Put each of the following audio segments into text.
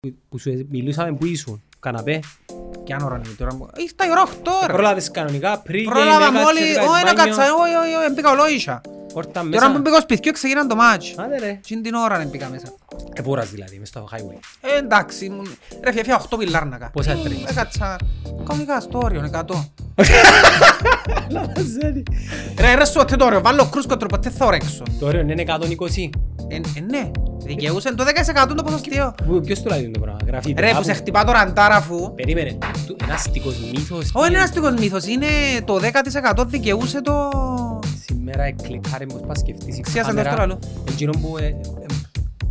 που- που σου μιλούσαμε που ήσουν, καναπέ. Κι αν ώρα είναι τώρα. μου- Ήρθα η ώρα 8 ρε. Πρόλαβες κανονικά πριν Πρόλαβα μόλι. Όχι, να κάτσα. Όχι, όχι, όχι, μπήκα ολόγησα. Όρτα Τώρα μέσα. που μπήκα στο σπιτιό ξεκινάνε το μάτς. Άντε ρε. Τι την ώρα να μπήκα μέσα. Εβόρας δηλαδή, μες στο highway. Ε, εντάξει, ήμουν- ρε φιαφιά 8 πιλάρνακα. Πόσα Ε, τρέχεις; Έκατσα κανονικά στο όριο, 100. Λαμαζέλη. Ρε, ρε σου, το όριο, βάλω κρούσκο τρόπο, τι θα ορέξω. Το όριο είναι 120. Ε, ε, ναι, δικαιούσε το 10% το ποσοστιαίο. Πού- Ποιος το λέει το πράγμα, γράφει Ρε, που σε χτυπά το ραντάρ αφού. Περίμενε, του- ένα αστικός μύθος. Όχι, είναι ένα αστικός μύθος, είναι το 10% δικαιούσε το... Σήμερα εκλικάρε μου, πας σκεφτείς η Ξίασαν το κάμερα. στο άλλο. Εκείνο που ε, ε,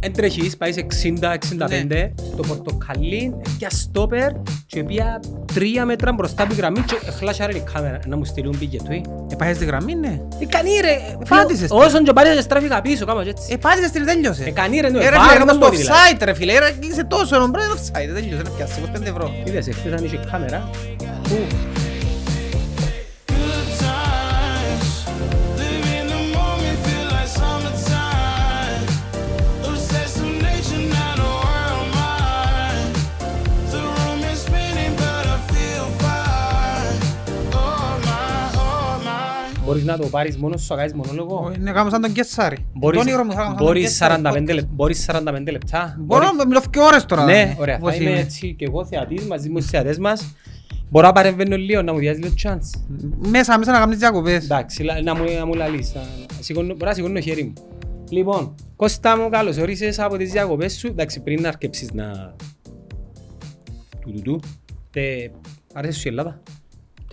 εν τρέχεις, πάει σε 60-65, Ναι. στο πορτοκαλί, πια στόπερ και πια τρία μέτρα μπροστά από τη γραμμή και φλάσαρε η κάμερα να μου στείλουν πήγε του. ε. Ε, πάεις στη γραμμή, ναι. Ε, κανεί ρε, Πάτησες. όσον και πάρεις στράφηκα πίσω, κάμω έτσι. Ε, πάτησες την τέλειωσε. Ε, κανεί ρε, ναι, Ε, ρε βάρ φίλε, μας είναι το στο δηλαδή. offside ρε φίλε, ρε, είσαι τόσο ενώ πρέπει offside, τέλειωσε, ρε, πιάσε 25 ευρώ. Είδες, εχθές αν είχε κάμερα. Μπορείς να το πάρεις μόνος σου, να κάνεις μονόλογο. Είναι κάπως σαν τον Κεσάρη. Μπορείς, Τον ήρωα μου θα κάνω σαν τον μπορείς Κεσάρη, 45 podcast. λεπτά, μπορείς 45 λεπτά. Μπορώ να μιλώ και ώρες τώρα. Ναι, ωραία. Πώς Θα είμαι είμαι. έτσι και εγώ θεατής μαζί με τους θεατές μας. Μπορώ να παρεμβαίνω λίγο, να μου διάζει λίγο chance. Μέσα, μέσα να κάνεις διακοπές. Εντάξει, λα- να μου, να μου λαλείς. να- να σηκώνω- Μπορώ να σηκώνω το χέρι μου. Λοιπόν, Κώστα μου, καλώς όρισες από τις διακοπές σου. Εντάξει, πριν να αρκεψεις να... Του του του. Ε, Άρεσε σου η Ελλάδα;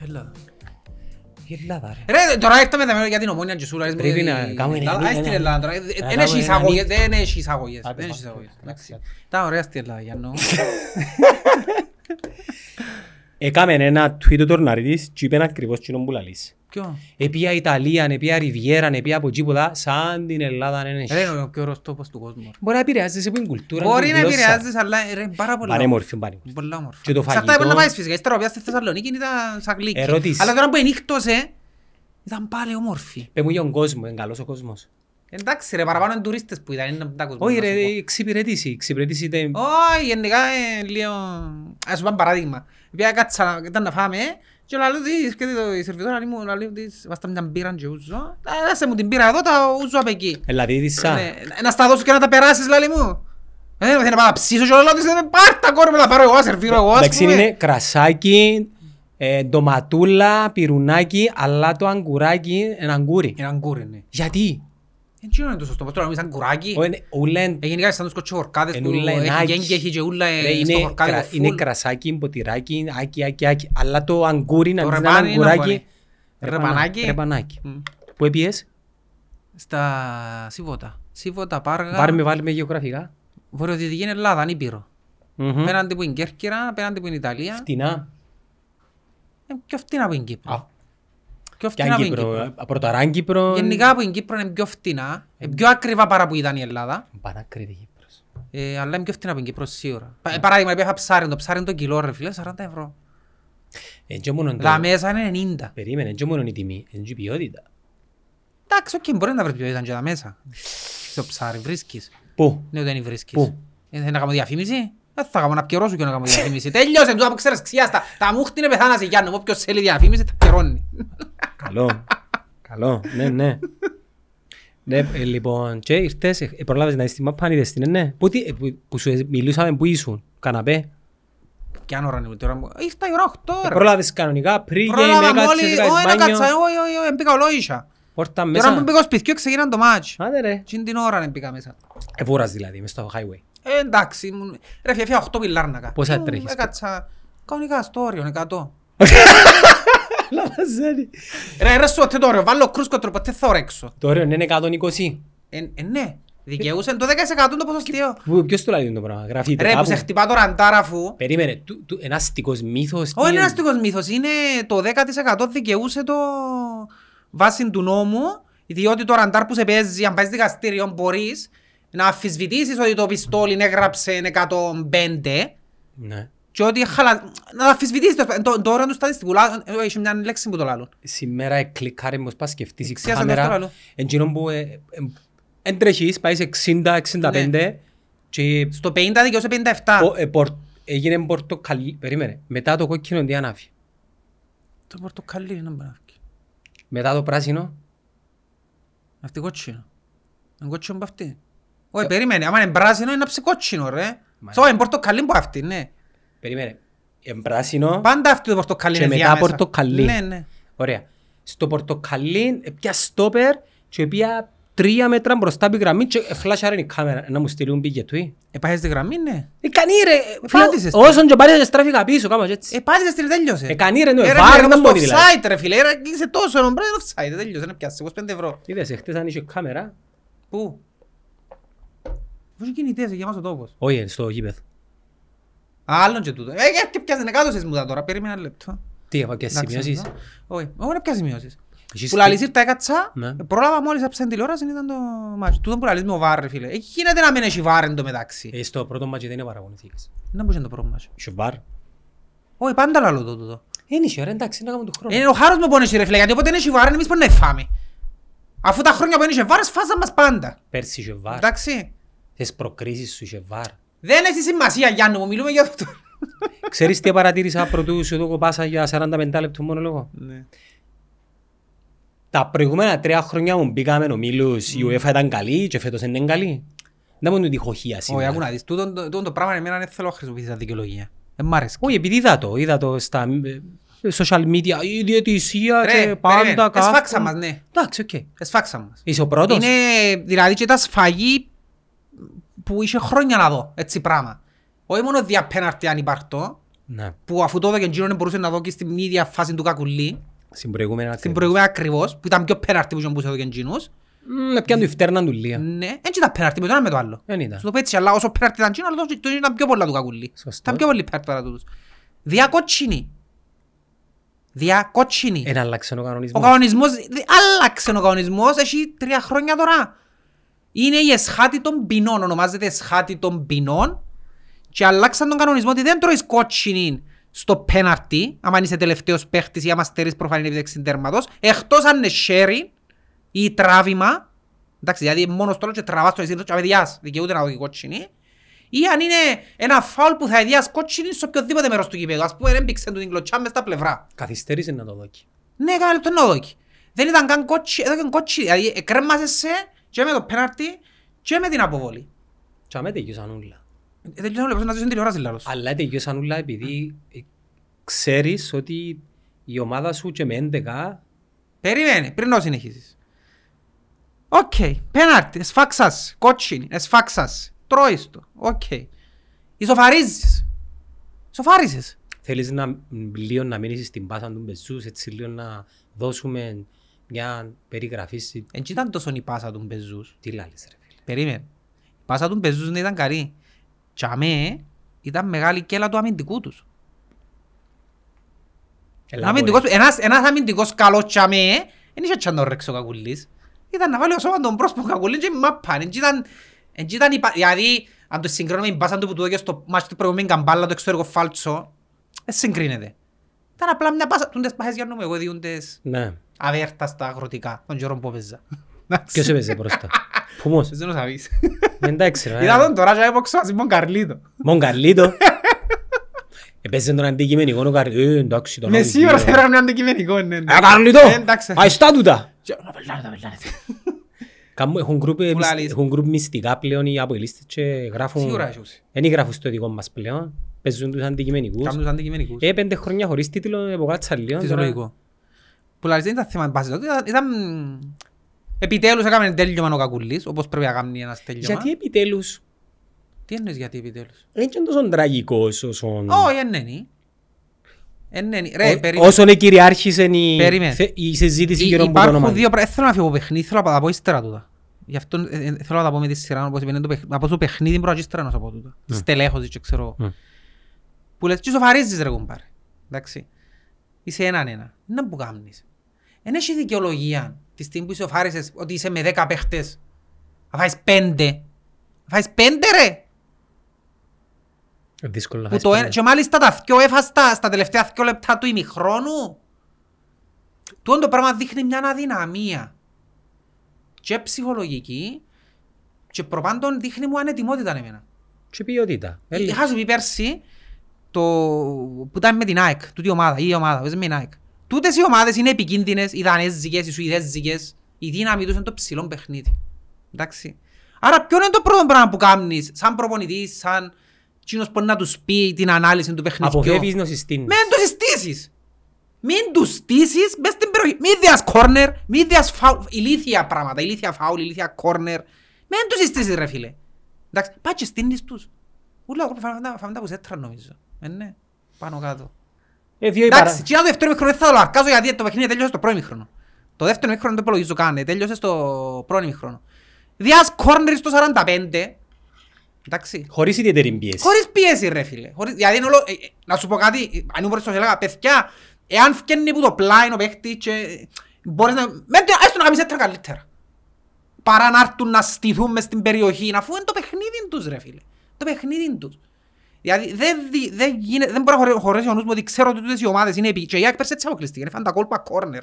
Τέλα. Η Ελλάδα, ρε. Ρε, τώρα ήρθαμε εδώ για την ομόνια και σου λες μου Πρέπει για να την κάνουμε ένα- Ελλάδα. Α, στην ένα- Ελλάδα τώρα. Ε, να Δεν κάνουμε έχεις ένα εισαγωγές, νι- δεν έχεις εισαγωγές. Άντε, Δεν έχεις πάω. εισαγωγές. Εντάξει. Εντάξει. Ήταν ωραία στην Ελλάδα, Γιάννο. Έκαμε ένα tweet ο Τορναρίδης και είπε ακριβώς κοινό που λαλείς. Ποιο; Επία Ιταλία, επία Ριβιέρα, επία από τίποτα, σαν την Ελλάδα δεν έχει. Ρε, είναι ο πιο ωραίος τόπος του κόσμου. Μπορεί να επηρεάζεσαι από την κουλτούρα, Μπορεί την να γλώσσα. επηρεάζεις, αλλά ρε, είναι πάρα πολλά. Πανέμορφη, πανέμορφη. Πολλά όμορφα. Και το Εξαρτάται φαγητό. που να πάεις φυσικά. Ύστερα οποία στη Θεσσαλονίκη ήταν σαν γλύκη. Ερώτηση. Αλλά τώρα που ενύχτωσε, ήταν πάλι όμορφη. Πες μου για τον κόσμο, είναι καλός ο κόσμος. Εντάξει ρε, παραπάνω είναι τουρίστες που ήταν, είναι τα κόσμο. Όχι να ρε, σου πω. εξυπηρετήσει, εξυπηρετήσει είτε... Όχι, γενικά ε, λίγο... Ας σου πω ένα παράδειγμα. Πήγα κάτσα, να- ήταν να φάμε και λέω της, και το- η σερβιτόρα λέει μου, λέει της, βάστα μια μπύρα και ούζω. «Α, Άσε μου την μπύρα εδώ, τα ούζω απ' εκεί. Δηλαδή δίσα. Ναι, Να στα δώσω και να τα περάσεις, λέει μου. Ε, Δεν θέλω να πάω να ψήσω και λέω της, «Ε, πάρ' τα κόρη μου, τα πάρω εγώ, σερβίρω εγώ, ας Εντάξει πούμε». είναι κρασάκι, ε, ντοματούλα, πυρουνάκι, αλλά το αγκουράκι είναι αγκούρι. Είναι αγκούρι, ναι. Γιατί; Έτσι είναι το σωστό, πώς τώρα νομίζεις αγκουράκι. Ω, είναι- ούλα είναι- Ε, γενικά σαν τους κοτσοχορκάδες είναι που ούλα είναι έχει άκι. γέγγι, έχει και ούλα ε, Ρε, στο είναι χορκάδι κρα- το Είναι full. κρασάκι, ποτηράκι, άκι, άκι, άκι. Αλλά το αγκούρι να Το δεις ένα ρεπάνι είναι αγκουράκι. αγκούρι. Ρεπανάκι. Ρεπανάκι. Μμ. Πού έπιες; Στα Σίβοτα. Σίβοτα, Πάργα, Πάρε με βάλει με γεωγραφικά. βορειοδυτική Ελλάδα, Ανήπειρο. Μμμ. Πέραντι που είναι Κέρκυρα, πέραντι που είναι Ιταλία. Φτηνά. Ε, Πιο φτηνά που είναι Κύπρο. Α, Πιο Κι αν φτηνά που είναι Κύπρο, Κύπρο. ε, πρωταράν Κύπρο. Γενικά που είναι Κύπρο είναι πιο φτηνά. Είναι πιο ακριβά παρά που ήταν η Ελλάδα. Πανάκριτη Κύπρος. Ε, αλλά είναι πιο φτηνά που είναι Κύπρο σίγουρα. Πα- ε, Παράδειγμα, πήγα ψάρι, το ψάρι είναι το κιλό ρε φίλε, 40 ευρώ. Εν και μόνο το- Τα μέσα είναι 90. Περίμενε, εν και μόνο η τιμή, εν και η ποιότητα. Εντάξει, οκ, μπορεί να βρεις ποιο ήταν και τα μέσα. Στο ψάρι βρίσκεις. Πού; Ναι, δεν βρίσκεις. Πού; Ε, θέλει να κάνω διαφήμιση; Δεν θα κάνω να πιερώσω και να κάνω διαφήμιση. Τέλειωσε, τούτα που ξέρεις ξιάστα. Τα μούχτη είναι πεθάνα σε Γιάννο. Όποιος θέλει διαφήμιση θα πιερώνει. Καλό. Καλό. Ναι, ναι. Ναι, ε, λοιπόν, και ήρθες, ε, προλάβες να είσαι στη μάπα, είδες την, ε, ναι. Πού τι- ε, που- που σου ε, μιλούσαμε, πού ήσουν, καναπέ. Κι αν ώρα είναι τώρα. μου- Ήρθα η ώρα 8 Ε, ώρα. Προλάβες κανονικά, πριν Πρόλαβα έκατσες, μόλι. έκανες Όχι, να μπάνιο, κάτσα. Όχι, όχι, όχι. Μπήκα ολόγησα. Όρτα Τώρα μέσα. που μπήκα στο σπιτιό ξεκινάνε το μάτς. Άντε ρε. Τι την ώρα να μπήκα μέσα. Εβόρας δηλαδή, μες στο highway. Ε, εντάξει. ήμουν- Ρε φιαφιά 8 πιλάρνακα. Πόσα Ήμουν- τρέχεις; Έκατσα. Κανονικά στο όριο, 100. Λαμαζέλη. Ρε, ρε σου, ότι το όριο. Βάλω κρούσκο τρόπο, τι θα ορέξω. Το όριο είναι 120. Ε, ε, ναι. Δικαιούσε το 10% το ποσοστιαίο. Πού- Ποιος το λέει το πράγμα, γραφείται Ρε, που κάπου. σε χτυπά το ραντάρ αφού. Περίμενε, του- του- ένας αστικός μύθος. τι Όχι, είναι; είναι; αστικός μύθος. Είναι το 10% δικαιούσε το βάση του νόμου, διότι το ραντάρ που σε παίζει, αν πάει δικαστήριο, μπορείς να αμφισβητήσεις ότι το πιστόλι έγραψε 105 Ναι. και ότι χαλα... να το αμφισβητήσεις το, το, το όριο του στατιστικού. Λά- ε, Έχει μια λέξη που το λάλλουν. Σήμερα εκλικάρε μου πας σκεφτείς η Ξέχασα το κάμερα. άλλο. Εκείνο που ε, ε, εν τρέχεις, πάει σε 60-65 Ναι. Και Στο 50 δικαιούσε 57. πο- ε, πορ- έγινε πορτοκαλί. Περίμενε. Μετά το κόκκινο τι ανάφη; Το πορτοκαλί είναι μπράβο. Μετά το πράσινο; Αυτή κότσινο. Είναι κότσινο από αυτή. Όχι, περίμενε. Άμα είναι πράσινο είναι αψη κότσινο, ρε. Μα- Σω είναι πορτοκαλί που αυτή, ναι. Περίμενε. Εν πράσινο. Πάντα αυτό το πορτοκαλί Και είναι μετά διάμεσα. πορτοκαλί. Ναι, ναι. Ωραία. Στο πορτοκαλί πια στόπερ και πια τρία μέτρα μπροστά από τη γραμμή και φλάσαρε η κάμερα. Να μου στείλουν πήγε του. Επάγες τη γραμμή, ναι. Ε, κανεί ρε. Πάτησες φίλε, την. Όσον και πάρεις και στράφηκα πίσω, κάμω έτσι. Επάτησες την τέλειωσε. Ε, κανεί ρε, ναι, Ε, ρε, βάρ, φίλε, δεν όπως μπορεί το δηλαδή. offside, ρε φίλε. Ρε, κλείσε τόσο, ρε, μπράβο, offside. Τέλειωσε, να πιάσεις 25 ευρώ. Είδες, εχθές αν είχε κάμερα. Πού; Πώς κινητές, γεμάς ο τόπος. Όχι, στο γήπεδο. Άλλον και τούτο. Ε, γιατί πιάσανε κάτω σε μου τώρα, περίμενα ένα λεπτό. Τι είπα και Εντάξει, σημειώσεις; εδώ. Όχι, εγώ δεν πιάσεις σημειώσεις. Εσείς Που τι- λαλείς ήρθα έκατσα, Ναι. πρόλαβα μόλις άψα την τηλεόραση ήταν το μάτσο. Τούτο που λαλείς με ο Βάρ ρε φίλε. Εκεί γίνεται να μην έχει Βάρ εν τω μεταξύ. Ε, Στο πρώτο μάτσο δεν είναι παραγωνιστικές. Δεν μπορούσε να το πρώτο μάτσο. Είχε βάρ. Όχι, πάντα λαλώ το τούτο. Δεν είχε ρε, εντάξει, να κάνουμε του χρόνου. Είναι ο χάρος μου που είναι ρε φίλε, γιατί όποτε είναι έχει Βάρ εμείς μπορεί να φάμε. Αφού τα χρόνια που είναι Βάρ, σφάζαν μας πάντα. Πέρσι είχε βάρ. Εντάξει. Τις προκρίσεις σου είχε VAR. Δεν έχει σημασία Γιάννου μου, μιλούμε για αυτό. Ξέρεις τι παρατήρησα πρωτού σου το κοπάσα για 45 λεπτό μόνο λόγο; Ναι. Τα προηγούμενα τρία χρόνια μου μπήκαμε ομίλους, η UEFA ήταν καλή και φέτος είναι καλή. Δεν μου είναι τυχοχία Όχι, άκου σήμερα. να δεις, τούτο τούτο το πράγμα εμένα δεν θέλω να χρησιμοποιήσω σαν δικαιολογία. Δεν μ' αρέσει. Όχι, επειδή είδα το, είδα το στα ε, social media, η διαιτησία Ρε, και πάντα περίμενε, κάθομαι. εσφάξαν μας, ναι. Εντάξει, οκ. Εσφάξα μας. Είσαι ο πρώτος. Είναι δηλαδή και τα σφαγή που είχε χρόνια να δω, έτσι πράγμα. Όχι μόνο δια πέναρτη αν υπάρτω, Ναι, που αφού το έδωκε εκείνο δεν μπορούσε να δω και στην ίδια φάση του κακουλή, στην προηγούμενη στην ακριβώς. προηγούμενη ακριβώς, που ήταν πιο πέναρτη που είχε που έδωκε εκείνος. Μ, Πιάνε του η φτέρνα του Λία. Ναι, δεν ήταν πέναρτη με το ένα με το άλλο. Δεν Σου ήταν. το πω έτσι, αλλά όσο πέναρτη ήταν εκείνος, αλλά το- το ήταν πιο πολλά του κακουλή. Σωστό. Ήταν πιο πολύ πέναρτη παρά τούτος. Δια κότσινη. Δια κότσινη. Ένα άλλαξε ο Ο κανονισμός. κανονισμός, δι- άλλαξε ο κανονισμός, έχει τρία χρόνια τώρα. Είναι η εσχάτη των ποινών, ονομάζεται εσχάτη των ποινών και αλλάξαν τον κανονισμό ότι δεν τρώεις κότσινη στο πέναρτι, άμα είσαι τελευταίος παίχτης ή άμα στερείς προφανή επίδεξη τέρματος, εκτός αν είναι sharing ή τράβημα, εντάξει, δηλαδή μόνος τώρα και τραβάς το εσύ και απαδιάς, δικαιούται να δώσει κότσινη, ή αν είναι ένα φάουλ που θα ιδιάς κότσινη σε οποιοδήποτε μέρος του κήπεδου, ας πούμε έμπηξε του την κλωτσιά μες στα πλευρά. Καθυστέρησε να το δώσει. Ναι, έκαμε λεπτό να δώκει. Δεν ήταν καν κότσι, έδωκαν κότσι, δηλαδή εκρέμασεσαι και με το πέναρτι και με την αποβολή. Και αμέ τελειώσαν όλα. Ε, Δεν ξέρω, να ζήσω τηλεόραση λάρος. Αλλά τελειώσαν όλα επειδή ε, ξέρεις ότι η ομάδα σου και με 11 Περίμενε, πριν να συνεχίσεις. Οκ, πέναρτι, εσφάξας, κότσινη, εσφάξας, τρώεις το, οκ. Ισοφαρίζεις. Ισοφάρισες. θέλεις να, μ, λίγο να μείνεις στην πάσα του Μπεζούς, έτσι λίγο να δώσουμε μια περιγραφή στη... Εν ήταν τόσο η πάσα του Μπεζούς. Τι λάλες ρε φίλε. Περίμενε. Η πάσα του Μπεζούς δεν ήταν καλή. Και αμέ ήταν μεγάλη κέλα του αμυντικού τους. Έλα, Αμυντικός, μπορεί. ένας, ένας αμυντικός καλός τσαμέ, δεν είχε τσαν να ρέξει ο Κακουλής. Ήταν να βάλει ο σώμα τον πρόσωπο Κακουλής και μάπαν. Εν ήταν, εν ήταν η, πα- δηλαδή, αν το συγκρίνουμε με την πάσα του που του έδωκε στο μάτι του προηγούμενου καμπάλα, το εξωτερικό φάλτσο, δεν συγκρίνεται. Ήταν απλά μια πάσα, τούντες πάσες για νόμο, εγώ διούντες Ναι. Αβέρτα στα αγροτικά, τον καιρό που έπαιζα. Ποιος έπαιζε μπροστά. Πού μος. Δεν το σαβείς. Εντάξει ρε. Είδα τον τώρα και έπαιξα μαζί με τον Καρλίτο. Μον Καρλίτο. Έπαιζε τον αντικειμενικό ο Καρλίτο. Ε, εντάξει τον Με άλλο σίγουρα δύο. θα έγραψε ένα αντικειμενικό, ναι. ναι. Ε, Καρλίτο. Ε, Εντάξει. Αϊστά τούτα. Και- Να πελάνε, να πελάνε. Κάμου- Έχουν γκρουπ, ε, Που μυσ- λαλείς. έχουν γκρουπ μυστικά πλέον οι αποελίστες και γράφουν... Σίγουρα έχεις. Δεν γράφουν στο δικό μας πλέον. Παίζουν τους αντικειμενικούς. Κάνουν τους αντικειμενικούς. Ε, πέντε χρόνια χωρίς τίτλο εποκάτσα λίγο. Φυσιολογικό. Που λαλείς δεν ήταν θέμα πάση τότε, ήταν- ήταν... Επιτέλους έκαμε τέλειωμα ο Κακουλής, όπως πρέπει να κάνει ένας τέλειωμα. Γιατί επιτέλους; Τι εννοείς γιατί επιτέλους; δεν είναι τόσο τραγικός όσον... Όχι, εν είναι. Εν είναι. Ρε, Ό- περίμενε. Όσον εκυριάρχησε η, Περίμενε. θε- η συζήτηση Υ- γύρω από το Υπάρχουν όνομα. δύο πράγματα. Θέλω να φύγω από παιχνίδι, θέλω να τα πω ύστερα τούτα. Γι' αυτό ε, ε, θέλω να τα πω με τη σειρά, όπως είπε, είναι το παιχν- να πω στο παιχνίδι πρώτα και ύστερα να σου πω τούτα. Στελέχωσης και ξέρω. Μμ. Που λες, τι σοφαρίζεις ρε κουμπάρε. Εντάξει. Είσαι έναν ένα. Να που κάνεις. Εν έχει δικαιολογία τη στιγμή που σοφάρισες ότι είσαι με δέκα παίχτες. Να φάεις πέντε. Να φάεις πέντε ρε. Ε, Δύσκολο να Που φάεις το ένα, πέντε. και μάλιστα τα δυο έφαστα στα τελευταία δυο λεπτά του ημιχρόνου. Τούτο το πράγμα δείχνει μια αδυναμία. Και ψυχολογική και προπάντων δείχνει μου ανετοιμότητα εμένα. Και ποιότητα. Ε, Είχα σου πει πέρσι το... που ήταν με την ΑΕΚ, τούτη ομάδα, η ομάδα, παίζει με την ΑΕΚ. Τούτες οι ομάδες είναι επικίνδυνες, οι δανέζικες, οι σουηδέζικες, η δύναμη τους είναι το ψηλό παιχνίδι. Εντάξει. Άρα ποιο είναι το πρώτο πράγμα που κάνεις, σαν προπονητής, σαν κοινός που να τους πει την ανάλυση του παιχνιδιού; Αποφεύγεις να συστήνεις. Μην τους στήσεις. Μην τους στήσεις μες στην περιοχή. Μην διας κόρνερ, μην διας φάουλ, ηλίθια πράγματα, ηλίθια φάουλ, ηλίθια κόρνερ. Μην τους στήσεις ρε φίλε. Εντάξει, πάει και στείνεις τους. Ούλα, εγώ φάμε τα- φάμε τα πουσέτρα νομίζω. Ε, ναι, πάνω κάτω. Ε, δύο Εντάξει, παρα- και ένα το δεύτερο μήχρονο δεν θα το λαρκάζω γιατί το παιχνίδι τέλειωσε στο πρώτο μήχρονο. Το δεύτερο μήχρονο δεν το υπολογίζω καν, ε, τέλειωσε στο πρώτο μήχρονο. Διάς κόρνερ στο 45, εντάξει, Χωρίς ιδιαίτερη πίεση. Χωρίς πίεση ρε φίλε. Χωρίς, δηλαδή είναι όλο, ε, ε, να σου πω κάτι, ε, αν ήμουν μπορείς να σου έλεγα, παιδιά, εάν φκένει που το πλάι ο παίχτης και ε, μπορείς να, με, το- έστω να κάνεις έτρα καλύτερα. Παρά να έρθουν να στηθούν μες στην περιοχή, αφού είναι το παιχνίδι τους ρε φίλε. Το παιχνίδι τους. Δηλαδή δεν, δι- δεν, γίνεται, δεν μπορεί να χωρέ- χωρέσει ο νους μου ότι ξέρω ότι τούτες οι ομάδες είναι επί... Και η ΑΕΚ πέρσι έτσι αποκλειστική, είναι φαν τα κόλπα κόρνερ.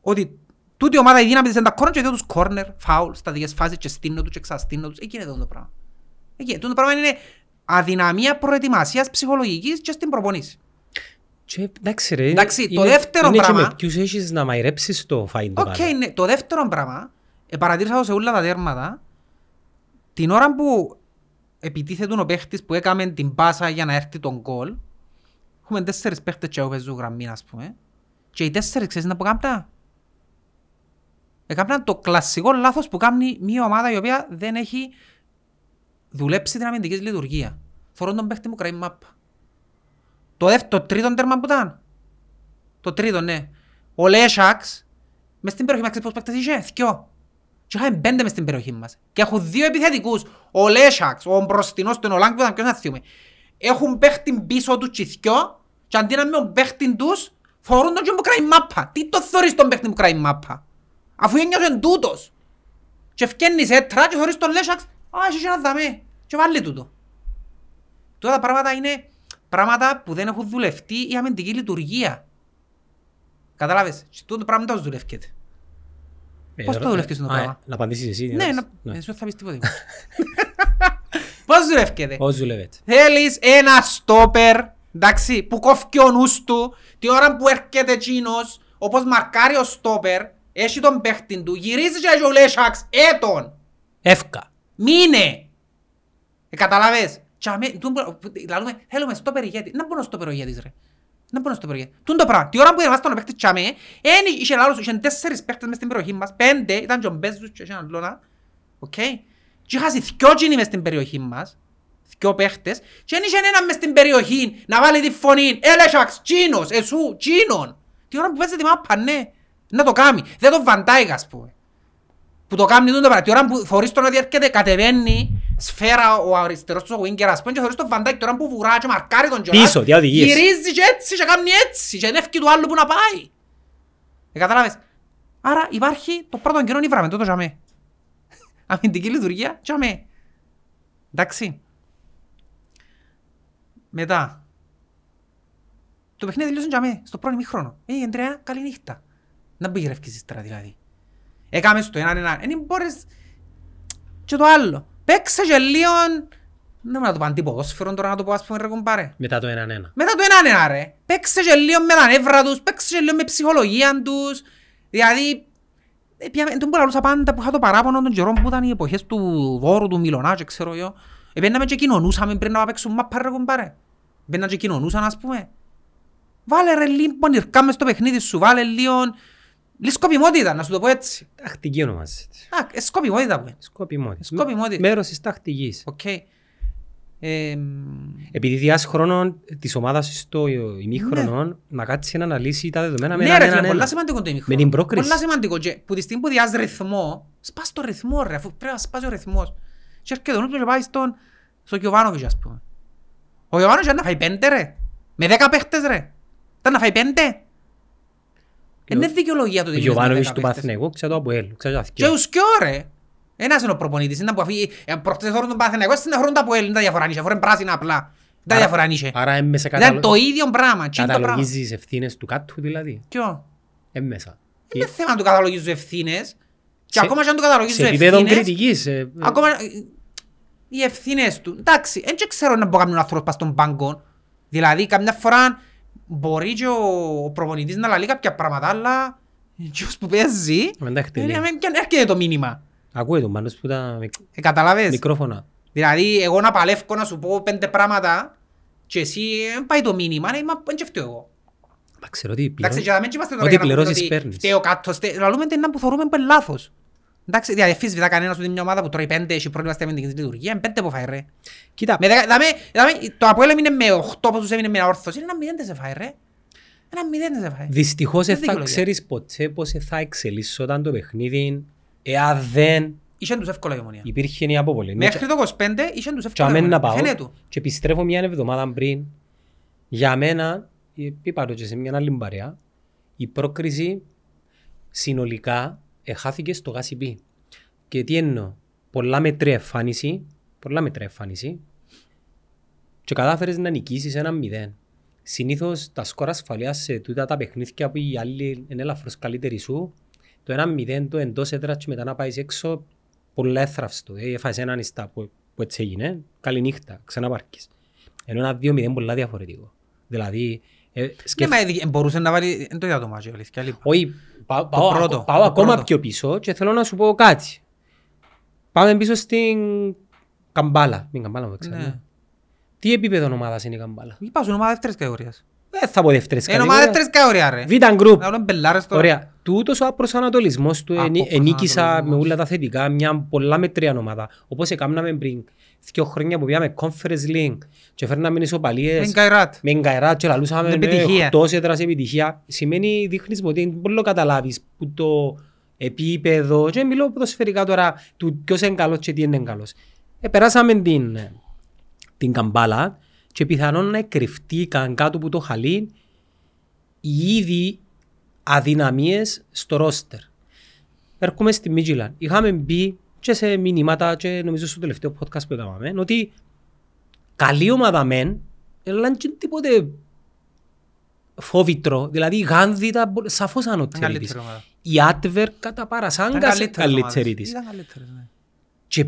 Ότι τούτη η ομάδα η δύναμη της είναι τα κόρνερ και δύο τους κόρνερ, φάουλ, στατικές φάσεις και στείνω τους και ξαστείνω τους. Εκεί είναι αυτό το πράγμα. Εκεί, το πράγμα είναι αδυναμία προετοιμασίας ψυχολογικής και στην προπονήση. Και, εντάξει ρε, Εντάξει, είναι- το δεύτερο είναι και πράγμα- με ποιους έχεις να μαϊρέψεις το φάιν το Οκ, καλό. ναι. Το δεύτερο πράγμα, ε, παρατήρησα το σε όλα τα τέρματα, την ώρα που επιτίθετουν ο παίχτης που έκαμε την πάσα για να έρθει τον γκολ, έχουμε τέσσερις παίχτες και παίζουν γραμμή, ας πούμε, και οι τέσσερις ξέρεις να που κάμτα. Έκαναν το κλασικό λάθος που κάνει μια ομάδα η οποία δεν έχει δουλέψει την αμυντικής της λειτουργία. Θωρώ τον παίχτη μου κράει μάπα. Το, δεύτερο, το τρίτο τέρμα που ήταν. Το τρίτο, ναι. Ο Λέσσαξ, μες στην περιοχή μας ξέρεις πώς παίκτες είχε, θκυο. Και είχαμε πέντε μες στην περιοχή μας. Και έχουν δύο επιθετικούς. Ο Λέσσαξ, ο μπροστινός του Ολάγκ που ήταν ποιος να θυμούμε. Έχουν παίχτη πίσω του και θκυο και αντί να με τον παίχτη τους, φορούν τον και που κράει μάπα. Τι το θωρείς τον παίχτη που κράει μάπα; Αφού ένιωσε τούτος. Και φκένεις έτρα και θωρείς τον Λέσσαξ, α, έχει και ένα δαμέ. Και βάλει τούτο. Τώρα τα πράγματα είναι πράγματα που δεν έχουν δουλευτεί η αμυντική λειτουργία. Κατάλαβες. Και τούτο πράγμα δεν το δουλεύκεται. Ε, Πώς το ε, δουλεύεις το α, πράγμα; Να απαντήσεις εσύ. Ναι, εντάξει. να... εσύ δεν θα πεις τίποτα. Πώς δουλεύκεται; Πώς δουλεύετε. Θέλεις ένα στόπερ, εντάξει, που κόφει ο νους του, τη ώρα που έρχεται εκείνος, όπως μαρκάρει ο στόπερ, έχει τον παίχτη του, γυρίζεις και ο Λέσσαξ, έτον, Εύκα. μείνε. Ε, καταλάβες; Και αμέ, τούτο που- λαλούμε, θέλουμε στόπερ ηγέτη. Να μπορεί ο στόπερ ο ηγέτης ρε. Να μπορεί ο στόπερ ηγέτη. Τούν το πράγμα. Τη ώρα που ήρθαν ο παίχτης τσάμε, εν είχε λάλος, είχαν τέσσερις παίχτες μες στην περιοχή μας, πέντε, ήταν και ο Μπέζους και έναν Λόνα. Οκ. Και είχαν δυο τζίνοι μες στην περιοχή μας, δυο παίχτες, και εν είχε έναν μες στην περιοχή να βάλει τη φωνή, έλεσαξ, τσίνος, εσού, τσίνον. Τη ώρα που παίζει τη μάπα, ναι. Να το κάνει. Δεν το βαντάει, ας πούμε που το κάνει τούτο πράγμα. Τη ώρα που θωρείς τον ότι έρχεται κατεβαίνει σφαίρα ο αριστερός του ο winger ας πούμε και θωρείς τον Βαντάκ τώρα που βουρά και μαρκάρει τον Τζονάς Πίσω, δια οδηγίες. γυρίζει και έτσι και κάνει έτσι και ενεύκει του άλλου που να πάει. Ε, κατάλαβες. Άρα υπάρχει το πρώτο καιρό ήβραμε τούτο τζαμέ. Αμυντική λειτουργία τζαμέ. Εντάξει. Μετά. Το παιχνίδι τελείωσε τζαμέ στο πρώτο ημίχρονο. Ε, Αντρέα, καλή νύχτα. Να μπει γυρεύκεις ύστερα δηλαδή. Έκαμε στο έναν έναν. Δεν μπορείς... Και το άλλο. Παίξε και λίγο... Δεν μπορώ να το πω αντίποδοσφαιρον τώρα να το πω ας πούμε ρε κουμπάρε. Μετά το έναν ένα. Μετά το έναν ένα ρε. Παίξε και λίγο με τα νεύρα τους, παίξε και λίγο με ψυχολογία τους. Δηλαδή, ε, πια- δεν μπορώ να λούσα πάντα που είχα το παράπονο των καιρών που ήταν οι εποχές του Βόρου, του Μιλωνά και ξέρω εγώ. Επέναμε και κοινωνούσαμε πριν να παίξουν μάπα ρε κουμπάρε. Επέναμε και κοινωνούσαν ας πούμε. Βάλε ρε λίγο πονηρκά μες στο παιχνίδι σου, βάλε λίγο... Λίγο σκοπιμότητα, να σου το πω έτσι. Τακτική ονομάζεται. Α, ε, σκοπιμότητα που είναι. Σκοπιμότητα. Σκοπιμότητα. Μέρος της τακτικής. Οκ. Ε, Επειδή διάς χρόνο της ομάδας στο ημίχρονο να κάτσεις να αναλύσει τα δεδομένα με Ναι έναν ρε φίλε, έναν πολλά ένα. σημαντικό το ημίχρονο. Με την πρόκριση. Πολλά σημαντικό και που τη στιγμή που διάς ρυθμό, σπάς το ρυθμό ρε, αφού πρέπει να σπάσει ο ρυθμός. Και έρχεται ο νους του και πάει στον, στο Γιωβάνοβιτς ας πούμε. Ο Γιωβάνοβιτς ήταν να φάει πέντε ρε, με δέκα παίχτες ρε. Ήταν να φάει πέντε. Είναι δικαιολογία του Ο ότι μείνεις με Γιωβάνοβιτς δέκα του παίχτες. Παθηναϊκού, ξέρω το Αποέλ, ξέρω το Και Αθκιό. ους κοιό ρε. Ένας είναι ο προπονητής, είναι που αφή, ε, προχτές θωρούν τον Παθηναϊκό, στην θωρούν τα Αποέλ, είναι τα διαφορά νύχε, φορούν πράσινα απλά. Τα Άρα- διαφορά νύχε. Άρα έμμεσα Ήταν το ίδιο πράγμα, τσιν το πράγμα. καταλογίζεις ευθύνες του κάτου δηλαδή. Ποιο; Έμμεσα. Είναι θέμα του καταλογίζουν ευθύνες. Και Σε- ακόμα και αν του καταλογίζουν Σε επίπεδο ευθύνες, κριτικής. ε, ε, ακόμα... οι ευθύνες του. Εντάξει, δεν ξέρω να μπορεί να άνθρωπος πας στον πάγκο. Δηλαδή, καμιά φορά μπορεί και ο, ο προπονητής να λαλεί κάποια πράγματα, αλλά ποιος που παίζει, Μεν τα χτυπεί. ε, δεν έρχεται το μήνυμα. Ακούει τον πάνω που τα μικ- Ε, καταλάβες. μικρόφωνα. Δηλαδή, εγώ να παλεύω να σου πω πέντε πράγματα και εσύ δεν πάει το μήνυμα, ναι, μα δεν και φταίω εγώ. Μα ξέρω τι Εντάξει, και πληρώνει. δεν είμαστε τώρα Ό,τι για να πούμε πληρώσεις ότι παίρνεις. φταίω κάτω, στε- λαλούμε την να που θεωρούμε που είναι λάθος. Εντάξει, δηλαδή αφισβητά κανένας ότι μια ομάδα που τρώει πέντε έχει πρόβλημα στη αμυντική λειτουργία, είναι πέντε που φάει ρε. Κοίτα, Με δεκα- δάμε- δάμε, το Αποέλ έμεινε με 8 πόσους έμεινε με όρθωση, είναι ένα μηδέν δεν σε φάει ρε. Ένα μηδέν δεν σε φάει. δυστυχώς Δεν δεν θα δικαιολογία. ξέρεις ποτέ πώς θα εξελισσόταν το παιχνίδι εάν δεν Είχε τους εύκολα η ομονία. υπήρχε η αποβολή. Μέχρι το 25 είχε τους Και εύκολα η αμέν να ομονία. πάω Φαίνεται του. και επιστρέφω μια εβδομάδα πριν για μένα, ε, είπα το και σε μια άλλη παρέα, η πρόκριση συνολικά εχάθηκε στο γάσι Και τι εννοώ, πολλά μετρή εμφάνιση, πολλά μετρή εμφάνιση και κατάφερες να νικήσεις ένα μηδέν. Συνήθως τα σκορ ασφαλείας σε τούτα τα παιχνίδια που οι άλλοι είναι ελαφρώς καλύτεροι σου, το ένα μηδέν το εντός έδρας και μετά να πάεις έξω, πολλά έθραυστο. Ε, έφαγες έναν ιστά που, που έτσι έγινε, καλή νύχτα, ξαναπάρκεις. Ενώ ένα δύο μηδέν πολλά διαφορετικό. Δηλαδή, ε, Ναι, σκεφ... μα ε, μπορούσε να βάλει, δεν το είδα το μάτσο, αλήθεια, λείπα. Όχι, πάω, πάω, πρώτο, πάω το ακόμα πρώτο. πιο πίσω και θέλω να σου πω κάτι. Πάμε πίσω στην Καμπάλα. Μην Καμπάλα μου Ναι. ξέρω. Τι επίπεδο ομάδας είναι η Καμπάλα; Είπα σου, είναι ομάδα δεύτερης κατηγορίας. Δεν θα πω δεύτερες Είναι ομάδα κατηγορίες. δεύτερης κατηγορίας ρε. Β' γκρουπ. Να όλων μπελάρες τώρα. Ωραία. Τούτος ο προσανατολισμός του Α, ενί- ο ενίκησα με προσανατολισμός. όλα τα θετικά μια πολλά μετρία ομάδα. Όπως έκαναμε πριν δύο χρόνια που πήγαμε Conference League και φέρναμε ισοπαλίες Είναι καϊράτ. με εγκαερά και λαλούσαμε Είναι με επιτυχία. εκτός έδρας επιτυχία. Σημαίνει δείχνεις ότι είναι πολύ καταλάβεις που το επίπεδο και μιλώ ποδοσφαιρικά τώρα του ποιος είναι καλός και τι είναι καλός. Ε, περάσαμε την, την καμπάλα και πιθανόν να κρυφτήκαν κάτω από το χαλί οι ήδη αδυναμίες στο ρόστερ. Έρχομαι στη Μίτζιλαν. Είχαμε μπει και σε μηνύματα και νομίζω στο τελευταίο podcast που έκαναμε ότι καλή ομάδα μεν, αλλά και τίποτε φόβητρο. Δηλαδή η Γάνδη ήταν μπο- σαφώς Είναι ανώτερη της. καλύτερη ομάδα. Η Άτβερ κατά παρασάγκας Ήταν καλύτερες καλύτερη ομάδες. της. Ήταν καλύτερες, ναι. Και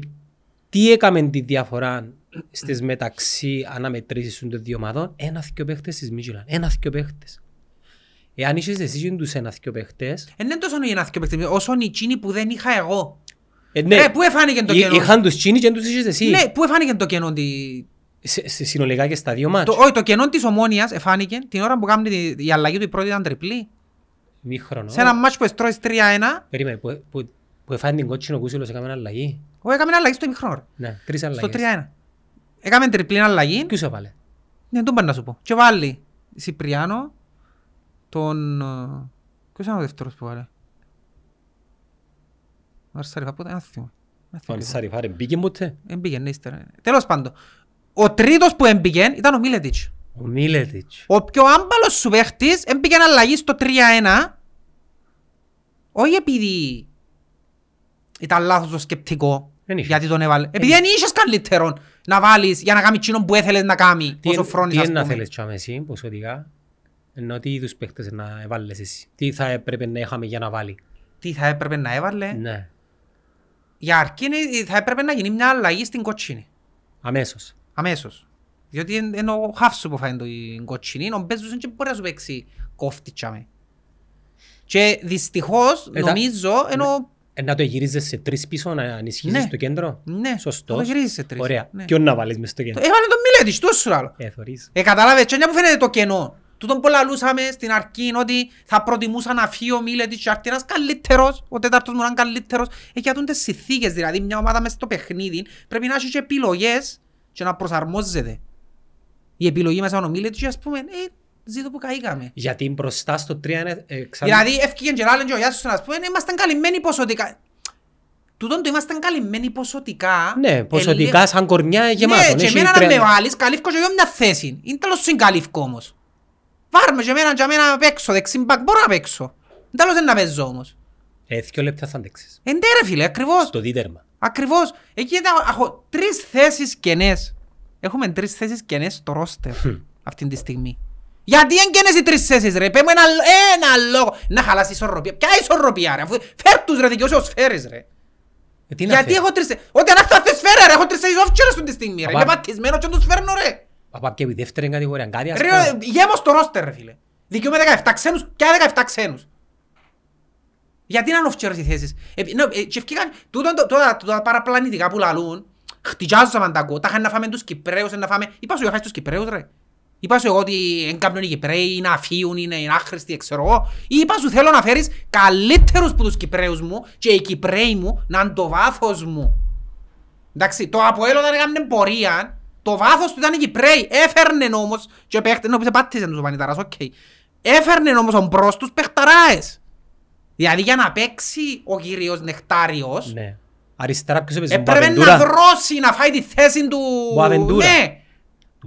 τι έκαμε τη διαφορά στις μεταξύ αναμετρήσεις των δύο ομάδων, ένα-δυο παίχτες της Μίτζιλαν. Ένα-δυο παίχτες. Εάν είσαι εσύ και τους ένα-δυο παίχτες, Ε, Είναι τόσο η ένα παιχνίδι, όσο είναι εκείνοι που δεν είχα εγώ. Ε, ναι, Ρε, πού έφανηκε το εί- κενό; είχαν τους τσίνοι και τους είχες εσύ. Ναι, πού έφανηκε το κενό. τη- Σε- σε- Συνολικά και στα δύο μάτς. Το, όχι, το κενό της ομόνιας εφάνηκε την ώρα που κάνουμε τη- η αλλαγή του η πρώτη ήταν τριπλή. Μήχρονο. Σε ένα μάτσο που εστρώεις 3-1, Περίμενε, που, που, που έφανε την κότσινο κούσιλος έκαμε αλλαγή; εγώ έκαμε αλλαγή στο ημιχρόνο. ρε. Ναι, τρεις Στο αλλαγές. 3-1. Έκαμε τριπλή αλλαγή. Ποιους έβαλε; Ναι, τον πάνε να σου πω. Και βάλει Σιπριάνο, τον... ε, Ποιος ήταν ο δεύτερος που βάλε; Ο Αρσαριφά, πότε, ένα θυμό. Ένα Ο θυμό. Σαριφάρε μπήκε ποτέ; Έμπηγε, ναι, ύστερα. Τέλος πάντων. Ο τρίτος που έμπηγε ήταν ο Μίλετιτς. Ο Μίλετιτς. Ο πιο άμπαλος σου παίχτης έμπηγε αλλαγή στο 3-1 όχι επειδή ήταν λάθος το σκεπτικό Δεν είχε. γιατί τον έβαλε. Επειδή δεν είχες καλύτερον να βάλεις για να κάνεις εκείνο που έθελες να κάνει Τι όσο εν- φρόνης Τι ας είναι να πούμε. θέλεις τσάμε εσύ, ποσοτικά. Ενώ τι είδους παίχτες να έβαλες εσύ. Τι θα έπρεπε να είχαμε για να βάλει. Τι θα έπρεπε να έβαλε. Ναι, Για αρκεί είναι- θα έπρεπε να γίνει μια αλλαγή στην κοτσίνη. αμέσως. Αμέσως. Διότι είναι είναι ο χάφσου που φάει το η κοτσίνη, ο Μπέζος δεν μπορεί να σου παίξει κόφτη τσάμε. Και δυστυχώς Ε, τα- νομίζω ενώ Ε, να το γυρίζεις σε τρεις πίσω, να ενισχύσεις Ναι. το κέντρο; Ναι, Σωστός. να το γυρίσεις σε τρεις. Ωραία. Ναι. Ποιον να βάλεις μες στο Το- κέντρο; Έβαλε τον Μιλέτης, τόσο άλλο. Ε, θωρείς. Ε, καταλάβες, και μια που φαίνεται το κενό. Τούτον πολλά λούσαμε στην αρχή ότι θα προτιμούσα να φύγει ο Μίλετης και να έρθει ένας καλύτερος, ο τέταρτος μου να είναι καλύτερος. Ε, για τούντες συνθήκες, δηλαδή μια ομάδα μέσα στο παιχνίδι πρέπει να έχει και επιλογές και να προσαρμόζεται. Η επιλογή μέσα ο Μίλετης, ας πούμε, ε, ζήτω που καήκαμε. Γιατί μπροστά στο 3 είναι... ε, εξα- Δηλαδή, έφυγε και λάλεν και ο Γιάσος να πούμε, «Ε, είμαστε καλυμμένοι ποσοτικά. Τούτον το είμαστε καλυμμένοι ποσοτικά. Ναι, ποσοτικά σαν κορνιά γεμάτο. Ναι, και Έχει εμένα να τρία- με βάλεις, καλύφκω και εγώ μια θέση. Είναι τέλος σου καλύφκω όμως. Βάρμε και εμένα και εμένα να παίξω, δεξιν μπακ μπορώ να παίξω. Τέλος δεν να παίζω όμως. Ε, δυο λεπτά θα αντέξεις. Εντέ ρε φίλε, ακριβώς. Στο δίτερμα. Ακριβώς. Εκεί ήταν, έχω τρεις θέσεις κενές. Έχουμε τρεις θέσεις κενές στο ρόστερ αυτή τη στιγμή. Γιατί είναι κενές οι τρεις θέσεις ρε, πέμω ένα, ένα λόγο. Να χαλάσει η ισορροπία. Ποια ισορροπία ρε, αφού φέρ τους ρε δικαιώσεις ως φέρεις ρε. Ε, τι να Γιατί φέρει. έχω τρεις... Ότι αν έρθω αυτή σφαίρα ρε, έχω τρεις isόφτσερες αυτή τη στιγμή ρε. Παπά. Είμαι πατισμένος και τους φέρνω ρε. Παπά και η δεύτερη κατηγορία, κάτι ας Ρε, πούμε. γέμω στο ρόστερ ρε φίλε. Δικαιούμαι 17 ξένους και 17 ξένους. Γιατί να είναι off οι θέσεις; Ε, ναι, ε, και ευκήκαν, τούτο, το- τούτα τα παραπλανητικά που λαλούν, χτυπιάζομαι τα κο, τα είχαν να φάμε τους Κυπρέους, να φάμε... Είπα σου εγώ χάσεις τους Κυπρέους ρε. Είπα σου εγώ ότι εν κάνουν οι Κυπρέοι, είναι αφίουν, είναι είναι άχρηστοι, ξέρω εγώ. Είπα σου θέλω να φέρεις καλύτερους που τους Κυπρέους μου και οι Κυπρέοι μου να είναι το βάθος μου. Εντάξει, το Αποέλ όταν έκανε πορεία, το βάθος του ήταν οι Κυπρέοι. Έφερνε όμως και παίχτε, ενώ σε πάτησε τους ο Πανιτάρας, οκ. Έφερνε όμως ο μπρος τους παιχταράες. Δηλαδή για να παίξει ο κύριος Νεκτάριος, Ναι. Αριστερά ποιος έπαιζε, έπρεπε να Μποαβεντούρα. δρώσει, να φάει τη θέση του... Μποαβεντούρα. Ναι.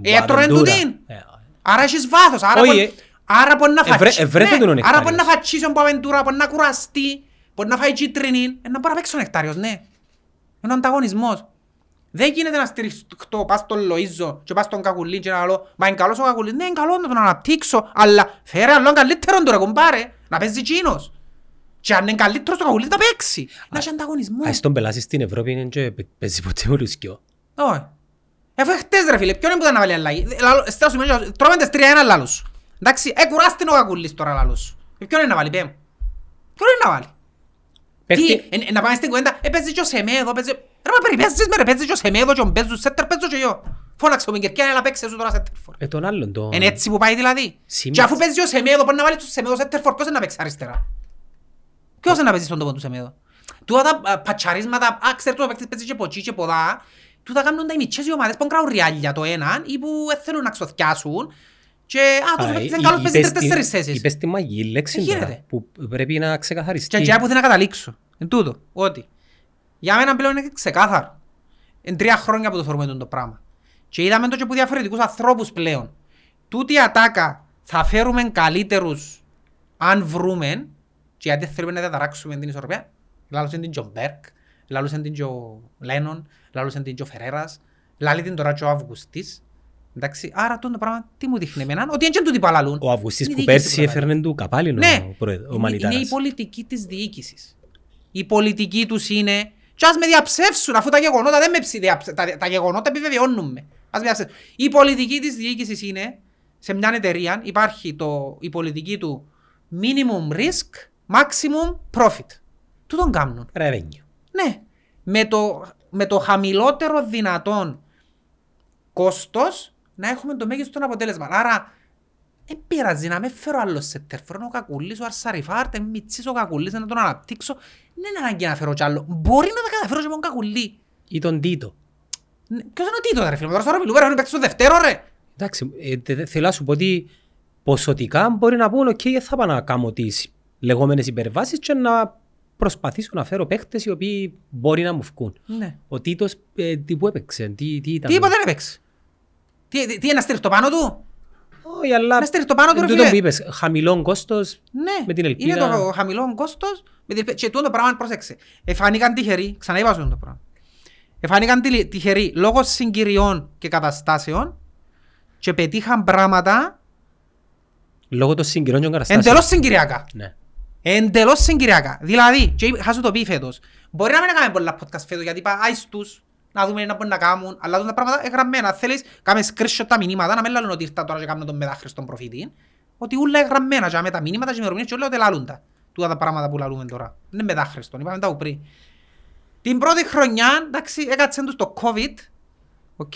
Έτρωε Μποαβεντούρα. τούτην. Ε, Άρα έχεις βάθος. Άρα Όχι, μπορεί- ε. Άρα μπορεί να Ευρέ- φατσί- ευρέθηκε τον ο ναι, Άρα μπορεί να Νεκτάριος. φατσίσει ο Μποαβεντούρα, μπορεί να κουραστεί, μπορεί να φάει κίτρινη. Ε, να μπορεί να παίξει ο Νεκτάριος, ναι. Είναι ο ανταγωνισμός. Δεν γίνεται να στηριχτώ, πας στον Λοΐζο και πας στον Κακουλίν και να λέω «Μα είναι καλός ο Κακουλίν». Ναι, είναι καλό να τον αναπτύξω, αλλά φέρε άλλον καλύτερο τώρα, κομπάρε, να παίζει εκείνος. Και αν είναι καλύτερος το Κακουλίν θα παίξει. Να έχει ανταγωνισμό. Ας τον πελάσεις στην Ευρώπη είναι και παίζει ποτέ ο Λουσκιό. Όχι. Αφού χτες ρε φίλε, ποιον είναι που ήταν να βάλει αλλαγή. Λαλό- Στέλνω σου μέσα, τρώμε τις τρία ένα λάλος σου. Εντάξει, ε, κουράστην ο Κακουλής τώρα λάλος σου. Ε, Ποιον είναι να βάλει, πέμ. Ποιον είναι να βάλει; Τι, Παίχτη- ε, ε, να πάμε στην κουβέντα, ε, παίζει και ο Σεμέδο, παίζει... Ρε μα περιπέζεις με ρε, παίζει και ο Σεμέδο και ο Μπέζους, σέτερ παίζω και εγώ. Φώναξε ο Μιγκερκιάν, έλα παίξε σου τώρα σέτερ φορ. Ε, τον άλλον, τον... Είναι έτσι που πάει δηλαδή. Σήμερα- Και αφού παίζει ο Σεμέδο, μπορεί να βάλεις τους Σεμέδο σέτερ φορ, ποιος είναι να παίξει αριστερά; Ποιος είναι να παίζει στον τόπο τους Σεμέδο. Τούτα τα α, πατσαρίσματα, α, ξέρετε ο παίκτης παίζει και ποτσί και ποδά, τούτα κάνουν τα οι μητσές οι ομάδες που κάνουν ριάλια το έναν ή που ε, θέλουν να ξοθιάσουν και α, τους Α, παίκτης είναι εί- καλός παίζει είπες τρεις-τέσσερις την- θέσεις. Είπες τη μαγική λέξη Ε, τώρα, γίνεται. που πρέπει να ξεκαθαριστεί. Και για που θέλω να καταλήξω. Εν τούτο, ότι για μένα πλέον είναι ξεκάθαρο. Εν τρία χρόνια που το θεωρούμε το πράγμα. Και είδαμε το και από διαφορετικούς ανθρώπους πλέον. Τούτη η ατάκα θα φέρουμε καλύτερους αν βρούμε και γιατί θέλουμε να διαταράξουμε την ισορροπία. Λάλωσαν την Τζον Μπέρκ, λάλωσαν την Τζο Λένον, λάλωσαν την Τζο Φερέρας, λάλει την τώρα και ο Αυγουστής. Εντάξει, άρα αυτό το πράγμα τι μου δείχνει εμένα, ότι είναι και τούτοι παλαλούν. Ο Αυγουστής Είναι που η διοίκηση πέρσι που λαλούν. έφερνε του καπάλινο Ναι, ο πρόεδρος- ο είναι, είναι η Μανιτάρας. πολιτική της διοίκησης. Η πολιτική τους είναι και ας με διαψεύσουν αφού τα γεγονότα δεν με ψη, διαψε- τα, τα γεγονότα επιβεβαιώνουν με. Ας με διαψεύσουν. Η πολιτική της διοίκησης είναι σε μια εταιρεία υπάρχει το, η πολιτική του minimum risk, maximum profit. Του τον κάνουν. Revenue. Ναι. Με το, με το χαμηλότερο δυνατόν κόστος να έχουμε το μέγιστο αποτέλεσμα. Άρα, δεν πειράζει να με φέρω άλλο σε τερφρόνο ο Κακουλής, ο Αρσαριφάρτ, με μητσής ο Κακουλής, να τον αναπτύξω. Δεν είναι ανάγκη να φέρω κι άλλο. Μπορεί να τα καταφέρω και με τον Κακουλή. Ή τον Τίτο. Ναι, Ποιος είναι ο Τίτος ρε φίλε, τώρα στο Ροπιλού, ρε, παίξει στο δευτέρο ρε. Εντάξει, ε, τε- τε- θέλω να σου πω ότι ποσοτικά μπορεί να πούν «ΟΚ, δεν θα πάω να κάνω τις λεγόμενες υπερβάσεις και να προσπαθήσω να φέρω παίχτες οι οποίοι μπορεί να μου βγουν. Ναι. Ο Τίτος ε, τι που έπαιξε, τι, τι ήταν. Τίποτα δεν έπαιξε. Τι, τι, τι είναι να στηριχτώ πάνω του. Όχι, αλλά Να στηριχτώ πάνω του, ρε τούτο φίλε. που είπες, χαμηλό κόστος, Ναι, Με την ελπίδα- είναι το χαμηλό κόστος με την ελπίδα. και τούτο το πράγμα πρόσεξε. Εφάνηκαν τυχεροί, ξαναείπα σου το πράγμα. Εφάνηκαν τυχε- τυχεροί λόγω συγκυριών και καταστάσεων και πετύχαν πράγματα λόγω των συγκυρών και των καταστάσεων. εντελώς συγκυριακά. Ναι. Εντελώς συγκυριακά. Δηλαδή, και είπα- είχα σου το πει φέτος, μπορεί να μην έκαμε πολλά podcast φέτος γιατί είπα άις τους, να δούμε να μπορούν να κάνουν, αλλά τα πράγματα εγγραμμένα. Θέλεις, κάμε screenshot τα μηνύματα, να μην λαλούν ότι ήρθα τώρα και κάνουν τον μετάχρηστον προφήτη. Ότι ούλα εγγραμμένα και με τα μηνύματα και ημερομηνίες και όλα ότι λαλούν τα. Τούτα τα πράγματα που λαλούμε τώρα. Είναι μετάχρηστον, είπαμε τα που πριν. Την πρώτη χρονιά, εντάξει, έκατσαν τους το COVID, OK.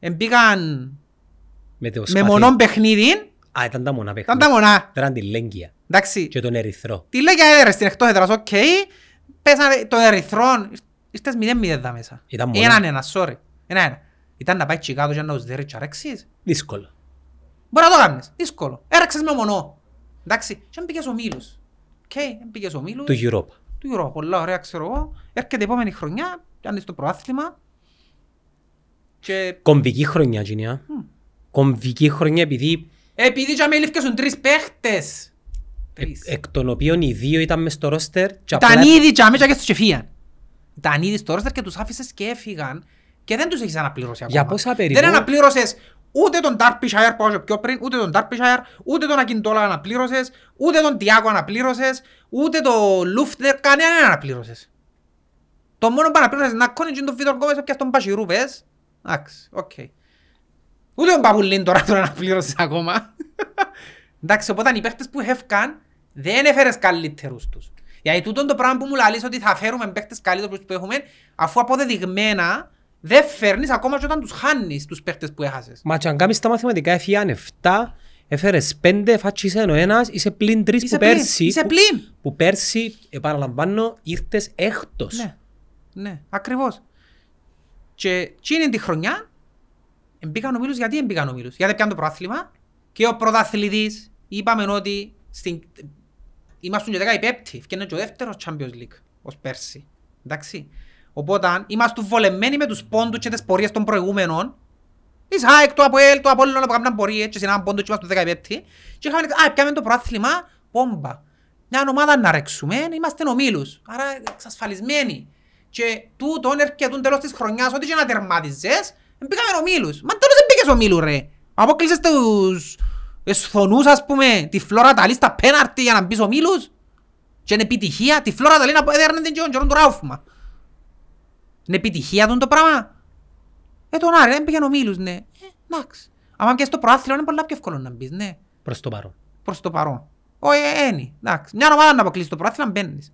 Εμπήκαν Με, το με σπαθί. μονόν παιχνίδι, Α, ήταν τα μονά ήταν παιχνίδια. τα μονά. Ήταν τη Λέγκια Εντάξει, και τον Ερυθρό. Τι λέει για έδρες στην εκτός έδρας, οκ. Πέσανε το ερυθρόν, ήρθες 0-0 δα μέσα. Ήταν μόνο. Έναν ένα, sorry. Ένα ένα. Ήταν να πάει τσικάτο και να τους δέρει και αρέξεις. Δύσκολο. Μπορεί να το κάνεις, δύσκολο. Έρεξες με μονό. Εντάξει, και αν πήγες ο Μήλους. Οκ, αν πήγες ο Μήλους. Του Europa. Του Euro, πολλά ωραία ξέρω εγώ. Έρχεται η επόμενη χρονιά, κάνεις το προάθλημα. Και Κομβική χρονιά, Τζινιά. Κομβική χρονιά επειδή επειδή και με λήφκεσουν τρεις παίχτες. εκ, Τρεις. εκ των οποίων οι δύο ήταν μες στο ρόστερ και Ήταν απλά ήδη και αμέσως και τους εφύγαν. Ήταν ήδη στο ρόστερ και τους άφησες και έφυγαν και δεν τους έχεις αναπληρώσει ακόμα. Για πόσα περίπου; Δεν αναπλήρωσες ούτε τον Derbyshire που πιο πριν, ούτε τον Derbyshire, ούτε τον Ακιντόλα αναπλήρωσες, ούτε τον Τιάκο αναπλήρωσες, ούτε τον Λούφτερ, κανέναν αναπλήρωσες. Το μόνο που αναπλήρωσες να κόνεις και τον Βίτορ Γκόμες έπιας τον Πασιρού, πες. Εντάξει, οκ. Ούτε τον Παπουλίν τώρα τον αναπλήρωσες ακόμα. Εντάξει, οπότε οι παίχτες που έφκαν δεν έφερες καλύτερους τους. Γιατί τούτο το πράγμα που μου λαλείς ότι θα φέρουμε παίχτες καλύτερους που έχουμε, αφού αποδεδειγμένα δεν φέρνεις ακόμα και όταν τους χάνεις τους παίχτες που έχασες. Μα και αν κάνεις τα μαθηματικά έφυγαν 7, έφερες 5, φάτσισε ο ένας, είσαι πλην 3 Είσαι που πλην, πέρσι. είσαι που- πλην. Που πέρσι, επαναλαμβάνω, ήρθες έκτος. Ναι, ναι, ακριβώς. Και εκείνη τη χρονιά εμπήκαν ο Μίλους γιατί εμπήκαν ο Μίλους. Γιατί πιάνε το προάθλημα και ο πρωταθλητής είπαμε ότι στην... είμαστε και 15η, φτιάχνει και ο δεύτερος Champions League ως πέρσι. Εντάξει. Οπότε είμαστε βολεμένοι με τους πόντους και τις πορείες των προηγούμενων Της ΑΕΚ, το ΑΠΟΕΛ, το Απόλλωνα που έκαναν πορείες και συνάμαν πόντους και είμαστε 15η και είχαμε α, πιάμε το προάθλημα, πόμπα. Μια ομάδα να ρέξουμε, είμαστε ομίλους, άρα εξασφαλισμένοι. Και τούτον έρχεται τέλος της χρονιάς, ό,τι και να τερμάτιζες, μπήκαμε ομίλους. Μα τέλος δεν μπήκες ομίλου ρε. Απόκλεισες τους εσθονούς ας πούμε, τη Φλόρα Ταλής στα πέναρτι για να μπεις ομίλους. Και είναι επιτυχία, τη Φλόρα Ταλή να έδερνε την καιρόν του Ράουφμα. Είναι επιτυχία τον το πράγμα. Ε, τον Άρη, δεν πήγαινε ομίλους, ναι. Ε, εντάξει. Άμα και στο προάθλιο είναι πολλά πιο εύκολο να μπεις, ναι. Προς το παρόν. Προς το παρόν. Όχι, ε, ένι. Εντάξει. Μια ομάδα να αποκλείσει το προάθλιο, μπαίνεις.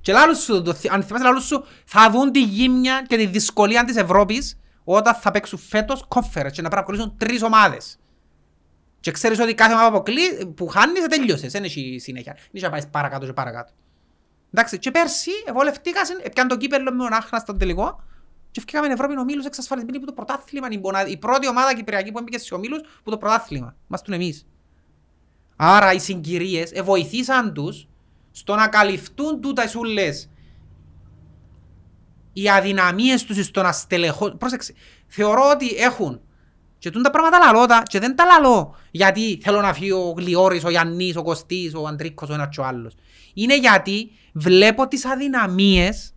Και λάλλους σου, το, αν θυμάσαι λάλλους σου, θα δουν τη γύμνια και τη δυσκολία της Ευρώπης όταν θα παίξουν φέτος conference και να πρέπει να αποκλείσουν τρεις ομάδες. Και ξέρεις ότι κάθε ομάδα που αποκλεί- που χάνεις δεν τελειώσες, δεν έχει συνέχεια. Δεν έχει να πάεις παρακάτω και παρακάτω. Εντάξει, και πέρσι ευολευτήκασαν, έπιαν το κύπελλο με τον Άχνας στον τελικό και ευκήκαμε Ευρώπη ομίλους εξασφαλισμένοι που το πρωτάθλημα. είναι η μοναδ- Η πρώτη ομάδα κυπριακή που έμπηκε σε ομίλους που το πρωτάθλημα. Μάστον εμείς. Άρα οι συγκυρίες ε, βοηθήσαν τους στο να καλυφθούν τούτα οι σούλες οι αδυναμίες τους στο να στελεχώ... Πρόσεξε, θεωρώ ότι έχουν και τούν τα πράγματα λαλώ τα και δεν τα λαλώ γιατί θέλω να φύγει ο Γλιόρης, ο Γιάννης, ο Κωστής, ο Αντρίκος, ο ένας και ο άλλος. Είναι γιατί βλέπω τις αδυναμίες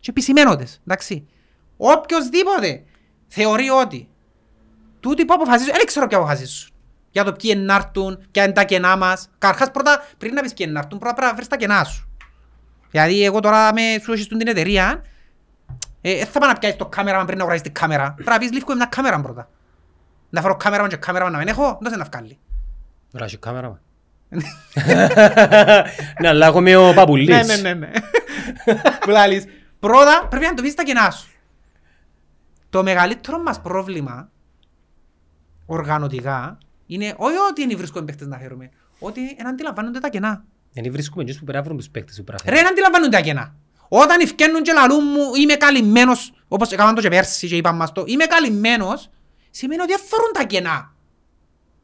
και επισημένοντες, εντάξει. Οποιοςδήποτε θεωρεί ότι τούτοι που αποφασίζουν, δεν ξέρω ποια αποφασίζουν. Για το ποιοι είναι να έρθουν, ποια είναι τα κενά μας. Καρχάς πρώτα, πριν να πεις ποιοι είναι να έρθουν, πρώτα πρέπει να βρεις τα κενά σου. Δηλαδή εγώ τώρα με σου έχεις την εταιρεία, ε, δεν θα πάω να πιάσεις το κάμερα πριν να αγοράσεις την κάμερα. Πρέπει να πεις λίφκω μια κάμερα πρώτα. Να φέρω κάμερα και κάμερα να μην έχω, δεν να βγάλει. Τώρα έχει κάμερα μα. Ναι, αλλά έχουμε ο Παπουλής. Ναι, ναι, ναι, ναι. Που λαλείς. Πρώτα πρέπει να το πεις τα κενά σου. Το μεγαλύτερο μας πρόβλημα οργανωτικά είναι όχι ότι είναι βρίσκουμε παίχτες να φέρουμε, ότι δεν αντιλαμβάνονται τα κενά. Δεν βρίσκουμε εκείνους που πρέπει να βρουν τους παίκτες που πρέπει να Ρε, φέρουν. δεν αντιλαμβάνονται τα κενά. Όταν ευκαινούν και λαλούν μου είμαι καλυμμένος, όπως έκαναν το και πέρσι και είπαν μας το, είμαι καλυμμένος, σημαίνει ότι αφορούν τα κενά.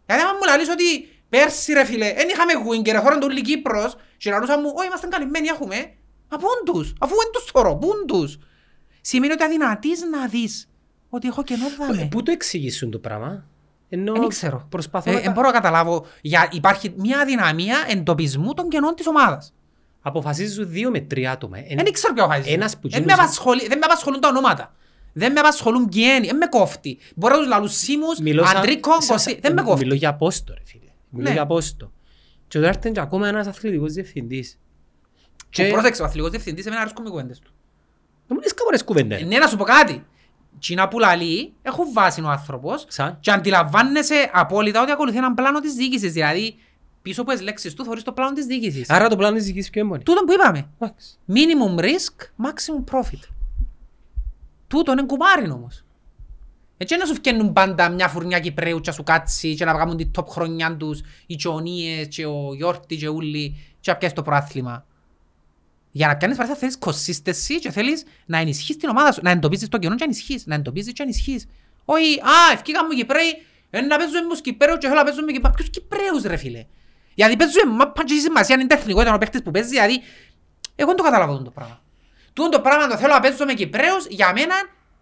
Γιατί άμα μου λαλείς ότι πέρσι ρε φίλε, δεν είχαμε γουίνκερ, χώραν του όλη Κύπρος και λαλούσαν μου, όχι είμαστε καλυμμένοι έχουμε. Μα πού είναι τους, αφού δεν τους θωρώ, πού είναι τους. Σημαίνει ότι αδυνατείς να δεις ότι έχω κενό Ε, δάμε. Πού το εξηγήσουν το πράγμα; Ενώ Δεν ξέρω. Προσπαθώ Ε, να Δεν μπορώ να καταλάβω. Για, υπάρχει μια αδυναμία εντοπισμού των κενών της ομάδας. αποφασίζουν δύο με τρία άτομα. Ε, Δεν ξέρω ποιο αποφασίζει. Ένας που δεν, με γίνεσαι- απασχολεί, δεν με απασχολούν τα ονόματα. Δεν με απασχολούν γέννη. Δεν με κόφτει. Μπορώ να τους λαλούς Σίμους, Μιλώ σαν- Αντρίκο, σαν- Κωστή. Δεν με ε, κόφτει. Μιλώ για απόστο ρε φίλε. Μιλώ Ναι. για απόστο. Και τώρα έρθει και ακόμα ένας αθλητικός διευθυντής. Και... Και Πρόσεξε, ο αθλητικός διευθυντής εμένα αρέσκουν οι κουβέντες του. δεν μου λες καμπορές κουβέντες. Ε, Ναι, να σου πω κάτι. Τσίνα που λαλεί, έχουν βάσει ο άνθρωπος Σαν; και αντιλαμβάνεσαι απόλυτα ότι ακολουθεί έναν πλάνο της διοίκησης. Δηλαδή, πίσω από τις λέξεις του θωρείς το πλάνο της διοίκησης. Άρα το πλάνο της δικής ποιο είναι μόνη. Τούτο που είπαμε. Εντάξει. Minimum risk, maximum profit. Τούτο είναι κουμάρι όμως. Έτσι να σου φτιάχνουν πάντα μια φουρνιά Κυπρέου και να σου κάτσει και να βγάλουν την top χρονιά τους οι Τσονίες και ο Γιόρτη και ούλοι και να πιάσεις το προάθλημα. Για να πιάνεις παράθυρα θέλεις consistency και θέλεις να ενισχύσεις την ομάδα σου, να εντοπίζεις το κενό και να ενισχύσεις, να εντοπίζεις και να ενισχύεις. Όχι, α, ευκήκαν μου οι Κυπρέοι, ε, να παίζουμε με τους Κυπρέους και θέλω να παίζουμε με Κυπρέους. Ποιους Κυπρέους ρε φίλε; Γιατί παίζουμε μάπα και έχει σημασία αν είναι τεχνικό ήταν ο παίχτης που παίζει, δηλαδή εγώ δεν το καταλαβαίνω το πράγμα. Τούτο το πράγμα το θέλω να παίζω με Κυπρέους, για μένα,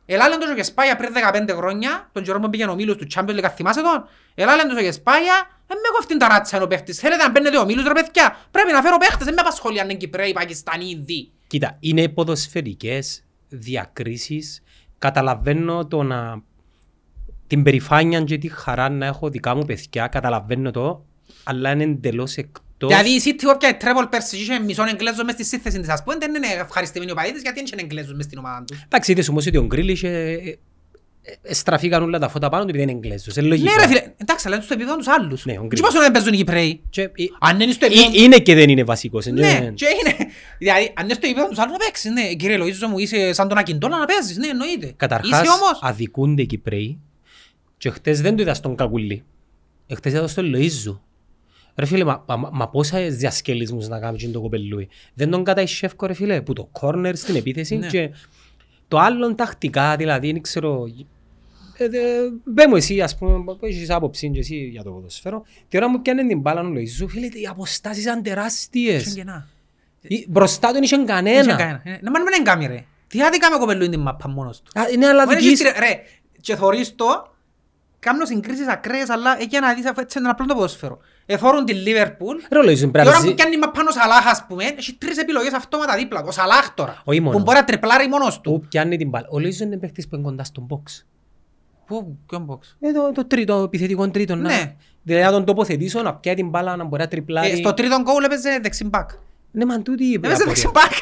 ελάλεν τόσο και σπάγια πριν 15 χρόνια, τον καιρό που πήγαινε ο Μίλος του Champions League, θυμάσαι τον, ελάλεν τόσο και σπάγια, δεν με έχω αυτήν τα ράτσα ο παίχτης. Θέλετε να μπαίνετε ο Μίλος ρε παιδιά, πρέπει να φέρω παίχτες, δεν με απασχολεί αν είναι Κυπρέοι, Πακιστανοί, Ινδοί. Κοίτα, είναι ποδοσφαιρικές διακρίσεις. Καταλαβαίνω το να... την περηφάνεια και τη χαρά να έχω δικά μου παιδιά, καταλαβαίνω το, αλλά είναι εντελώς εκ εκτός... Δηλαδή η City όποια τρέπολ πέρσι είχε μισόν Εγγλέζο μες στη σύνθεση της ας πούμε δεν είναι ευχαριστημένοι ο παΐδες γιατί δεν είχε Εγγλέζους μες στην ομάδα τους. Εντάξει, είδες όμως ότι ο Γκρίλ στραφήκαν όλα τα φώτα πάνω του επειδή είναι Εγγλέζος. Είναι λογικό. Ναι ρε φίλε, εντάξει αλλά είναι στο επίπεδο τους άλλους. Ναι, ο Τι Γκρίλ. πόσο να παίζουν οι Κυπρέοι. Και, ε, Αν είναι στο ε, επίπεδο... είναι και δεν είναι βασικός. ε, Ναι, και είναι. Δηλαδή, αν είναι στο επίπεδο τους άλλους να παίξεις, ναι. Κύριε Λοΐζο μου, είσαι σαν τον Ακιντόλα να παίζεις, ναι, εννοείται. Καταρχάς, Είσαι όμως. αδικούνται οι Κυπρέοι και χτες δεν το είδα στον Κακουλή. Χτες είδα στον Λοΐζου. Ρε φίλε, μα, μα, μα πόσα διασκελισμούς να κάνει το κοπελούι. Δεν τον καταϊσεύκω ρε φίλε, που το κόρνερ στην επίθεση Ναι. και το άλλο τακτικά, δηλαδή, δεν ξέρω... Ε, ε, Πες μου εσύ, ας πούμε, που έχεις άποψη και εσύ για το ποδοσφαίρο, τη ώρα που πιάνε την μπάλα ο Λοΐζου, φίλε, οι αποστάσεις ήταν Είχε τεράστιες. κενά. Ή- Μπροστά του δεν είχε Είχε κανένα. κανένα. Ε, Να μην μην κάνει ρε. Τι άδικα με κοπελούιν την μάπα μόνος του. Α, Είναι αλλά Μα είναι δικής... και στη- Ρε, και θωρείς το, κάνω συγκρίσεις ακραίες, αλλά για να δεις αφού έτσι είναι απλό το ποδόσφαιρο. Εθώρουν τη Λίβερπουλ, Ρε ο Λοΐζου, η πρέπει ώρα να που ζει- πιάνει η μαπά ο Σαλάχ, ας πούμε, έχει τρεις επιλογές αυτόματα δίπλα. Ο Σαλάχ τώρα, Όχι μόνος. που μπορεί να τριπλάρει μόνος του. Που πιάνει την μπάλα. Ο Λοΐζου είναι παίχτης που είναι κοντά στον box. Πού, ποιον box; Ε, το, το τρίτο, επιθετικό τρίτο. να- Ναι. Δηλαδή να τον τοποθετήσω, να πιάει την μπάλα, να μπορεί να τριπλάρει. Ε, Στο τρίτο γκολ έπαιζε δεξιμπάκ. Ναι, μα τούτη η Έπαιζε απορία. δεξιμπάκ.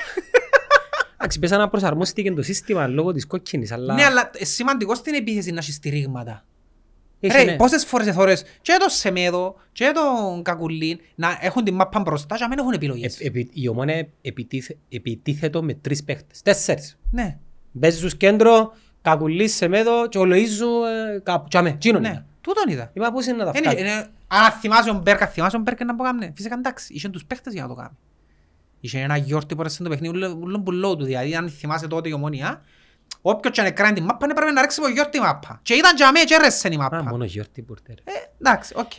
Εντάξει, πέσα να προσαρμόστηκε το σύστημα λόγω της κόκκινης, αλλά... Ναι, αλλά ε, σημαντικό στην επίθεση να έχει στηρίγματα. Έχει, Ρε, ναι. πόσες φορές εθώρες και το Σεμέδο και τον Κακουλίν να έχουν την μάπα μπροστά και να μην έχουν Ε, επιλογές. επι- Η ομόνια επιτίθε- επιτίθετο με τρεις παίχτες. Τέσσερις. Ναι, Παίζει στους κέντρο, κακουλής σε μέδο και ο Λοΐζου ε, κάπου. Τσάμε, τσίνον ναι. είναι. Τούτον είδα. Είπα πώς είναι να τα Είναι- βγάλεις; είναι- Αν θυμάσαι τον Μπέρκα, θυμάσαι τον Μπέρκα να πω κάμνε. Φυσικά εντάξει, είχε τους παίχτες για να το κάνει. Είχε ένα γιόρτι που έρεσε το παιχνίδι ούλο- ούλον πουλό του. Δηλαδή αν θυμάσαι τότε η ομόνια, όποιος και αν εκράνει την μάπα έπρεπε να ρίξει από γιόρτι μάπα. Και ήταν για μέ και έρεσε η Α, μάπα. μόνο γιόρτι μπορείτε. ρε. Ε, εντάξει, οκ.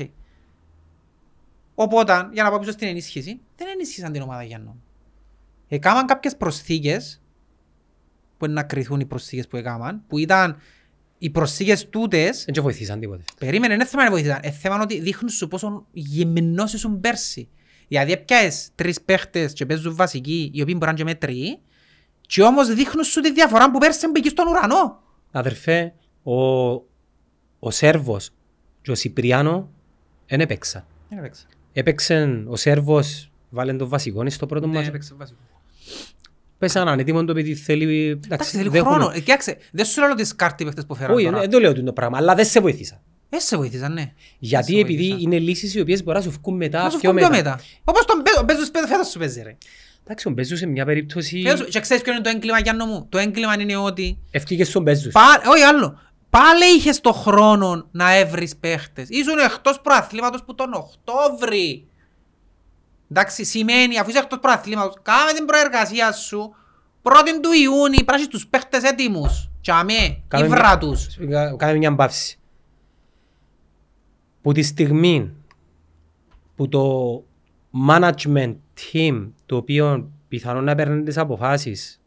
Οπότε, για να πάω πίσω στην ενίσχυση, δεν ενίσχυσαν την ομάδα Γιάννου. Έκαναν κάποιες προσθήκες, που είναι να κρυθούν οι προσθήκες που έκαναν, που ήταν οι προσθήκες τούτες, Δεν και βοηθήσαν τίποτε. περίμενε, είναι θέμα να βοηθήσαν, ε, θέμα είναι ότι δείχνουν σου πόσο γεμινός ήσουν πέρσι. Δηλαδή έπιασες τρεις παίχτες και παίζουν βασικοί, οι οποίοι μπορεί να είναι και μέτροι, και όμως δείχνουν σου τη διαφορά που πέρσι μπήκε στον ουρανό. Αδερφέ, ο, ο Σέρβος και ο Σιπριάνο δεν έπαιξαν. Δεν έπαιξε. Έπαιξε ο Σέρβος, βάλε τον βασικό στο πρώτο Δεν μας. έπαιξε βασικό. Πέσαν ανέτοιμο το παιδί θέλει... Εντάξει, θέλει δεν έχουν- χρόνο. Ε, Κοιτάξτε, δεν σου λέω τις κάρτι παίχτες που φέραν Όχι, τώρα. δεν το λέω το πράγμα, αλλά δεν σε βοήθησαν. Ε, σε βοήθησαν, ναι. Γιατί σε επειδή βοήθησαν. είναι λύσεις οι οποίες μπορεί να σου βγουν μετά, Να σου πιο βγουν πιο μετά. μετά. Όπως τον Μπέζο, ο Μπέζος πέ- φέτος σου παίζει ρε. Εντάξει, ο Μπέζος σε μια περίπτωση Φέτος- Και ξέρεις ποιο είναι το έγκλημα Γιάννο μου; Το έγκλημα είναι ότι ευκήκε στον Μπέζους. πα- όχι άλλο. Πάλι είχες το χρόνο να έβρεις παίχτες. Ήσουν εκτός προαθλήματος που τον Οκτώβρη. Εντάξει, σημαίνει αφού είσαι εκτός προαθλήματος, κάμε την προεργασία σου. Πρώτην του Ιούνιου πράσι τους παίχτες έτοιμους. Τσαμέ, Κάμε ήβρα μια- τους. Κα- Κάνε μια μπαύση. Που τη στιγμή που το management team το οποίο πιθανόν να παίρνει τις αποφάσεις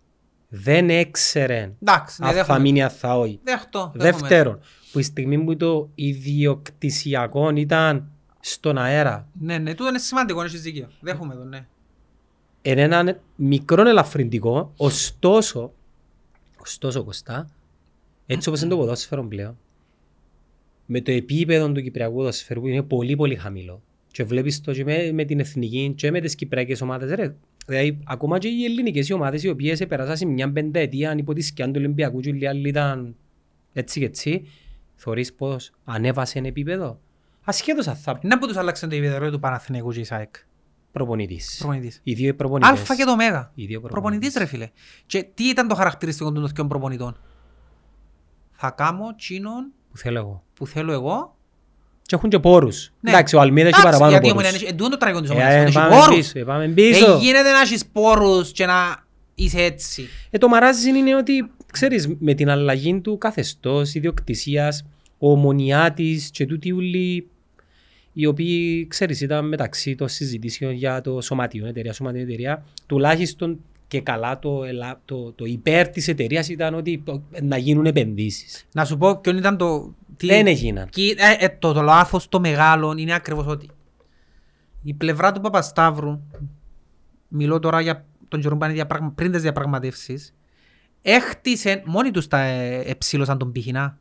δεν έξερε Εντάξει, ναι, αν θα δέχομαι. μείνει αν θα όχι. Δέχτω. δέχομαι. Δεύτερον, που η στιγμή που το ιδιοκτησιακό ήταν στον αέρα Ναι, ναι, τούτο είναι σημαντικό, έχεις δίκιο. Δέχομαι το, ναι. είναι ένα μικρό ελαφρυντικό, ωστόσο, ωστόσο Κωστά, έτσι όπως είναι το ποδόσφαιρο πλέον, με το επίπεδο του Κυπριακού ποδοσφαίρου που είναι πολύ πολύ χαμηλό και βλέπεις το και με, με την εθνική και με τις Κυπριακές ομάδες, ρε, δηλαδή ακόμα και οι ελληνικές οι ομάδες οι οποίες επεράσαν σε μια πενταετία υπό τη σκιά του Ολυμπιακού και οι άλλοι ήταν έτσι και έτσι, θωρείς πως ανέβασε επίπεδο. Ασχέτως αν θα Είναι που τους άλλαξαν το επίπεδο του Παναθηναϊκού και Ισάεκ. προπονητής. Προπονητής. Οι δύο προπονητές. Αλφα και το Μέγα. Οι δύο Προπονητής ρε φίλε. Και τι ήταν το χαρακτηριστικό των δύο προπονητών; Θα κάνω τσίνον Που θέλω εγώ. που θέλω εγώ. Και έχουν και πόρους. Ναι. Εντάξει, ο Αλμίδας έχει Εντάξει, παραπάνω γιατί η πόρους. Ομονία έχει- εντούτον το τραγικό της Ε, Ομονίας, ε, έχεις πάμε πόρους. πίσω, ε, πάμε πίσω. Δεν γίνεται να έχεις πόρους και να είσαι έτσι. Ε, το μαράζι είναι ότι, ξέρεις, με την αλλαγή του καθεστώς, ιδιοκτησίας, ο ομονιάτης και τούτοι ούλοι, οι οποίοι, ξέρεις, ήταν μεταξύ των συζητήσεων για το σωματείο, εταιρεία, σωματείο, εταιρεία, τουλάχιστον και καλά το, ελα- το, το υπέρ της εταιρείας ήταν ότι ε, να γίνουν επενδύσεις. Να σου πω ποιον ήταν το... τι- Δεν έγιναν. Κι- ε, ε, το, το λάθος το μεγάλο είναι ακριβώς ότι η πλευρά του Παπασταύρου, μιλώ τώρα για τον καιρό που πάνε διαπραγμα- πριν τις διαπραγματεύσεις, έχτισε, μόνοι τους τα ε, εψήλωσαν τον πύχηνα.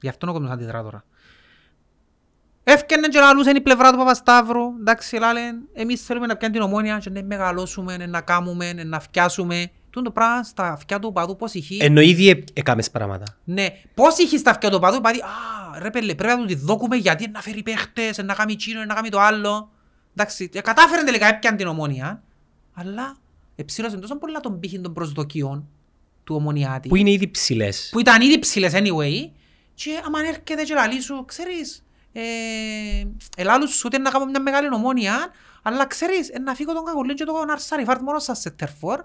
Γι' αυτό είναι ο κόσμος αντιδρά τώρα. Έχτισεν, μόνοι τους τα ε, εψήλωσαν τον πύχηνα. Έχτισεν, μόνοι τους τα ε, εψήλωσαν τον πύχηνα. Έχτισεν, μόνοι τους τα ε, εψήλωσαν τον πύχηνα. Γι' αυτό είναι ο κόσμος αντιδρά τώρα. Έφκαινε και λαλούσαν η πλευρά του Παπασταύρου. Εντάξει, λάλε, εμείς θέλουμε να πιάνει την ομόνια και να μεγαλώσουμε, να κάνουμε, να φτιάσουμε. Τούν το πράγμα στα αυτιά του παδού πώς είχε. Ενώ ήδη ε- έκαμες πράγματα. Ναι, πώς είχε στα αυτιά του παδού, παδί, α, ρε πέλε, πρέπει να του τη δώκουμε γιατί να φέρει παίχτες, να κάνει τσίνο, να κάνει το άλλο. Εντάξει, και κατάφερε τελικά έπιαν την ομόνια, αλλά εψήλωσε τόσο πολλά τον πύχη των προσδοκιών του ομονιάτη Που είναι ήδη ψηλές. που ήταν ήδη ψηλές anyway και άμα έρχεται και λαλείς σου, ξέρεις, ε, ελάλους σου ούτε να κάνω μια μεγάλη ομόνια, αλλά ξέρεις, ε, να φύγω τον Κακουλίν και τον Αρσάρι, φάρτ μόνο σας σε τερφόρ,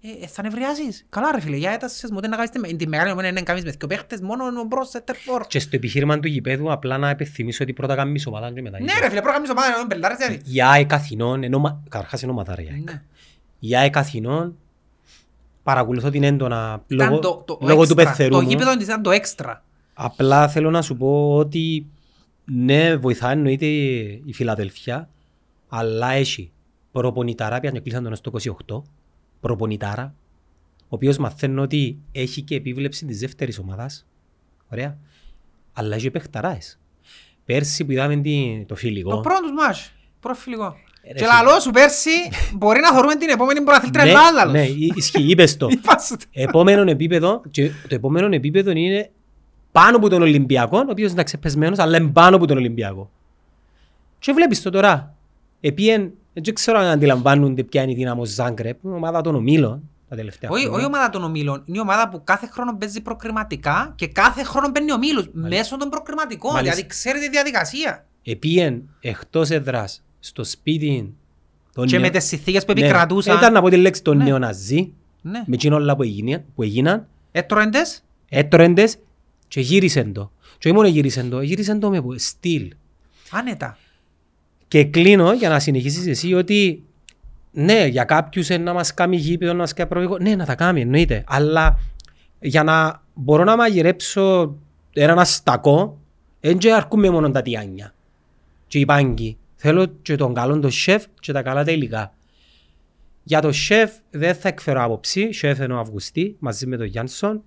ε, ε, θα νευριάσεις. Καλά ρε φίλε, για έτασες μου, ούτε να κάνεις τη, τη μεγάλη ομόνια να κάνεις μες δύο παίχτες, μόνο μπρος σε τερφόρ. Και στο επιχείρημα του γηπέδου απλά να επιθυμίσω ότι πρώτα κάνεις ομάδα και μετά. Ναι ρε φίλε, πρόγραμμις ομάδα, είναι πελάρες δηλαδή. Η ΑΕΚ Αθηνών, ενώ, μα- καταρχάς είναι ομαδάρια. η ΑΕΚ. Ναι. Η ΑΕΚ Αθηνών παρακολουθώ την έντονα Ήταν λόγω, το- το λόγω του έξτρα. πεθερού Το μου. γήπεδο της ήταν το έξτρα. Απλά θέλω να σου πω ότι ναι, βοηθάει εννοείται η Φιλαδελφία, αλλά έχει προπονητάρα, πια κλείσαν τον στο 28, προπονητάρα, ο οποίος μαθαίνει ότι έχει και επίβλεψη της δεύτερης ομάδας, ωραία, αλλά έχει παιχταράες. Πέρσι που είδαμε την- το φιλικό, Το πρώτο τους μάτς, πρώτο φιλικό. Ε, ρε Και φίλε. λαλό σου πέρσι μπορεί να θεωρούμε την επόμενη προαθλήτρια ναι, Ελλάδα. ναι, ισχύει, είπες το. Είπα επόμενο επίπεδο, και το επόμενο επίπεδο είναι πάνω από τον Ολυμπιακό, ο οποίος είναι ξεπεσμένος, αλλά είναι πάνω από τον Ολυμπιακό. Και βλέπεις το τώρα. Επίεν, δεν ξέρω αν αντιλαμβάνονται ποια είναι η δύναμο Ζάγκρεπ, η ομάδα των ομίλων τα τελευταία Όχι, όχι η χρόνια. ομάδα των ομίλων. Είναι η ομάδα που κάθε χρόνο παίζει προκριματικά και κάθε χρόνο παίρνει ομίλους μέσω των προκριματικών. Μάλιστα. Δηλαδή ξέρει τη διαδικασία. Επίεν εκτός έδρας, στο σπίτι των Και νεο- με τις συνθήκες που Ναι, επικρατούσαν. Ήταν να πω τη λέξη των Ναι. νεοναζί, Ναι. με εκείνο όλα που έγιναν, που έγιναν Έτρωεντες. έτρεντες και γύρισαν το. Και όχι μόνο γύρισαν το, γύρισαν το με που- στυλ. Άνετα. Και κλείνω για να συνεχίσεις εσύ ότι ναι, για κάποιους είναι να μας κάνει γήπεδο, να μας κάνει προβικό. Ναι, να τα κάνει, εννοείται. Αλλά για να μπορώ να μαγειρέψω έναν αστακό, δεν και αρκούμε μόνο τα τιάνια. Και οι πάγκοι. Θέλω και τον καλό το σεφ και τα καλά τα υλικά. Για το σεφ δεν θα εκφέρω άποψη. Σεφ είναι ο Αυγουστή μαζί με τον Γιάνσον.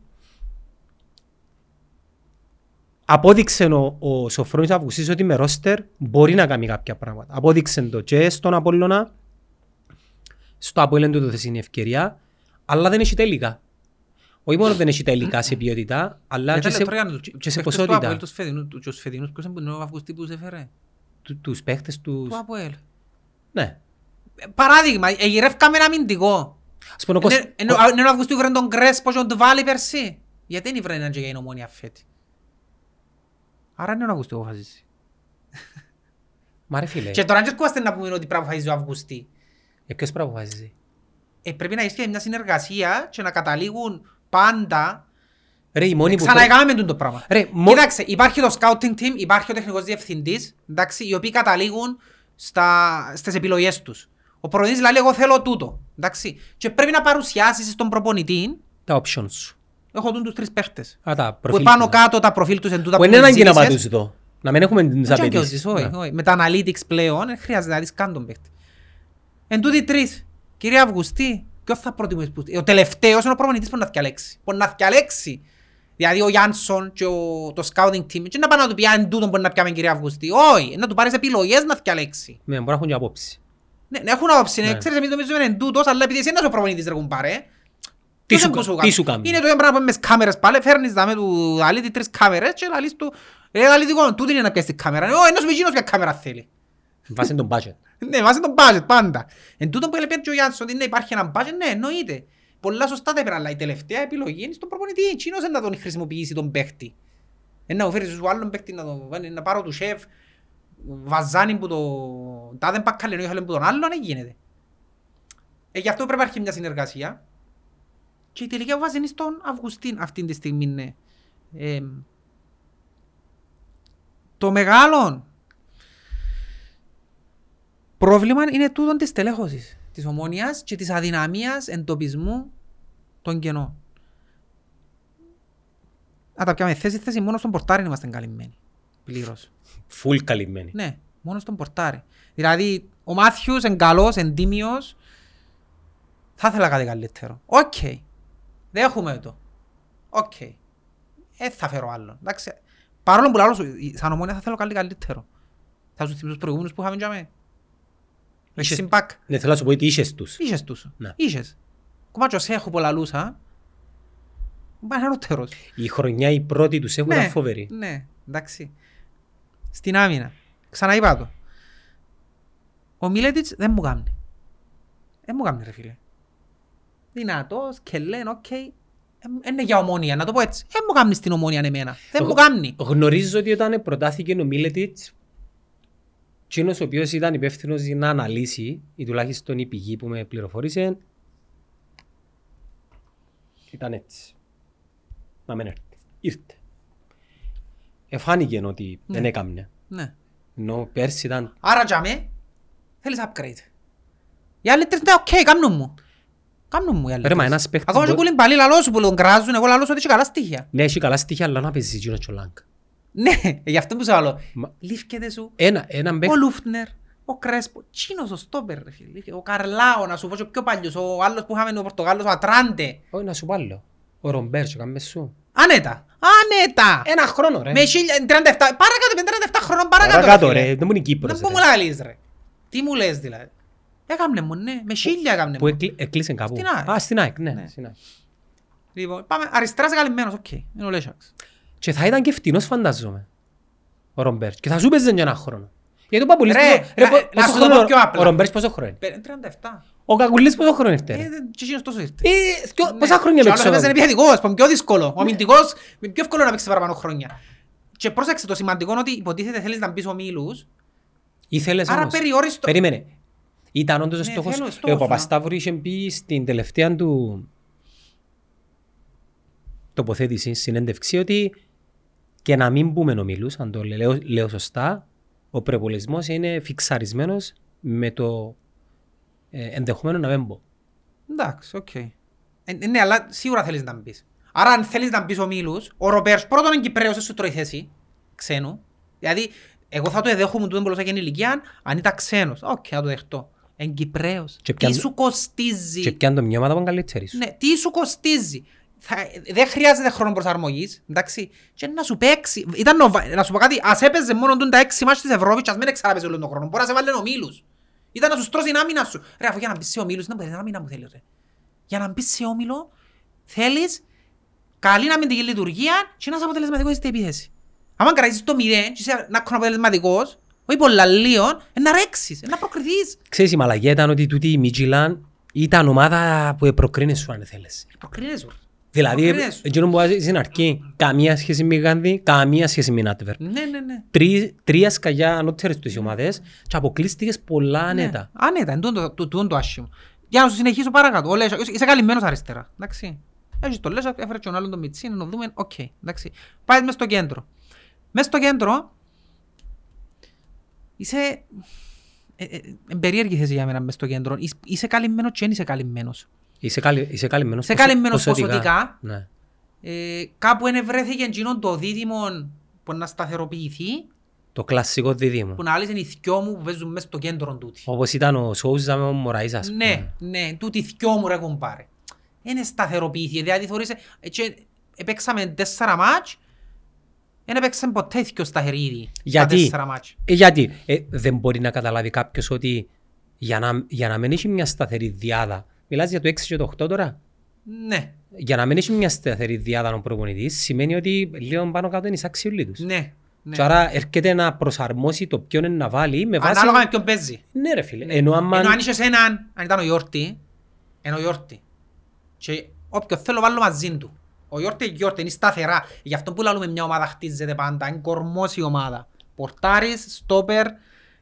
Απόδειξε ο, ο Σοφρόνης Αυγουστής ότι με ρόστερ μπορεί να κάνει κάποια πράγματα. Απόδειξε το και στον Απόλλωνα, στο Απόλλωνα του δόθες είναι η ευκαιρία, αλλά δεν έχει τελικά. Όχι μόνο δεν έχει τελικά σε ποιότητα, αλλά και Γιατί σε, λεπτό για να τους- και σε παίχτες του ποσότητα. Αποέλ, τους φετινούς- τους φετινούς, ποιος είναι ο Αυγουστή που σε έφερε; Του, τους παίχτες τους... Του Αποέλ. Ναι. Ε, Παράδειγμα, εγυρεύκαμε ένα αμυντικό. Ας πούμε ο Κώσ- Είναι- Είναι είναι ο Αυγουστή που βρει τον Κρέσπο και τον Τουβάλη πέρσι. Γιατί δεν βρει έναν και για την ομόνια φέτη; Άρα είναι ο Αυγουστή που αποφασίζει. Μα ρε φίλε, Και τώρα δεν έρχομαστε να πούμε ότι πρέπει να αποφασίζει ο Αυγουστή. ε, ποιος πρέπει να αποφασίζει; Ε, πρέπει να ισχύει μια συνεργασία και να καταλήγουν πάντα. Ρε, οι μόνοι που... Ξαναεκάμε τον το πράγμα. Ρε, μο- Κοίταξε, υπάρχει το scouting team, υπάρχει ο τεχνικός διευθυντής, εντάξει, οι οποίοι καταλήγουν στα, στις επιλογές τους. Ο προπονητής λέει εγώ θέλω τούτο, εντάξει. Και πρέπει να παρουσιάσεις στον προπονητή, Τα options σου. Έχω τούν τους τρεις παίχτες. Α, τα Που προφίλ πάνω τους. κάτω τα προφίλ τους εν τούτα Που είναι μου ανάγκη να ζήτησες. πατούς εδώ. Να μην έχουμε τις Όχι απαιτήσεις. αγιώσεις, όχι, Ναι. όχι. Με τα analytics πλέον δεν χρειάζεται να δεις καν τον παίχτη. Εν τούτοι τρεις. Κύριε Αυγουστή, ποιος θα προτιμήσεις που... Ο τελευταίος είναι ο προπονητής που να διαλέξει. Που να διαλέξει. Δηλαδή ο Γιάνσον και ο, το scouting team και να πάνε να του πει αν τούτον μπορεί να πιάμε κύριε Αυγουστή. Όχι, να του πάρεις επιλογές να διαλέξει. Ναι, μπορεί να έχουν και απόψη. Ναι, ναι, έχουν άποψη, ναι. Ναι. Ξέρεις, εμείς νομίζουμε είναι τούτος, αλλά επειδή εσύ είναι ο προπονητής ρε κουμπάρε. Τι ποιος σου είναι που κα- κάνεις; τι σου κάνεις; Είναι το ίδιο πράγμα που με τις κάμερες πάλι, φέρνεις δάμε του αλήτη τρεις κάμερες και λαλείς του «Ρε αλήτικο, τούτη είναι να πιάσεις την κάμερα». «Ω, ένας με εκείνος ποια κάμερα θέλει». Βάσει τον budget. Ναι, βάζει τον budget πάντα. Εν τούτο που έλεγε και ο Γιάννης ότι ναι, υπάρχει ένα budget, ναι, εννοείται. Πολλά σωστά τα είπε, αλλά η τελευταία επιλογή είναι στον προπονητή. Εκείνος είναι να τον χρησιμοποιήσει τον παίχτη. Ε, να μου φέρεις σου άλλον παίχτη, να, το, να πάρω του σεφ, βαζάνι που το... Τάδε μπακαλενό είχα που τον άλλον, δεν γίνεται. Ε, γι' αυτό πρέπει να υπάρχει μια συνεργασία. Και η τελική βάση είναι στον Αυγουστίν αυτή τη στιγμή, ναι. Ε, το μεγάλο πρόβλημα είναι τούτον της τελέχωσης της ομόνιας και της αδυναμίας εντοπισμού των κενών. Να τα πιάμε θέση θέση μόνο στον πορτάρι είμαστε καλυμμένοι. Πλήρως. Φουλ καλυμμένη. Ναι, μόνο στον πορτάρι. Δηλαδή, ο Μάθιους είναι καλός, είναι τίμιος. Θα ήθελα κάτι καλύτερο. Οκ. Δέχομαι το. Οκ. Ε, θα φέρω άλλο. Εντάξει. Παρόλο που λαλώ σου, σαν ομόνια θα θέλω κάτι καλύτερο. Θα σου θυμίσω τους προηγούμενους που είχαμε για μέ. Με Είχες- συμπακ. Ναι, θέλω να σου πω ότι είχες τους. Είχες τους. Ναι. Είχες. Κομμάτι σε έχω πολλά λούσα. Πάει ανώτερος. Η χρονιά η πρώτη τους έχουν ήταν φοβερή. Ναι, εντάξει. Στην άμυνα. Ξαναείπα το. Ο Μίλετιτς δεν μου κάνει. Δεν μου κάνει ρε φίλε. Δυνατός και λένε οκ. Είναι για ομόνια, να το πω έτσι. Δεν μου κάνει στην ομόνια εμένα. Δεν μου Εγώ- κάνει. Γνωρίζω ότι όταν προτάθηκε ο Μίλετιτς, εκείνος ο οποίος ήταν υπεύθυνος για να αναλύσει, ή τουλάχιστον η πηγή που με πληροφόρησε, ήταν έτσι. Να μην έρθει. Ήρθε. Εφάνηκε ότι Ναι. δεν έκαμνε. Ναι. Ενώ πέρσι ήταν Άρα για με, θέλεις upgrade. Οι άλλοι τρεις, ναι, οκ, κάμνουν μου. Κάμνουν μου οι άλλοι Ρε, μα τρεις. ένας παίκτης Ακόμα και μπο- που είναι πάλι λαλός σου που τον κράζουν, εγώ λαλώ σου ότι έχει καλά στοιχεία. Ναι, έχει καλά στοιχεία, αλλά να παίζεις εκείνος και ο Λάγκ. Ναι, γι' αυτό που σου λέω. Μα- Λήφκεται σου. Ένα, έναν Ο παίκτη, Λούφτνερ, ο Κρέσπο, τσίνος ο Στόπερ, ρε φίλε. Ο Καρλάο, να σου πω και ο πιο παλιός, ο άλλος που είχαμε ο Πορτογάλος, ο Ατράντε. όχι να σου πω άλλο. Ο Ρομπέρτσο, κάμε σου. Άνετα, άνετα. Ένα χρόνο ρε. Με χίλια, 37, παρακάτω με 37 χρόνων παρακάτω. Παρακάτω φίλε. ρε, δεν μου είναι η Κύπρος Δεν μου ρε. λαλείς ρε. Τι μου λες δηλαδή. Έκαμνε μου, ναι, με χίλια έκαμνε Που μου. εκλεί- εκλείσε κάπου. Στην ΑΕΚ. Α, στην ΑΕΚ, ναι. Ναι. στην ΑΕΚ. Λοιπόν, πάμε, αριστεράς καλυμμένος, οκ, είναι ο Λέσσαξ. Και θα ήταν και φτηνός φαντάζομαι. Ο Ρομπέρτς. Και θα σου παίζει για ένα χρόνο. Γιατί ο Παπουλής Ρε, πόσο- να- πο- να πόσο σου το πω χρόνο- πιο απλά. Ο Ρομπέρτς πόσο χρόνο είναι; Πε- 37. Ο Κακουλής πόσο χρόνο ήρθε. ρε. Ε, δεν- και εκείνος τόσο ήρθε. Ε, δυο- Πόσα Ναι. χρόνια Και ο άλλος παίξω. έπαιζε επιθετικός, που είναι πιο δύσκολο. Ο αμυντικός, είναι πιο εύκολο να παίξει παραπάνω χρόνια. Και πρόσεξε το σημαντικό είναι ότι υποτίθεται θέλεις να μπεις ομίλους, Ήθελες άρα όμως. περιόριστο. Περίμενε. Ήταν όντως ο Ναι, στόχος. θέλω Ε, στόχος, Ο να. Παπασταύρου είχε πει στην τελευταία του τοποθέτησης, συνέντευξη, ότι και να μην πούμε ομίλους, αν το λέω, λέω σωστά, ο προπολισμός είναι φιξαρισμένος με το ε, ενδεχομένο να μην πω. Εντάξει, οκ. Ε, ε, ναι, αλλά σίγουρα θέλεις να μπεις. Άρα αν θέλεις να μπεις ομίλους, ο Ροπέρς πρώτον είναι Κυπρέος, δεν σου τρώει θέση, ξένου. Δηλαδή, εγώ θα το εδέχομαι τούτο πολλός εκείνη ηλικία, αν ήταν ξένος. Οκ, θα το δεχτώ. Εν Κυπρέος. Και Τι πιάν- σου κοστίζει; Και πιάνε το μνήμα από καλύτερη σου. Ναι, τι σου κοστίζει; Θα, δεν χρειάζεται χρόνο προσαρμογής, εντάξει; Και να σου παίξει. Ήταν ο, Βα- να σου πω κάτι, ας έπαιζε μόνο τον τα έξι μάτς της Ευρώπης και ας μην εξάραπεζε όλο τον χρόνο. Μπορεί να σε βάλει ομίλους. Ήταν να σου στρώσει την άμυνα σου. Ρε, αφού για να μπεις σε ομίλους, δεν μπορεί να άμυνα που θέλεις, ρε. Για να μπεις σε όμιλο, θέλεις καλή αμυντική λειτουργία και να είσαι αποτελεσματικός στην επίθεση. Αν κρατήσεις το μηδέν και είσαι να είναι αποτελεσματικός, όχι πολλά λίγο, να ρέξεις, να προκριθείς. Ξέρεις η μαλαγία ήταν ότι τούτη η Μίτζιλαν ήταν ομάδα που προκρίνε σου αν θέλεις. Προκρίνεσαι. Δηλαδή, Προκρίνεσαι. εκείνο που βάζεις στην αρχή, καμία σχέση με Γάνδη, καμία σχέση με Νάτβερ. Ναι, ναι, ναι. Τρει- Τρία σκαλιά ανώτερες τους οι ομάδες και αποκλείστηκες πολλά άνετα. Ναι. Άνετα, είναι τούτο το, το, το άσχημο. Για να σου συνεχίσω παρακάτω. Ο Λέσσα, είσαι καλυμμένος αριστερά. Εντάξει. Έχεις το Λέσσα, έφερε και τον άλλον τον Μιτσίν, να δούμε. Οκ. εντάξει. Πάει μες στο κέντρο. Μες στο κέντρο είσαι... Ε, ε, ε, περίεργη θέση για μένα μες στο κέντρο. Είσαι- Είσαι καλυμμένος και δεν είσαι καλυμμένος. Είσαι, καλυ, είσαι καλυμμένος, Είσαι ποσο- καλυμμένος ποσοτικά. Ναι. Ε, κάπου είναι βρέθηκε εκείνον το δίδυμο που να σταθεροποιηθεί, Το κλασικό δίδυμο. που να άλλες είναι οι θκιό μου που παίζουν μες στο κέντρο τούτοι. Όπως ήταν ο Σόουζα με ο Μωραΐς ας πούμε. Ναι, ναι, τούτη θκιό μου ρε κουμπάρε. Είναι σταθεροποιηθεί, δηλαδή θωρείς, έτσι, επέξαμε τέσσερα μάτς, δεν έπαιξαν ποτέ θκιο σταθερή ήδη. στα Γιατί; τέσσερα μάτς. Ε, γιατί; Ε, δεν μπορεί να καταλάβει κάποιος ότι για να, για να μην έχει μια σταθερή διάδα, μιλάς για το 6 και το 8 τώρα, Ναι, για να μην έχει μια σταθερή διάδα ο προπονητής, σημαίνει ότι λίγο πάνω κάτω είναι εισάξιοι όλοι τους. ναι. ναι. Και άρα έρχεται να προσαρμόσει το ποιον είναι να βάλει με βάση... Ανάλογα με ποιον παίζει. Ναι ρε φίλε, ενώ άμα... Ενώ αν είχες έναν, αν ήταν ο Γιόρτη, είναι ο Γιόρτη. Και όποιος θέλω βάλω μαζί του. Ο Γιόρτη είναι Γιόρτη, είναι σταθερά. Γι' αυτό που λαλούμε μια ομάδα χτίζεται πάντα, είναι κορμός η ομάδα. Πορτάρις, στόπερ,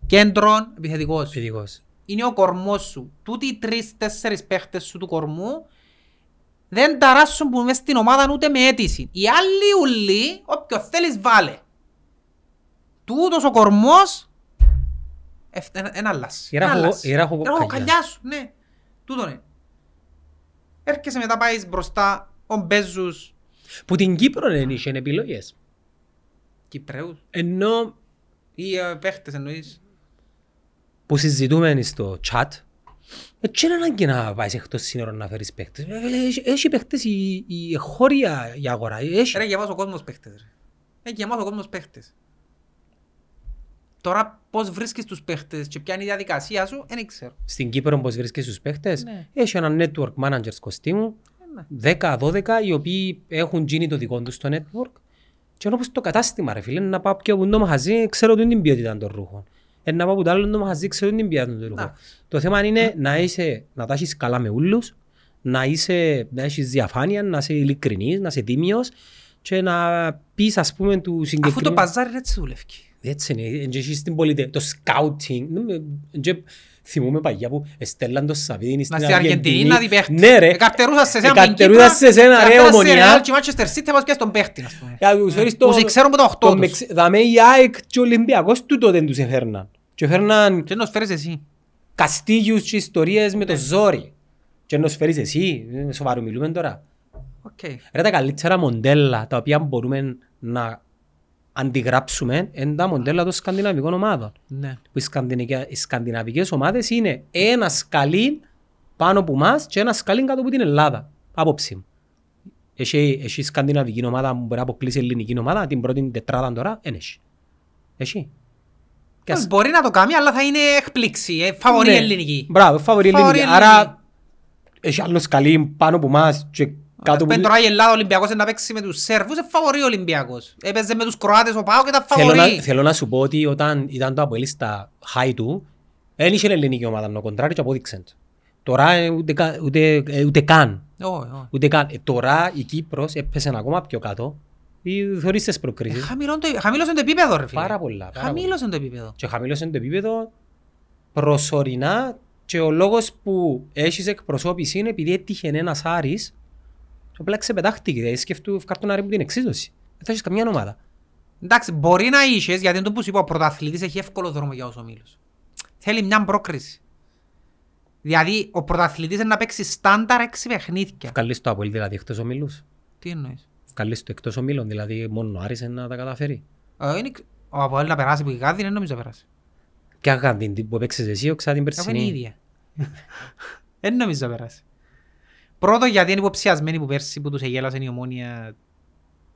κέντρον, επιθετικός. Παιδικός. είναι ο κορμός σου. Τούτοι οι τρεις-τέσσερις παίχτες σου του κορμού δεν ταράσσουν που μες στην ομάδα ούτε με αίτηση. Οι άλλοι ουλοί, όποιο θέλεις βάλε. Τούτος ο κορμός ένα αλλάζει. Η ράχο- Ένα αλλάζει. η ράχο Η κοκκαλιά. ράχοκοκαλιά σου, ναι. Τούτο είναι. Έρχεσαι μετά πάεις μπροστά, ο Μπέζους, Που την Κύπρο δεν είχε επιλογές. Κυπρέους Ενώ ή ε, παίχτες εννοείς. που συζητούμε στο chat, έτσι είναι ανάγκη να πάεις εκτός σύνορων να φέρεις παίχτες. Ε, φίλε, Έχει, έχει παίχτες η, η χώρια η αγορά. Έχει. Ρε, γεμάς ο κόσμος παίχτες. Ρε. Ε, γεμάτο ο κόσμος παίχτες. Τώρα πώς βρίσκεις τους παίχτες και ποια είναι η διαδικασία σου, δεν ξέρω. Στην Κύπρο πώς βρίσκεις τους παίχτες, Ναι. έχει ένα network managers κοστίμου, ναι. 10-12 οι οποίοι έχουν γίνει το δικό τους στο network και όπως το κατάστημα ρε φίλε, να πάω πιο από το μαχαζί, ξέρω ότι είναι την ποιότητα των ρούχων. Ε, να πάω από το άλλο το μαχαζί, ξέρω ότι είναι την ποιότητα των ρούχων. Εντάξει. Το θέμα είναι να, είσαι, να τα έχεις καλά με ούλους, να, είσαι, να έχεις διαφάνεια, να είσαι ειλικρινής, να είσαι τίμιος και να πεις ας πούμε του Αφού το συγκεκριμένου... παζάρι έτσι δουλεύει. Έτσι είναι, και εσύ στην πολιτεία, το scouting, ναι, με- και θυμούμαι παγιά που εστέλαν το Σαββίδιν στην Να στην Αργεντινή να δει παίχτη. Ναι ρε, Εκαρτερούσα σε εσένα από την εκαρτερούσα Κύπρο, σε εσένα ρε εκαρτερούσα σε ομονιά. Real και Manchester City, θα μας πιάσει τον παίχτη, ας πούμε. Για τους φέρεις το- Που σε ξέρουν που τα οχτώ το τους. Μεξ- Δαμέ η ΑΕΚ και ο Ολυμπιακός του τότε τους έφερναν. Και έφερναν Και να τους φέρεις εσύ. καστίγιους και ιστορίες με το Ναι. ζόρι. Και να τους φέρεις εσύ, ε, σοβαρό μιλούμε τώρα. Οκ. Ρε τα καλύτερα μοντέλα τα οποία μπορούμε να αντιγράψουμε είναι τα μοντέλα των σκανδιναβικών ομάδων. Ναι. που οι, σκανδιναβικές, οι σκανδιναβικές ομάδες είναι ένας σκαλί πάνω από εμάς και ένας σκαλί κάτω από την Ελλάδα. Άποψη μου. Έχει, έχει σκανδιναβική ομάδα που μπορεί να αποκλείσει η ελληνική ομάδα, την πρώτη τετράδα τώρα, δεν έχει. Έχει. Και ας- Μπορεί να το κάνει, αλλά θα είναι έκπληξη. ε, Φαβορή Ναι. ελληνική. Μπράβο, φαβορή Φαβορή ελληνική. Άρα έχει άλλος σκαλί πάνω από εμάς και κάτω από... Πεν τώρα η Ελλάδα ο Ολυμπιακός είναι να παίξει με τους Σέρβους, είναι φαβορή ο Ολυμπιακός. Έπαιζε με τους Κροάτες ο Πάο και ήταν Θέλω να, φαβορή. θέλω να σου πω ότι όταν ήταν το Αποέλ στα high του, δεν είχε ελληνική ομάδα, το κοντράρι και απόδειξε το. Τώρα ε, ούτε, κα- ούτε, ε, ούτε καν. Όχι, όχι. Ούτε καν. Ε, τώρα η Κύπρος έπεσε ακόμα πιο κάτω. Ή θεωρείς τις Ε, προκρίσεις. χαμηλών το- Χαμήλωσε το επίπεδο ρε φίλε. Πάρα πολλά. Πάρα πολλά. Χαμήλωσε το επίπεδο. Και χαμήλωσε το επίπεδο προσωρινά και ο λόγος που έχεις εκπροσώπηση είναι επειδή έτυχε ένας Άρης και απλά ξεπετάχτηκε. Δηλαδή σκέφτου ευκάρτον Άρη που την εξίσωση. Δεν θα έχεις καμιά ομάδα. Εντάξει, μπορεί να είσες, γιατί είναι το που σου είπα, ο πρωταθλητής έχει εύκολο δρόμο για τους ομίλους. Θέλει μια πρόκριση. Δηλαδή, ο πρωταθλητής είναι να παίξει στάνταρ έξι παιχνίδια. Βγάλεις το Αποέλ δηλαδή εκτός ομίλους; Τι εννοείς; Βγάλεις το εκτός ομίλων, δηλαδή μόνο ο Άρης είναι να τα καταφέρει; Ε, είναι- Ο Αποέλ να περάσει που η Γάδη, δεν νομίζω να περάσει. Και αγάπη την που έπαιξες εσύ, οξά την Αφού είναι η περσινή. ίδια. Δεν νομίζω να περάσει. Πρώτο γιατί είναι υποψιασμένοι που πέρσι που τους εγέλασε η ομόνια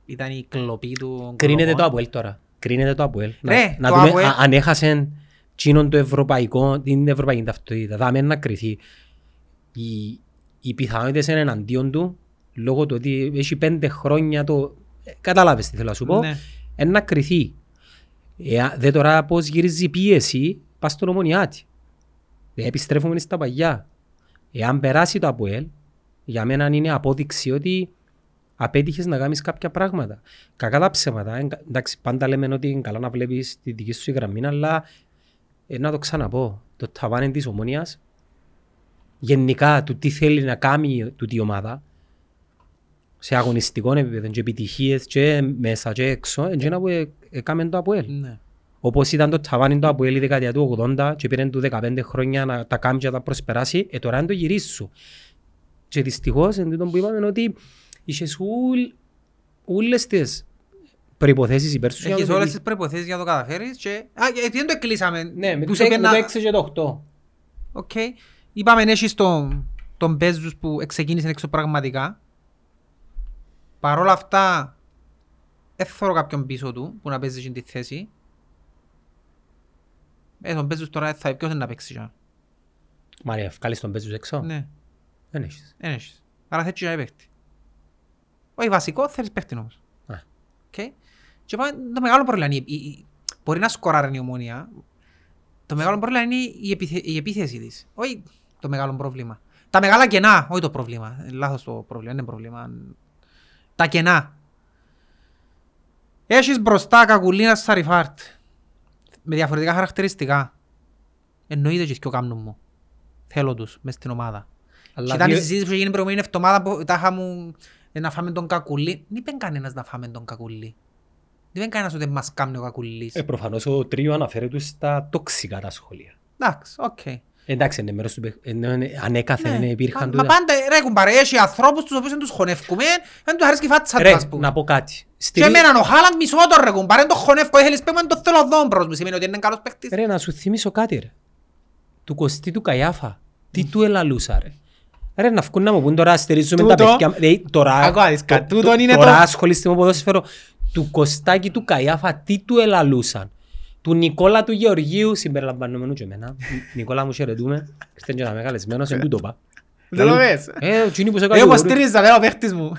ήταν η κλοπή του Κρίνεται το κολοπών. Αποέλ τώρα. Κρίνεται το Αποέλ. Ρε, να, το να δούμε Αποέλ- α- αν έχασε τσίνον το ευρωπαϊκό, την ευρωπαϊκή ταυτότητα. Δάμε να κρυθεί. Οι, οι πιθανότητες είναι εναντίον του λόγω του ότι έχει πέντε χρόνια το... ε, Κατάλαβες τι θέλω να σου πω. Ναι. Εν να κρυθεί. Εα, δε τώρα πώς γυρίζει η πίεση, πας στον ομονιάτη. Δεν επιστρέφουμε στα παγιά. Εάν περάσει το ΑΠΟΕΛ, για μένα είναι απόδειξη ότι απέτυχες να κάνεις κάποια πράγματα. Κακά τα ψέματα. ε, εντάξει, πάντα λέμε ότι είναι καλά να βλέπεις τη δική σου γραμμή, αλλά ε, να το ξαναπώ. Το ταβάνι της ομόνιας, γενικά του τι θέλει να κάνει τούτη η ομάδα, σε αγωνιστικό επίπεδο και επιτυχίες και μέσα και έξω, είναι ένα που ε- έκαμε το ΑΠΟΕΛ. Ναι. Όπως ήταν το ταβάνι του Αποέλ η δεκαετία του 80 και πήραν του 15 χρόνια να τα κάνει και να τα προσπεράσει, ε, τώρα είναι το γυρίσει σου. Και δυστυχώς, εν τούτο που είπαμε, ότι είχες ούλ, ούλες τις προϋποθέσεις υπέρ σου. για Έχεις να το όλες δει- τις προϋποθέσεις για να το καταφέρεις και... Α, γιατί δεν το εκκλείσαμε. Ναι, με Που τους σου είπε έξι- με να- το 6 και το 8. Οκ. Είπαμε έχεις τον, τον Μπέζους που εξεκίνησε εξωπραγματικά. Παρ' όλα αυτά, δεν θεωρώ κάποιον πίσω του που να παίζει στην τη θέση. Ε, τον Μπέζους τώρα θα ποιος είναι να παίξει. τώρα. Μαρία, εβκάλλεις τον Μπέζους έξω; Ναι, Δεν έχεις. δεν έχεις. Άρα θέλεις να παίχτη. Όχι βασικό, θέλεις παίχτη όμως. Α. Οκ. Και πάμε, το μεγάλο πρόβλημα είναι, η- η- μπορεί να σκοράρει η ομόνια. Το μεγάλο πρόβλημα είναι η, επιθε, η επίθεση της. Όχι το μεγάλο πρόβλημα. Τα μεγάλα κενά, όχι το πρόβλημα. Ε, Λάθος το πρόβλημα, είναι πρόβλημα. Τα κενά. Έχεις μπροστά Κακουλή, Ανσαριφάρντ. Με διαφορετικά χαρακτηριστικά. Εννοείται και ο κάμνου μου. Θέλω τους μες στην ομάδα. Και Αλλά ήταν η δύο- συζήτηση που έγινε προηγούμενη εβδομάδα που τάχα μου ε, να φάμε τον κακουλί. Δεν είπε κανένας να φάμε τον κακουλί. Δεν είπε κανένας ότι μας κάνει ο κακουλής. ε, προφανώς ο τρίο αναφέρεται στα toxic τα σχόλια. Εντάξει, οκ. Εντάξει, είναι μέρος του παιχ- είναι- είναι- ανέκαθεν Ναι. υπήρχαν Μα- Μα τούτα. πάντα ρε κουμπάρε, έχει ανθρώπους τους οποίους δεν τους χωνεύκουμε, δεν τους αρέσει και η φάτσα τους Ρε, ας πούμε. να πω κάτι. Και Στηρί- εμέναν ο Χάλαντ μισό τον ρε κουμπάρε, δεν τον χωνεύκω, θέλεις παίγουμε, δεν το θέλω δόμπρος μου, σημαίνει ότι είναι καλός παίκτης. Ρε, να σου θυμίσω κάτι ρε. Του Κωστή του Καϊάφα. Τι του ελαλούσα ρε. Ρε, να βγουν να μου πούν τώρα στηρίζουμε τα Τούτο- παιδιά. Δηλαδή, τώρα, Άκου να δεις κάτι, το- τούτον το- είναι τώρα το- ασχολείστε με ποδόσφαιρο. του Κωστάκη του Καϊάφα τι του ελαλούσαν. Του Νικόλα του Γεωργίου συμπεριλαμβανομένου και εμένα. Νικόλα μου χαιρετούμε. Ήρθε και ένα μεγαλεσμένος, εν τούτο πά. Δεν το πες. Ε, ο τσινί που σε κάνει Εγώ γορού. υποστήριζα, λέω, ο παίχτης μου.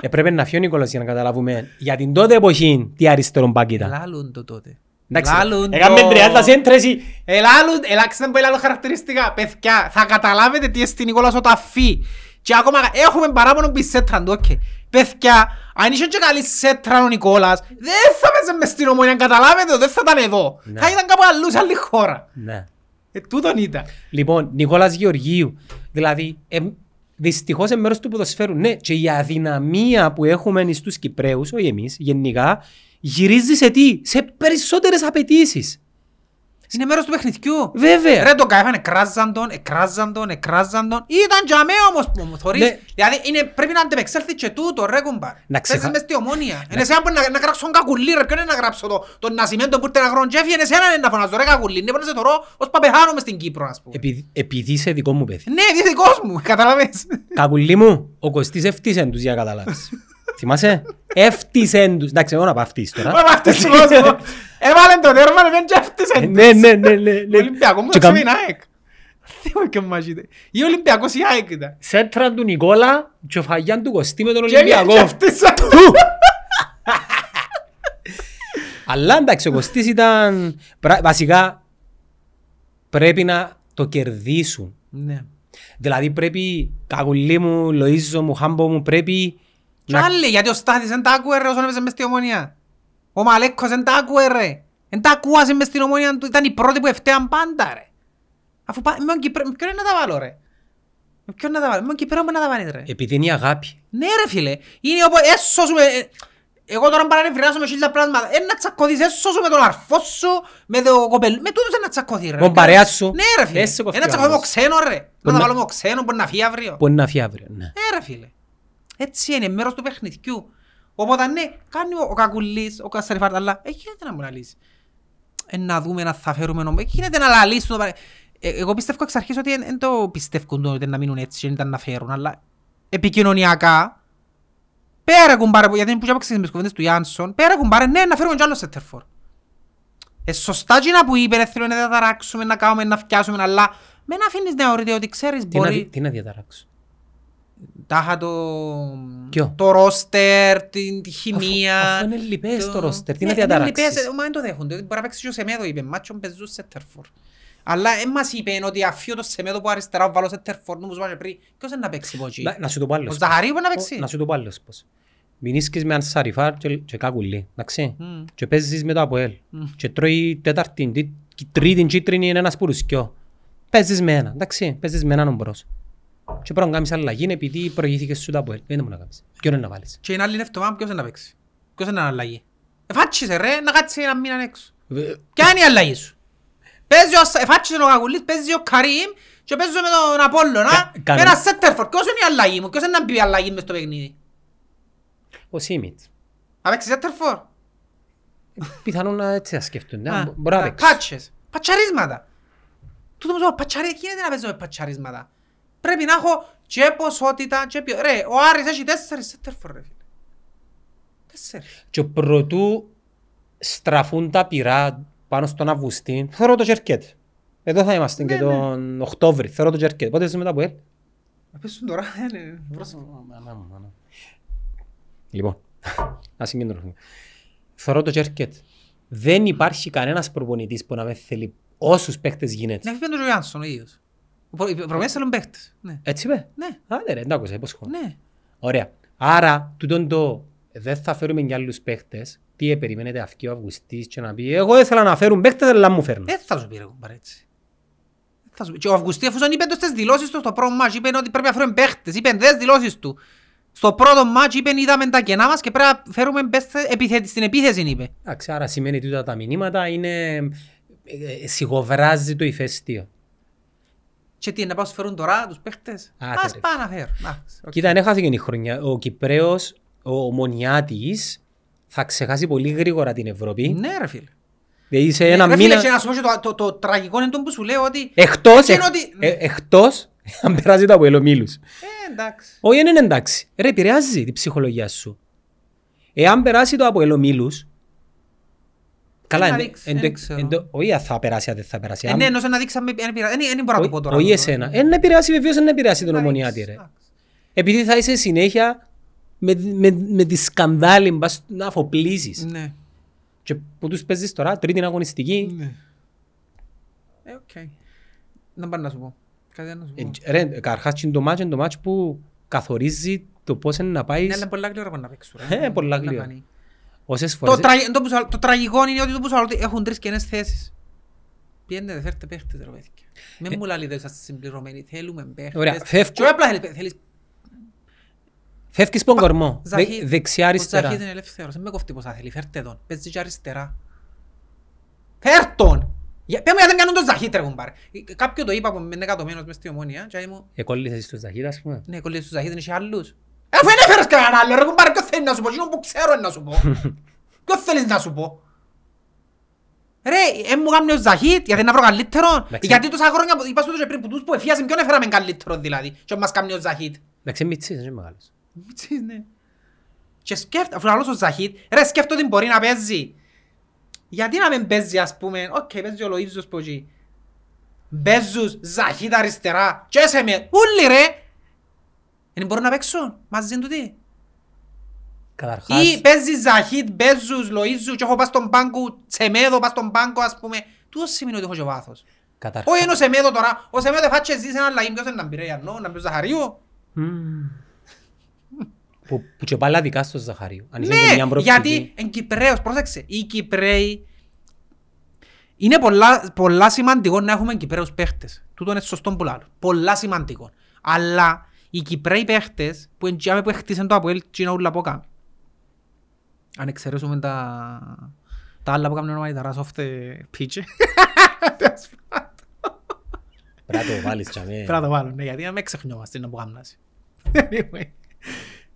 Έπρεπε να φύγει ο Νικόλας για να καταλάβουμε για την τότε εποχή τι αριστερό μπακ ήταν. Λάλουν το τότε. Εντάξει, Λάλουν έκαμε το. 30 σέντρες ή- Ελάλουν, ελάξτε που άλλο χαρακτηριστικά. Παιδιά, θα καταλάβετε τι εστί Νικόλας ο ταφή. Και ακόμα έχουμε παράπονο που η σέτρα του, οκ. Παιδιά, αν είχε και καλή σέτρα ο Νικόλας, δεν θα παίζε μες στην ομόνια, καταλάβετε το, δεν θα ήταν εδώ. Ναι. Θα ήταν κάπου αλλού, σε άλλη χώρα. Ναι. Ε, τούτον ήταν. Λοιπόν, Νικόλας Γεωργίου. Δηλαδή, ε, δυστυχώς είναι μέρος του ποδοσφαίρου. Ναι, και η αδυναμία που έχουμε στους Κυπρέους, όχι εμείς, γενικά, γυρίζεις σε τι, σε περισσότερες απαιτήσεις. Είναι μέρος του παιχνιδιού. Βέβαια. Ρε τον καέφαν, εκράζαν τον, εκράζαν τον, εκράζαν τον. Ήταν για μέ όμως που μου θωρείς. Ναι. Δηλαδή είναι, πρέπει να αντεπεξέλθει και τούτο ρε κουμπάρ. Να ξεχα- Παίζεις μες στη ομόνια. Είναι εσένα που να, να γράψω τον κακουλί ρε. Ποιον είναι να γράψω το, τον Νασιμέντο που ήρθε ένα χρόνο τζέφι. Είναι εσένα είναι να φωνάζω ρε κακουλί. Είναι που να σε θωρώ ως παπεχάνω μες στην Κύπρο ας πούμε. Επειδή, επειδή είσαι δικό μου παιδί. Ναι, είναι δικός μου, καταλαβες. Κακουλί μου, ο Κωστής εύτισεν τους για να καταλάβεις. Θυμάσαι, εύτισεν τους. Εντάξει, εγώ να πάω αυτής τώρα. Μα αυτές του κόσμου. Έβαλε το τέρμα να πιάνε και αυτές Ε, έντες. Ναι, ναι, ναι, ναι. Ο ναι. Ολυμπιακός μου Και θα καμ- είναι ΑΕΚ. Θυμάμαι και μαγείτε. Ή ο Ολυμπιακός ή ΑΕΚ ήταν. Σέντρα του Νικόλα και ο Φαγιάν του Κωστή με τον Και έμεινε και Ολυμπιακό. αυτές σαν- Αλλά εντάξει, ο Κωστής ήταν... πρα- Βασικά, πρέπει να το κερδίσουν. Ναι. Δηλαδή πρέπει, κακουλί μου, Λοΐζο μου, Χάμπο μου, πρέπει Κι να... άλλοι, γιατί ο Στάθης δεν τα άκουε ρε όσον έπαιζε μες στην ομονία. Ο Μαλέκος δεν τα άκουε ρε. Δεν τα ακούασε μες στην ομονία του, ήταν οι πρώτοι που ευτέαν πάντα ρε. Αφού πά... με τον Κυπρέο, με ποιον να τα βάλω ρε; Με ποιον να τα βάλω, με τον Κυπρέο που να τα βάλεις ρε. Επειδή είναι η αγάπη. Ναι ρε φίλε, είναι όπως έσωσουμε... ε, Εγώ τώρα παρά νευριάσω με χίλια πράγματα. Ένα τσακωθείς, έσωσου με τον αρφό σου, με το κοπελ... Με τούτος ένα τσακωθείς ρε. Με τον παρέα σου. Ναι ρε φίλε, Έσαι κοφτεί ένα ο τσακωθείς με άλλος. ξένο ρε. Να Μπορεί τα να- βάλω με ξένο, μπορεί να φύγει αύριο. Που είναι να φύγει αύριο. Ναι. Ναι ρε φίλε. Έτσι είναι, μέρος του παιχνιδιού. Οπότε ναι, κάνει ο, ο Κακουλής, ο Κασαριφάρτ, αλλά ε, γίνεται να μου λαλείς. Ε, να δούμε να θα φέρουμε νόμο. Ε, γίνεται να λαλείς. το παρε- Ε, εγώ πιστεύω εξ αρχής ότι δεν το πιστεύουν το ότι να μείνουν έτσι και δεν ήταν να φέρουν, αλλά επικοινωνιακά, πέρα κουμπάρε, που- γιατί που έπαιξες με τις κουβέντες του Γιάνσον, πέρα κουμπάρε, ναι, να φέρουμε κι άλλο σέτερφορ. Ε, σωστά και να που είπε, ρε, θέλω να διαταράξουμε, να κάνουμε, να φτιάσουμε, αλλά μην αφήνεις να ορείται ότι ξέρεις, Τι να, μπορεί... δι- τι να διαταράξω. Τάχα το... Ποιο; Το ρόστερ, την, τη χημεία. Αφού- αφού είναι λιπές το ρόστερ, τι να Ναι, είναι διαταράξεις; λιπές, ε, Μα δεν το δέχονται. Μπορεί να παίξει και ο Σεμέδο, είπε. Μάτσον παίζουν σέτερφορ. Αλλά δεν μας είπε ότι αφιώ το Σεμέδο που αριστερά ο βάλω σέτερφορ, νου μου σου πριν. Ποιος είναι να παίξει από εκεί. Να- Να σου το πω Ο άλλος. Ζαχαρίου μπορεί να Ω, παίξει; Να σου το πω άλλος πώς. Μηνίσκεις με Ανσαριφάρ και, και Κακουλή, εντάξει. Μμ. Και παίζεις με το ΑΠΟΕΛ. Μμ. Και τρώει τέταρτη, τί- τρίτη κίτρινη είναι ένας πουρουσκιό. Παίζεις με ένα, εντάξει. Παίζεις με έναν ομπρός. Και πρέπει να κάνεις αλλαγή επειδή προηγήθηκες σου το ΑΠΟΕΛ. Δεν μπορεί να κάνεις. Ποιον είναι να βάλεις. Και είναι άλλη εβδομάδα ποιος είναι να παίξει. Ποιος είναι να αλλαγεί. Εφάτσισε ρε, να κάτσει ένα μήνα έξω. Ποια είναι η αλλαγή σου; Παίζει ο Ασ- εφάτσισε ο Κακουλής, παίζει ο Καρύμ και παίζει με τον Απόλλωνα. Κα- Με κανο- ένα σέτερφορ. Ποιος είναι η αλλαγή μου; Ποιος είναι να μπει η αλλαγή μες στο παιχνίδι; Ο Σίμιτς. Να παίξει σέτερφορ. Πιθανόν να έτσι θα σκέφτονται. Α, Α, Μπορεί να α, παίξει. Πάτσες. Πατσαρίσματα. Τούτο μου λέω, πατσαρί, γίνεται να παίζω με πατσαρίσματα. Πρέπει να έχω και ποσότητα και ποιο... Ρε, ο Άρης έχει τέσσερις σέντερφορ, ρε φίλε. Τέσσερις. Και προτού στραφούν τα πυρά πάνω στον Αυγουστή, θεωρώ το Τζερκέτ. Εδώ θα είμαστε Ναι, και τον Οκτώβρη. Θεωρώ το Τζερκέτ. Πότε είσαι μετά από ελ; Να πέσουν τώρα, είναι πρόσωπο. Λοιπόν, να συγκεντρωθούμε. Θεωρώ το Τζερκέτ. Δεν υπάρχει κανένας προπονητής που να με θέλει όσους παίχτες γίνεται. Να φύγει ο Γιάνσον ο ίδιος. Ο προ- Οι προμήθειες θέλουν παίχτες. Ναι. Έτσι είπε; Ναι. Άντε ρε, εντάξει, υπόσχομαι. Ναι. Ωραία. Άρα, τούτον το δεν θα φέρουμε κι άλλους παίχτες. Τι ε, περιμένετε αυκεί ο Αυγουστής και να πει εγώ ήθελα να φέρουν παίχτες αλλά μου φέρνουν. Δεν θα σου πει ρε κουμπάρε έτσι. Δεν θα σου πει. Και ο Αυγουστής αφού είπε το στις δηλώσεις του στο πρώτο ματς, είπε ότι πρέπει να φέρουμε παίχτες, είπε τις δηλώσεις του. Στο πρώτο ματς είπε είδαμε τα κενά μας και πρέπει να φέρουμε παίχτες επιθέτη- στην επίθεση είπε. Εντάξει, άρα σημαίνει ότι τα μηνύματα είναι... ε, ε, σιγοβράζει το ηφαίστειο. Και τι, να πάω να σου φέρουν τώρα τους παίχτες; Άτε, Ας ρε. πάνε να φέρουν. Εντάξει, οκ. Κοίτα, δεν έχασε η χρονιά. Ο Κυπρέος, ο Μονιάτης, θα ξεχάσει πολύ γρήγορα την Ευρώπη. Ναι ρε φίλε. Δηλαδή σε ένα Ρε φίλε, μήνα... και να σου πω και το, το, το, τραγικό είναι το που σου λέω ότι... Εκτός, Και εκ, είναι ότι- ε, εκτός, αν περάσει το από ελομίλους. Ε, εντάξει. Όχι, δεν είναι εντάξει. Ρε, επηρεάζει την ψυχολογία σου. Εάν περάσει το Αποέλ ο Μίλους, καλά, να εν- δείξει, εν δεν το- ξέρω. εν το- όχι αν θα περάσει, αν δεν θα περάσει. Ε, Αν- ναι, εννοούσα να δείξαμε, δεν πειράζει. Δεν μπορώ να το πω τώρα. Όχι εσένα. Εν επηρεάσει βεβαίως, εν επηρεάσει τον Εντάξει, ομονιάτη ρε. εντάξει. Επειδή θα είσαι συνέχεια με, με, με τη σκανδάλη μπας να αφοπλίσεις. Ναι. Και που τους παίζεις τώρα, τρίτη αγωνιστική. Ναι. Ε, οκ. Να πάω να σου πω. Κάτι άλλο να σου πω. Ε, Ρε, καρχάς είναι το ματς, είναι το ματς που καθορίζει το πώς είναι να Ναι, πάεις αλλά πολλά γλήορα πάνε να παίξουν. ρε. Ε, πολλά Να γλήορα. κάνει. όσες Το, φορές. τραγ- το, που σου- το τραγικό είναι ότι το που σου λέω, έχουν τρεις κενές θέσεις. Πιένετε, φέρτε παίχτες ρε παιδιά. Μην μου λαλείτε ότι είσαστε συμπληρωμένοι, θέλουμε παίχτες. Ε, Ωραία, φεύγω- Και όχι απλά θέλει- θέλεις Φεύγεις στον κορμό, Δε- Ζαχίδ. δεξιά Ο αριστερά. Ζαχίδ είναι ελεύθερος, δεν με κοφτεί πόσα θέλει, φέρτε τον. Παίζει και αριστερά. Φέρ' τον! Για- Πες μου γιατί δεν κάνουν τον Ζαχίδ ρε κουμπάρε. Ε, Κάποιο το είπα που είναι εκατομένος μες στη ομόνια και μου Εκόλλησες στους Ζαχίδ, ας πούμε. ναι, κολλήσεις του Ζαχίδ, είναι και άλλους. Ε, Αφού δεν έφερες κανέναν άλλο ρε κουμπάρε, ποιο θέλει να σου πω, εκείνο που ξέρω είναι να σου πω. Ποιο θέλεις να σου πω. Ρε, ε, μου κάνει ο Ζαχίτ, γιατί να βρω καλύτερο. Εντάξει. Γιατί τόσα χρόνια, που- είπα σου το και πριν, που τους που εφίασαν, ποιον έφεραμε καλύτερο δηλαδή. Και μας κάνει ο Ζαχίτ. Εντάξει, είναι μιτσής, είναι μεγάλος. Μιτσής, ναι. Και σκέφτομαι, αφού λαλώς ο Ζαχίτ, ρε σκέφτομαι ότι μπορεί να παίζει. Γιατί να μην παίζει ας πούμε, οκ, παίζει ο Λοΐζος που εκεί. Παίζει ο Ζαχίτ αριστερά, και σε με, ούλοι ρε. Δεν μπορούν να παίξουν, μαζί του τι. Καταρχάς, Ή παίζεις Ζαχίτ, παίζους, Λοΐζους και έχω πάει στον πάγκο, Σεμέδο, πάει στον πάγκο ας πούμε. Τούτο σημαίνει ότι έχω και βάθος. καταρχάς. Όχι είναι ο Σεμέδο τώρα, ο Σεμέδο φάτσε ζήσει ένα λαγί, ποιος είναι να μπει ρε Ιαννό, να μπει ο Ζαχαρίου. Μμμ. Που, που και πάλι αδικά στο Ζαχαρίου. Αν είσαι και Ναι, μια προοπτική. γιατί εν Κυπρέος, πρόσεξε, οι Κυπρέοι είναι πολλά, πολλά σημαντικό να έχουμε Κυπρέους παίχτες. Τούτο είναι σωστό που λέω. Πολλά σημαντικό. Αλλά οι Κυπρέοι παίχτες που εντιάμε που χτίσαν το Αποέλ και είναι όλα που κάνουν. Αν εξαιρέσουμε τα, τα άλλα που κάνουν όνομα τα off the pitch. Πρέπει να το βάλεις και αμέ. Πρέπει να το βάλω, ναι, γιατί να με ξεχνιόμαστε να που κάνουν. Anyway.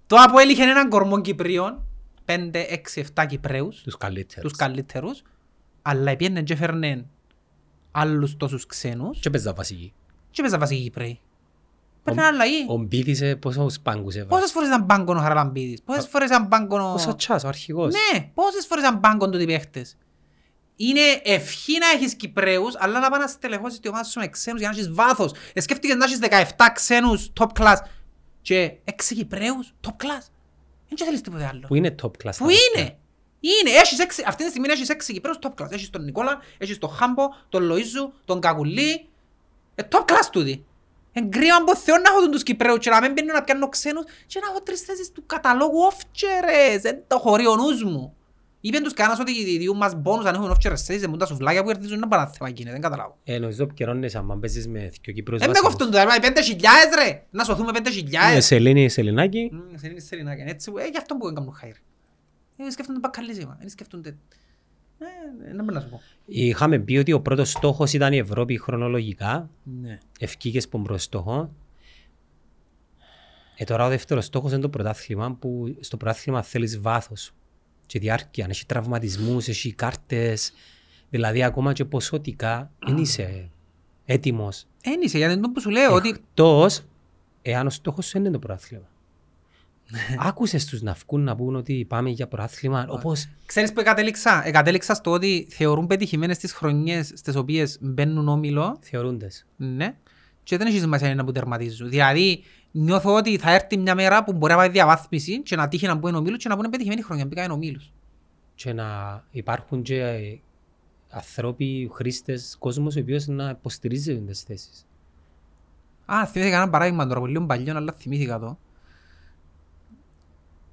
Το Αποέλ είχε έναν κορμό Κυπρίων, 5, 6, 7 Κυπρέους, Τους καλύτερους. τους καλύτερους, αλλά πήγαινε και έφερνε άλλους τόσους ξένους Και παίζα βασική. και παίζα βασικοί Κυπρέοι. Παίρνε άλλα ή. Ο Μπίδης ε, πόσους πάγκους έβαλε. Πόσες φορές ήταν πάγκον ο Χαραλαμπίδης, πόσες φορές ήταν πάγκον ο... Ο Σατσάς, ο αρχηγός. Ναι, πόσες φορές ήταν πάγκον τούτοι παίχτες; Είναι ευχή να έχεις Κυπρέους, αλλά να πάνε να στελεχώσεις τη ομάδα σου με ξένους για να έχεις βάθος. Ε, σκέφτηκες να έχεις 17 ξένους top class και 6 Κυπρέους top class; Δεν θέλεις τίποτε άλλο. Που είναι top class. Πού τα είναι; Είναι. Έχεις έξι, αυτή τη στιγμή έχεις έξι Κυπρέους top class. Έχεις τον Νικόλα, έχεις τον Χάμπο, τον Λοΐζου, τον Κακουλή. Ε, top class τούτοι. Εν κρίμα από Θεό να έχω τους Κυπρέους και να μην μπαίνουν να πιάνω ξένους και να έχω τρεις θέσεις του καταλόγου όφτσερες. Δεν το χωρεί ο νους μου. Είπεν τους κανένας ότι οι δύο μας μπόνους αν έχουν όφτσερες θέσεις δεν μπορούν τα σουβλάκια που κερδίζουν να πάνε θέμα γίνεται. Δεν καταλάβω. Ε, νομίζω επικαιρώνεσαι άμα παίζεις με δυο Κύπρους Δεν με βασικούς. κοφτούν τώρα, πέντε χιλιάδες ρε. Να σωθούμε πέντε Ναι, χιλιάδες. Σελήνη, Σεληνάκη. Μμ, σε είναι σερινάκια. Έτσι, ε, γι' αυτό που δεν κάνουν χάιρ. Ε, σκέφτονται μπακαλίσιμα. Δεν σκέφτονται... Ε, να μπορώ να σου πω. Είχαμε πει ότι ο πρώτος στόχος ήταν η Ευρώπη χρονολογικά. Ναι. Ευκήκες που μπρος στόχο. Ε, τώρα ο δεύτερος στόχος είναι το πρωτάθλημα που στο πρωτάθλημα θέλεις βάθος και διάρκεια. Αν έχει τραυματισμούς, έχει κάρτες. Δηλαδή ακόμα και ποσοτικά δεν είσαι έτοιμος. Εν είσαι, γιατί είναι το που σου λέω, ότι... Εκτός εάν ο στόχος σου είναι το πρωτάθλημα. Άκουσες τους να βγουν να πούν ότι πάμε για πρωτάθλημα όπως Ξέρεις που εκατέληξα. Εκατέληξα στο ότι θεωρούν πετυχημένες τις χρονιές στις οποίες μπαίνουν όμιλο. θεωρούντες. Ναι. Και δεν έχεις σημασία να που τερματίζουν. Δηλαδή, νιώθω ότι θα έρθει μια μέρα που μπορεί να πάει διαβάθμιση και να τύχει να μπουν ομίλους και να πούνε πετυχημένη χρονιά. Μπήκα εν ομίλους. και να υπάρχουν και ε, ανθρώποι, χρήστες, κόσμος ο οποίος να υποστηρίζει τις θέσεις. Α, θυμήθηκα ένα παράδειγμα τώρα, πολύ λίγο παλιό, αλλά θυμήθηκα το.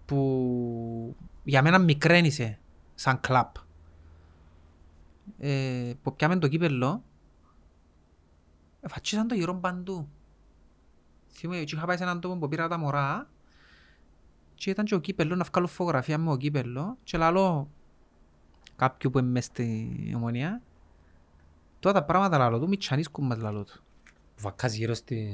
Που για μένα μικραίνησε σαν κλαπ. Ε, που πιάμε το κύπελλο, εφατσίσαν το γύρω παντού. Θυμούμαι, και είχα πάει σε έναν τόπο που πήρα τα μωρά και ήταν και ο κύπελλο να βγάλω φωτογραφία με ο κύπελλο και λαλώ κάποιου που είναι μες στην ομονία τώρα τα πράγματα λαλώ του, μητσανίσκουν μας λαλώ του. Βακάς γύρω στη...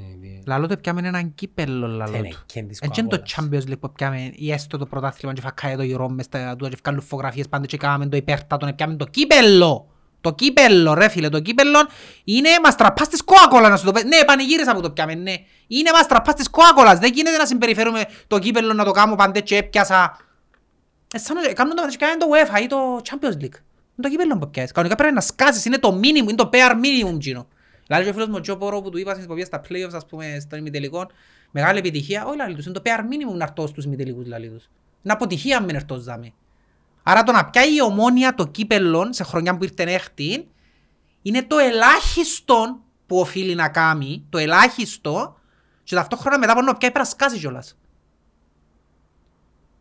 Λαλό το πιάμε έναν κύπελλο λαλό Δεν του. είναι κέντης Έτσι είναι το κοαγόλας. Champions League που πιάμε ή έστω το πρωτάθλημα και φακάει το γυρό μες στα τούτα και βγάλουν φωτογραφίες πάντα και κάναμε το υπέρτατο να πιάμε το κύπελλο. Το κύπελλο ρε φίλε, το κύπελλο είναι μας τραπάς της Coca-Cola να σου το πες. Ναι, πανηγύρισα που το πιάμε, ναι. Είναι μας τραπάς της Coca-Cola. Δεν γίνεται να συμπεριφέρουμε το κύπελλο να το κάνω πάντα και έπιασα Ε, σαν να κάνουν το μεταξύ κάνουν το UEFA ή το Champions League. Είναι το κύπελλο που πιάσεις. Κανονικά πρέπει να σκάσεις, είναι το minimum, είναι το bare minimum γίνο. Δηλαδή και ο φίλος μου ο Τζο Πόρο που του είπα στις υποβίες στα playoffs, ας πούμε, στον ημιτελικό, μεγάλη επιτυχία, όχι λαλί τους, είναι το bare minimum να έρθω στους ημιτελικούς λαλί τους. Είναι αποτυχία αν μην έρθω ζάμι. Άρα το να πιάει η ομόνια το κύπελλο σε χρονιά που ήρθε έκτη, είναι το ελάχιστο που οφείλει να κάνει, το ελάχιστο, και ταυτόχρονα μετά μπορεί να πιάει πρέπει να σκάσει κιόλας.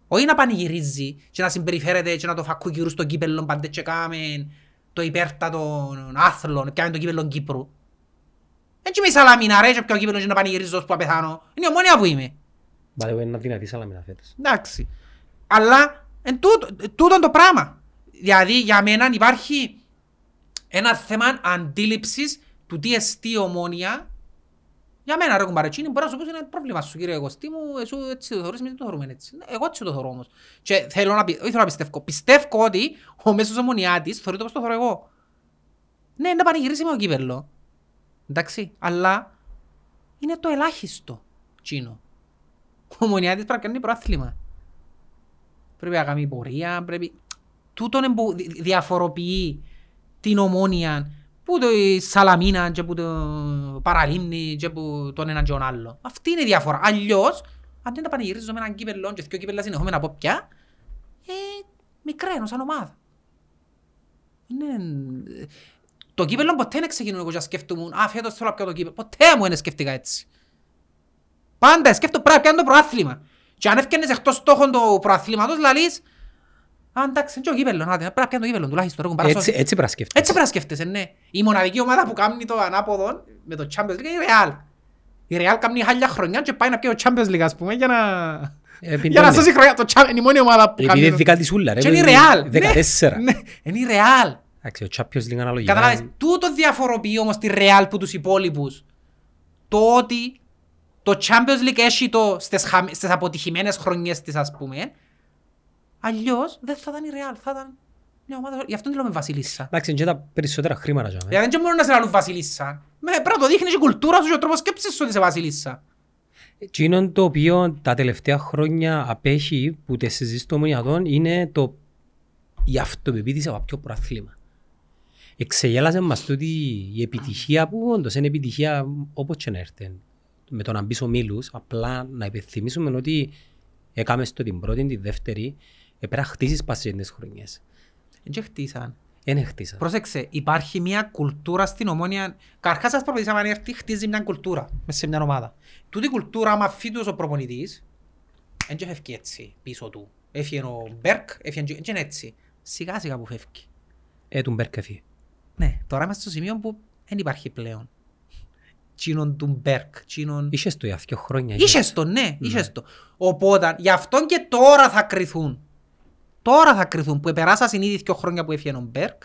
Όχι να πανηγυρίζει και να συμπεριφέρεται και να το φακούκυρου στο κύπελλο πάντε και κάμε το υπέρτατο άθλο, κάμε το κύπελλο Κύπρου. Έτσι είμαι η Σαλαμίνα ρε και πιάω κύπελλο και να πανηγυρίζω ώσπου απεθάνω. Είναι η ομόνια που είμαι. By the way, είναι δυνατή σαλαμίνα φέτος. Εντάξει. Αλλά εν τούτο, εν τούτο το πράγμα. Δηλαδή για μένα υπάρχει ένα θέμα αντίληψης του τι εστί ομόνια. Για μένα ρε κουμπαρετσίνη μπορεί να σου πεις είναι πρόβλημα σου κύριε Κωστή μου, εσύ έτσι το θεωρείς, εμείς δεν το θεωρούμε έτσι. Ναι, Εγώ έτσι το θεωρώ όμως. Και θέλω να, πι- όχι θέλω να πιστεύω, πιστεύω ότι ο μέσος ομονιάτης θεωρεί το όπως το θεωρώ εγώ. Ναι, να πανηγυρίσει με το κύπελλο. Εντάξει, αλλά είναι το ελάχιστο τσίνο. Ο ομονιάτης πρέπει να κάνει προάθλημα. Πρέπει να κάνει πορεία, πρέπει... Τούτον είναι που δι- διαφοροποιεί την ομόνια που το Σαλαμίνα και που το Παραλίμνη και που τον έναν και τον άλλο. Αυτή είναι η διαφορά. Αλλιώς, αν δεν τα πανηγυρίζω με έναν κύπελλο και δύο κύπελλα συνεχόμενα από πια, ε, μικραίνω σαν ομάδα. Είναι... Το κύπελλο ποτέ δεν ξεκινούν εγώ και σκέφτομαι «Α, φέτος θέλω να πιω το κύπελλο». Ποτέ μου δεν σκέφτηκα έτσι. Πάντα σκέφτομαι πρέπει να πιάνω το προάθλημα. Και αν έφτιανες εκτός στόχων του προαθλήματος, λαλείς «Α, εντάξει, είναι και ο κύπελλος, να, πρέπει να πιάνω το κύπελλο τουλάχιστον». ρε, κουμπάρας, Έτσι, σώθη». έτσι πρέπει να σκέφτεσαι. Έτσι πρέπει να σκέφτεσαι, ναι. Η μοναδική ομάδα που κάνει το ανάποδο με το Champions League είναι η Real. Η Real κάνει χάλια χρονιά και πάει να πιει το Champions League, ας πούμε, για να... Ε, Για να πιντώνει. σώσει χρονιά. Το Champions είναι η μόνη ομάδα που Επειδή κάνει... είναι το- δικά της ούλα ρε. Και είναι η παιδί, Real. 14. Ναι, ναι, είναι η Real. Εντάξει, ο Champions League αναλογικά. Καταλάβεις, τούτο διαφοροποιεί όμως τη Real που τους υπόλοιπους. Το ότι το Champions League έχει το στις, χαμ- στις αποτυχημένες χρονιές της ας πούμε, αλλιώς δεν θα ήταν η Real, θα ήταν μια ομάδα, γι' αυτό τη λέμε Βασιλίσσα. Εντάξει, είναι και τα περισσότερα χρήματα. τζάμε. Δηλαδή δεν μπορούν να σε λαλούν Βασιλίσσα. Με, πρέπει να το δείχνεις και η κουλτούρα σου και ο τρόπος σκέψης σου ότι είσαι Βασιλίσσα. Εκείνο το οποίο τα τελευταία χρόνια απέχει που τις συζήσεις των μονιατών είναι το η αυτοπεποίθηση από ποιο προαθλήμα. Εξεγέλασε μας τούτη η επιτυχία που όντως είναι επιτυχία όπως και να έρθει. Με το να μπεις ο Μίλους, απλά να υπενθυμίσουμε ότι έκαμες στο την πρώτη, την δεύτερη, έπρεπε να χτίσεις πασίες χρονιές. Δεν και χτίσαν. Δεν χτίσα. Πρόσεξε, υπάρχει μια κουλτούρα στην ομόνια. Καρχάς σας προπονητής, αν έρθει, χτίζει μια κουλτούρα μέσα σε μια ομάδα. Τούτη κουλτούρα, άμα φύει ο προπονητής, δεν και φεύγει έτσι πίσω του. Έφυγε ο Μπεργκ, έφυγε και- και είναι έτσι. Σιγά σιγά που φεύγει. Ε, του Μπεργκ έφυγε. Ναι, τώρα είμαστε στο σημείο που δεν υπάρχει πλέον. Τζείνον του Μπεργκ, τζείνον... Είχες το για δύο χρόνια. Είχες το, ναι, είχες το. Οπότε, γι' αυτό και τώρα θα κριθούν. Τώρα θα κριθούν, που επεράσασαν ήδη δύο χρόνια που έφυγε ο Μπεργκ,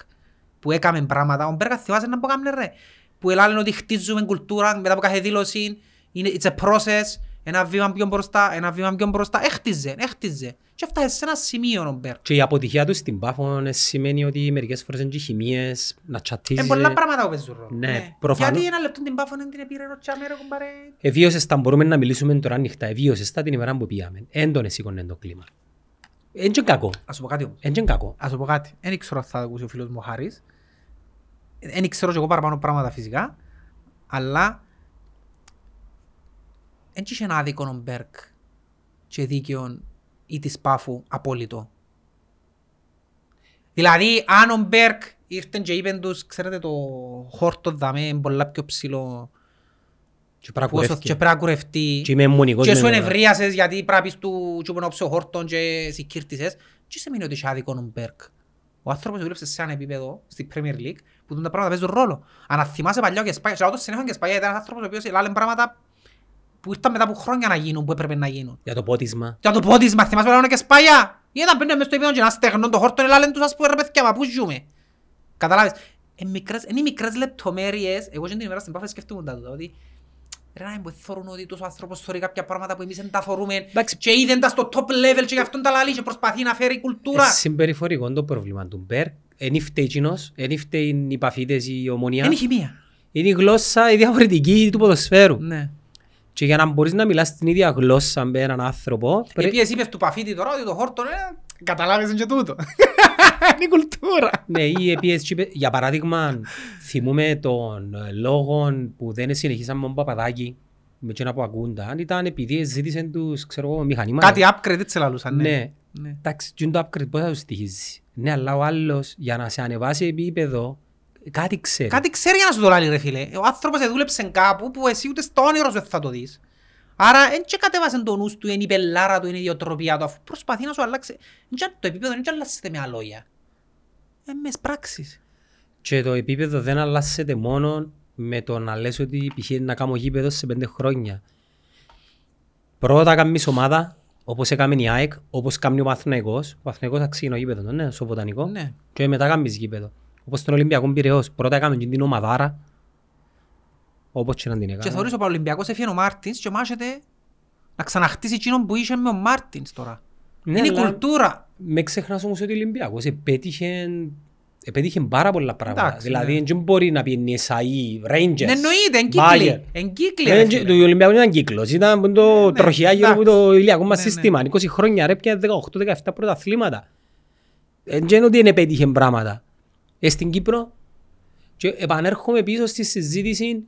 που έκαμε πράγματα. Ο Μπεργκ θυμάσαι να πω κάμνε ρε; Που ελάλεν ότι χτίζουμε κουλτούρα μετά από κάθε δήλωση. Είναι, it's a process. Ένα βήμα πιο μπροστά, ένα βήμα πιο μπροστά. Έχτιζε, έχτιζε. Και έφτασε σε ένα σημείο ο Μπέρκ. Και η αποτυχία του στην Πάφο ε, σημαίνει ότι μερικές φορές είναι και χημίες, να τσατίζεις. Είναι πολλά πράγματα που παίζουν ρόλο. Ναι, προφανώς. Γιατί ένα λεπτό την πάφο δεν την επήρε ο Τσάμερ, κουμπάρε. Εβίωσες τα, μπορούμε να μιλήσουμε τώρα ανοιχτά. Εβίωσες τα την ημέρα που πήγαμε. Εν τον εσήκωνε το κλίμα. Εν και κακό. Ας σου πω κάτι όμως. Εν και κακό. Ας σου πω κάτι. Δεν ξέρω αν θα το ακούσει ο φίλος μου ο Χάρης. Δεν ξέρω και εγώ παραπάνω πράγματα φυσικά. Αλλά δεν είχε ένα άδικο ο Μπέρκ και δίκαιο ή της Πάφου απόλυτο. Δηλαδή, αν ο Μπέρκ ήρθε και είπε τους, ξέρετε, το χόρτο δαμέ είναι πολλά πιο ψηλό Και πρέπει να που όσο- και κουρεύκει. πρέπει να κουρευτεί Και είμαι μονικός και με σου μένα. ενευρίασες γιατί πρέπει να πεις του και να ο χόρτον και συγκύρτησες και σημαίνει ότι είχε άδικο ο Μπέρκ. Ο άνθρωπος δούλεψε σε ένα επίπεδο στη Premier League που τα πράγματα παίζουν ρόλο. Αν θυμάσαι παλιό και σπάγια, και λαό το συνέχον και σπάγια ήταν ένας άνθρωπος ο οποίος έλαλε πράγματα που ήρθαν μετά από χρόνια να γίνουν, που έπρεπε να γίνουν. Για το πότισμα. Για το πότισμα, θυμάσαι παλιό και σπάγια; Ή όταν μπαίνουν μες στο επίπεδο και να στεγνών το χόρτον, έλαλεν τους ας πούμε ρε παιδιά, μα πού ζούμε. Καταλάβεις. Είναι μικρές, είναι οι μικρές λεπτομέρειες, εγώ και την ημέρα στην Πάφη σκέφτομαι τα τούτα, ότι Ρε να μην θεωρούν ότι τόσος άνθρωπος θεωρεί κάποια πράγματα που εμείς δεν τα θεωρούμε Εντάξει. και είδεν τα στο top level και γι' αυτόν τα λαλεί και προσπαθεί να φέρει κουλτούρα. Ε, Συμπεριφορικό το πρόβλημα του Μπέρκ. Εν φταίει εκείνος, εν φταίει οι παφίτες, η ομονία. Είναι η χημεία. Είναι η γλώσσα η διαφορετική του ποδοσφαίρου. Ναι. Και για να μπορείς να μιλάς την ίδια γλώσσα με έναν άνθρωπο, Πρέ... πρέπει... Επίσης είπες του Παφίτη τώρα ότι το χόρτο είναι Καταλάβεις και τούτο. Είναι η κουλτούρα. Ναι, ή επίσης, και είπε- για παράδειγμα, θυμούμε τον ε, λόγο που δεν συνεχίσαμε με τον Παπαδάκη, με εκείνα που ακούνταν, ήταν επειδή ζήτησε τους, ξέρω εγώ, μηχανήματα. Κάτι upgrade έτσι λαλούσαν. Ναι. Ναι. Ναι. Εντάξει, τι είναι το upgrade, πώς θα του στοιχίζει. Ναι, αλλά ο άλλος για να σε ανεβάσει επίπεδο, κάτι ξέρει. Κάτι ξέρει για να σου το λάλει ρε φίλε. Ο άνθρωπος δούλεψε κάπου που εσύ ούτε στο όνειρος σου δεν θα το δεις. Άρα δεν και κατέβασε το νους του, είναι η πελάρα του, είναι η ιδιοτροπία του, αφού προσπαθεί να σου αλλάξει. Εν και Το επίπεδο δεν και αλλάσσεται με αλόγια. Ε, μες πράξεις. Και το επίπεδο δεν αλλάσσεται μόνο με το να λες ότι π.χ. να κάνω γήπεδο σε πέντε χρόνια. Πρώτα κάνεις ομάδα, όπως έκαμε η ΑΕΚ, όπως κάνει ο Παθηναϊκός. Ο Παθηναϊκός θα ξεκινώ γήπεδο, ναι, στο βοτανικό. Ναι. Και μετά κάνεις γήπεδο. Όπως τον Ολυμπιακό Πειραιώς. Πρώτα έκαμε και την ομαδάρα, όπως και να την Και έκαμε. θεωρείς ο Παολυμπιακός έφυγε ο Μάρτινς και μάχεται να ξαναχτίσει εκείνον που είχε με ο Μάρτινς τώρα. Ναι, είναι η αλλά κουλτούρα. Με ξεχνάς όμως ότι ο Ολυμπιακός επέτυχε, επέτυχε πάρα πολλά πράγματα. Εντάξει, δηλαδή ναι. δεν μπορεί να πει SAE, Rangers, Ναι, εννοείται, εν Bayern. κύκλοι. Εν κύκλοι, Ε, ρε και- φίλε. Το Ολυμπιακό ήταν κύκλος, ήταν το ναι, τροχιά γύρω από εντάξει. το ηλιακό μας Ναι, ναι. σύστημα. 20 χρόνια ρε πια 18-17 πρωταθλήματα. Ε, Δεν είναι ότι είναι επέτυχε πράγματα. Ε, στην Κύπρο και επανέρχομαι πίσω στη συζήτηση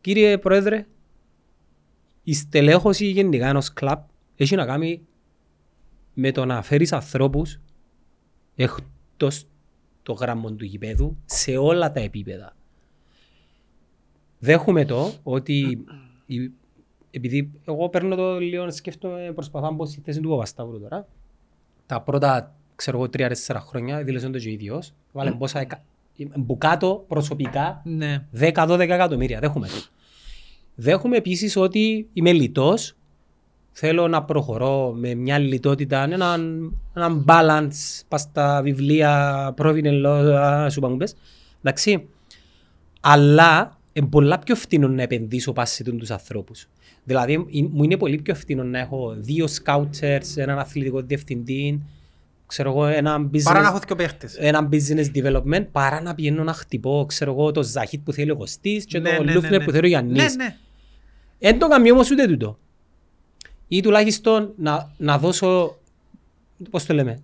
κύριε Πρόεδρε η στελέχωση γενικά ενός κλαμπ έχει να κάνει με το να φέρεις ανθρώπους εκτός το γράμμο του γηπέδου σε όλα τα επίπεδα. Δέχομαι το ότι η- επειδή εγώ παίρνω το λίγο σκέφτομαι προσπαθώ να μπω στη θέση του Παπασταύρου τώρα τα πρώτα ξέρω εγώ τρία-τέσσερα χρόνια δήλωσε το και ο ίδιος βάλε πόσα εκα... μπουκάτο προσωπικά Ναι. 10-12 εκατομμύρια. Δέχομαι το. Δέχομαι επίσης ότι είμαι λιτός. Θέλω να προχωρώ με μια λιτότητα, έναν, έναν balance πας στα βιβλία πρόβινε σου είπα μου πες. Εντάξει. Αλλά είναι πολλά πιο φθηνό να επενδύσω πάση σε τους ανθρώπους. Δηλαδή ε, μου είναι πολύ πιο φθηνό να έχω δύο scouters, έναν αθλητικό διευθυντή, ξέρω εγώ, ένα business Παρά να έχω και παίχτες. ένα business development παρά να πηγαίνω να χτυπώ, ξέρω εγώ, το Ζαχίτ που θέλει ο Κωστής και Ναι, το ναι, Λούφνερ ναι, ναι. που θέλει ο Γιάννης. Ναι, ναι. Εν το καμιώ όμως ούτε τούτο. Ή τουλάχιστον να, να δώσω, πώς το λέμε,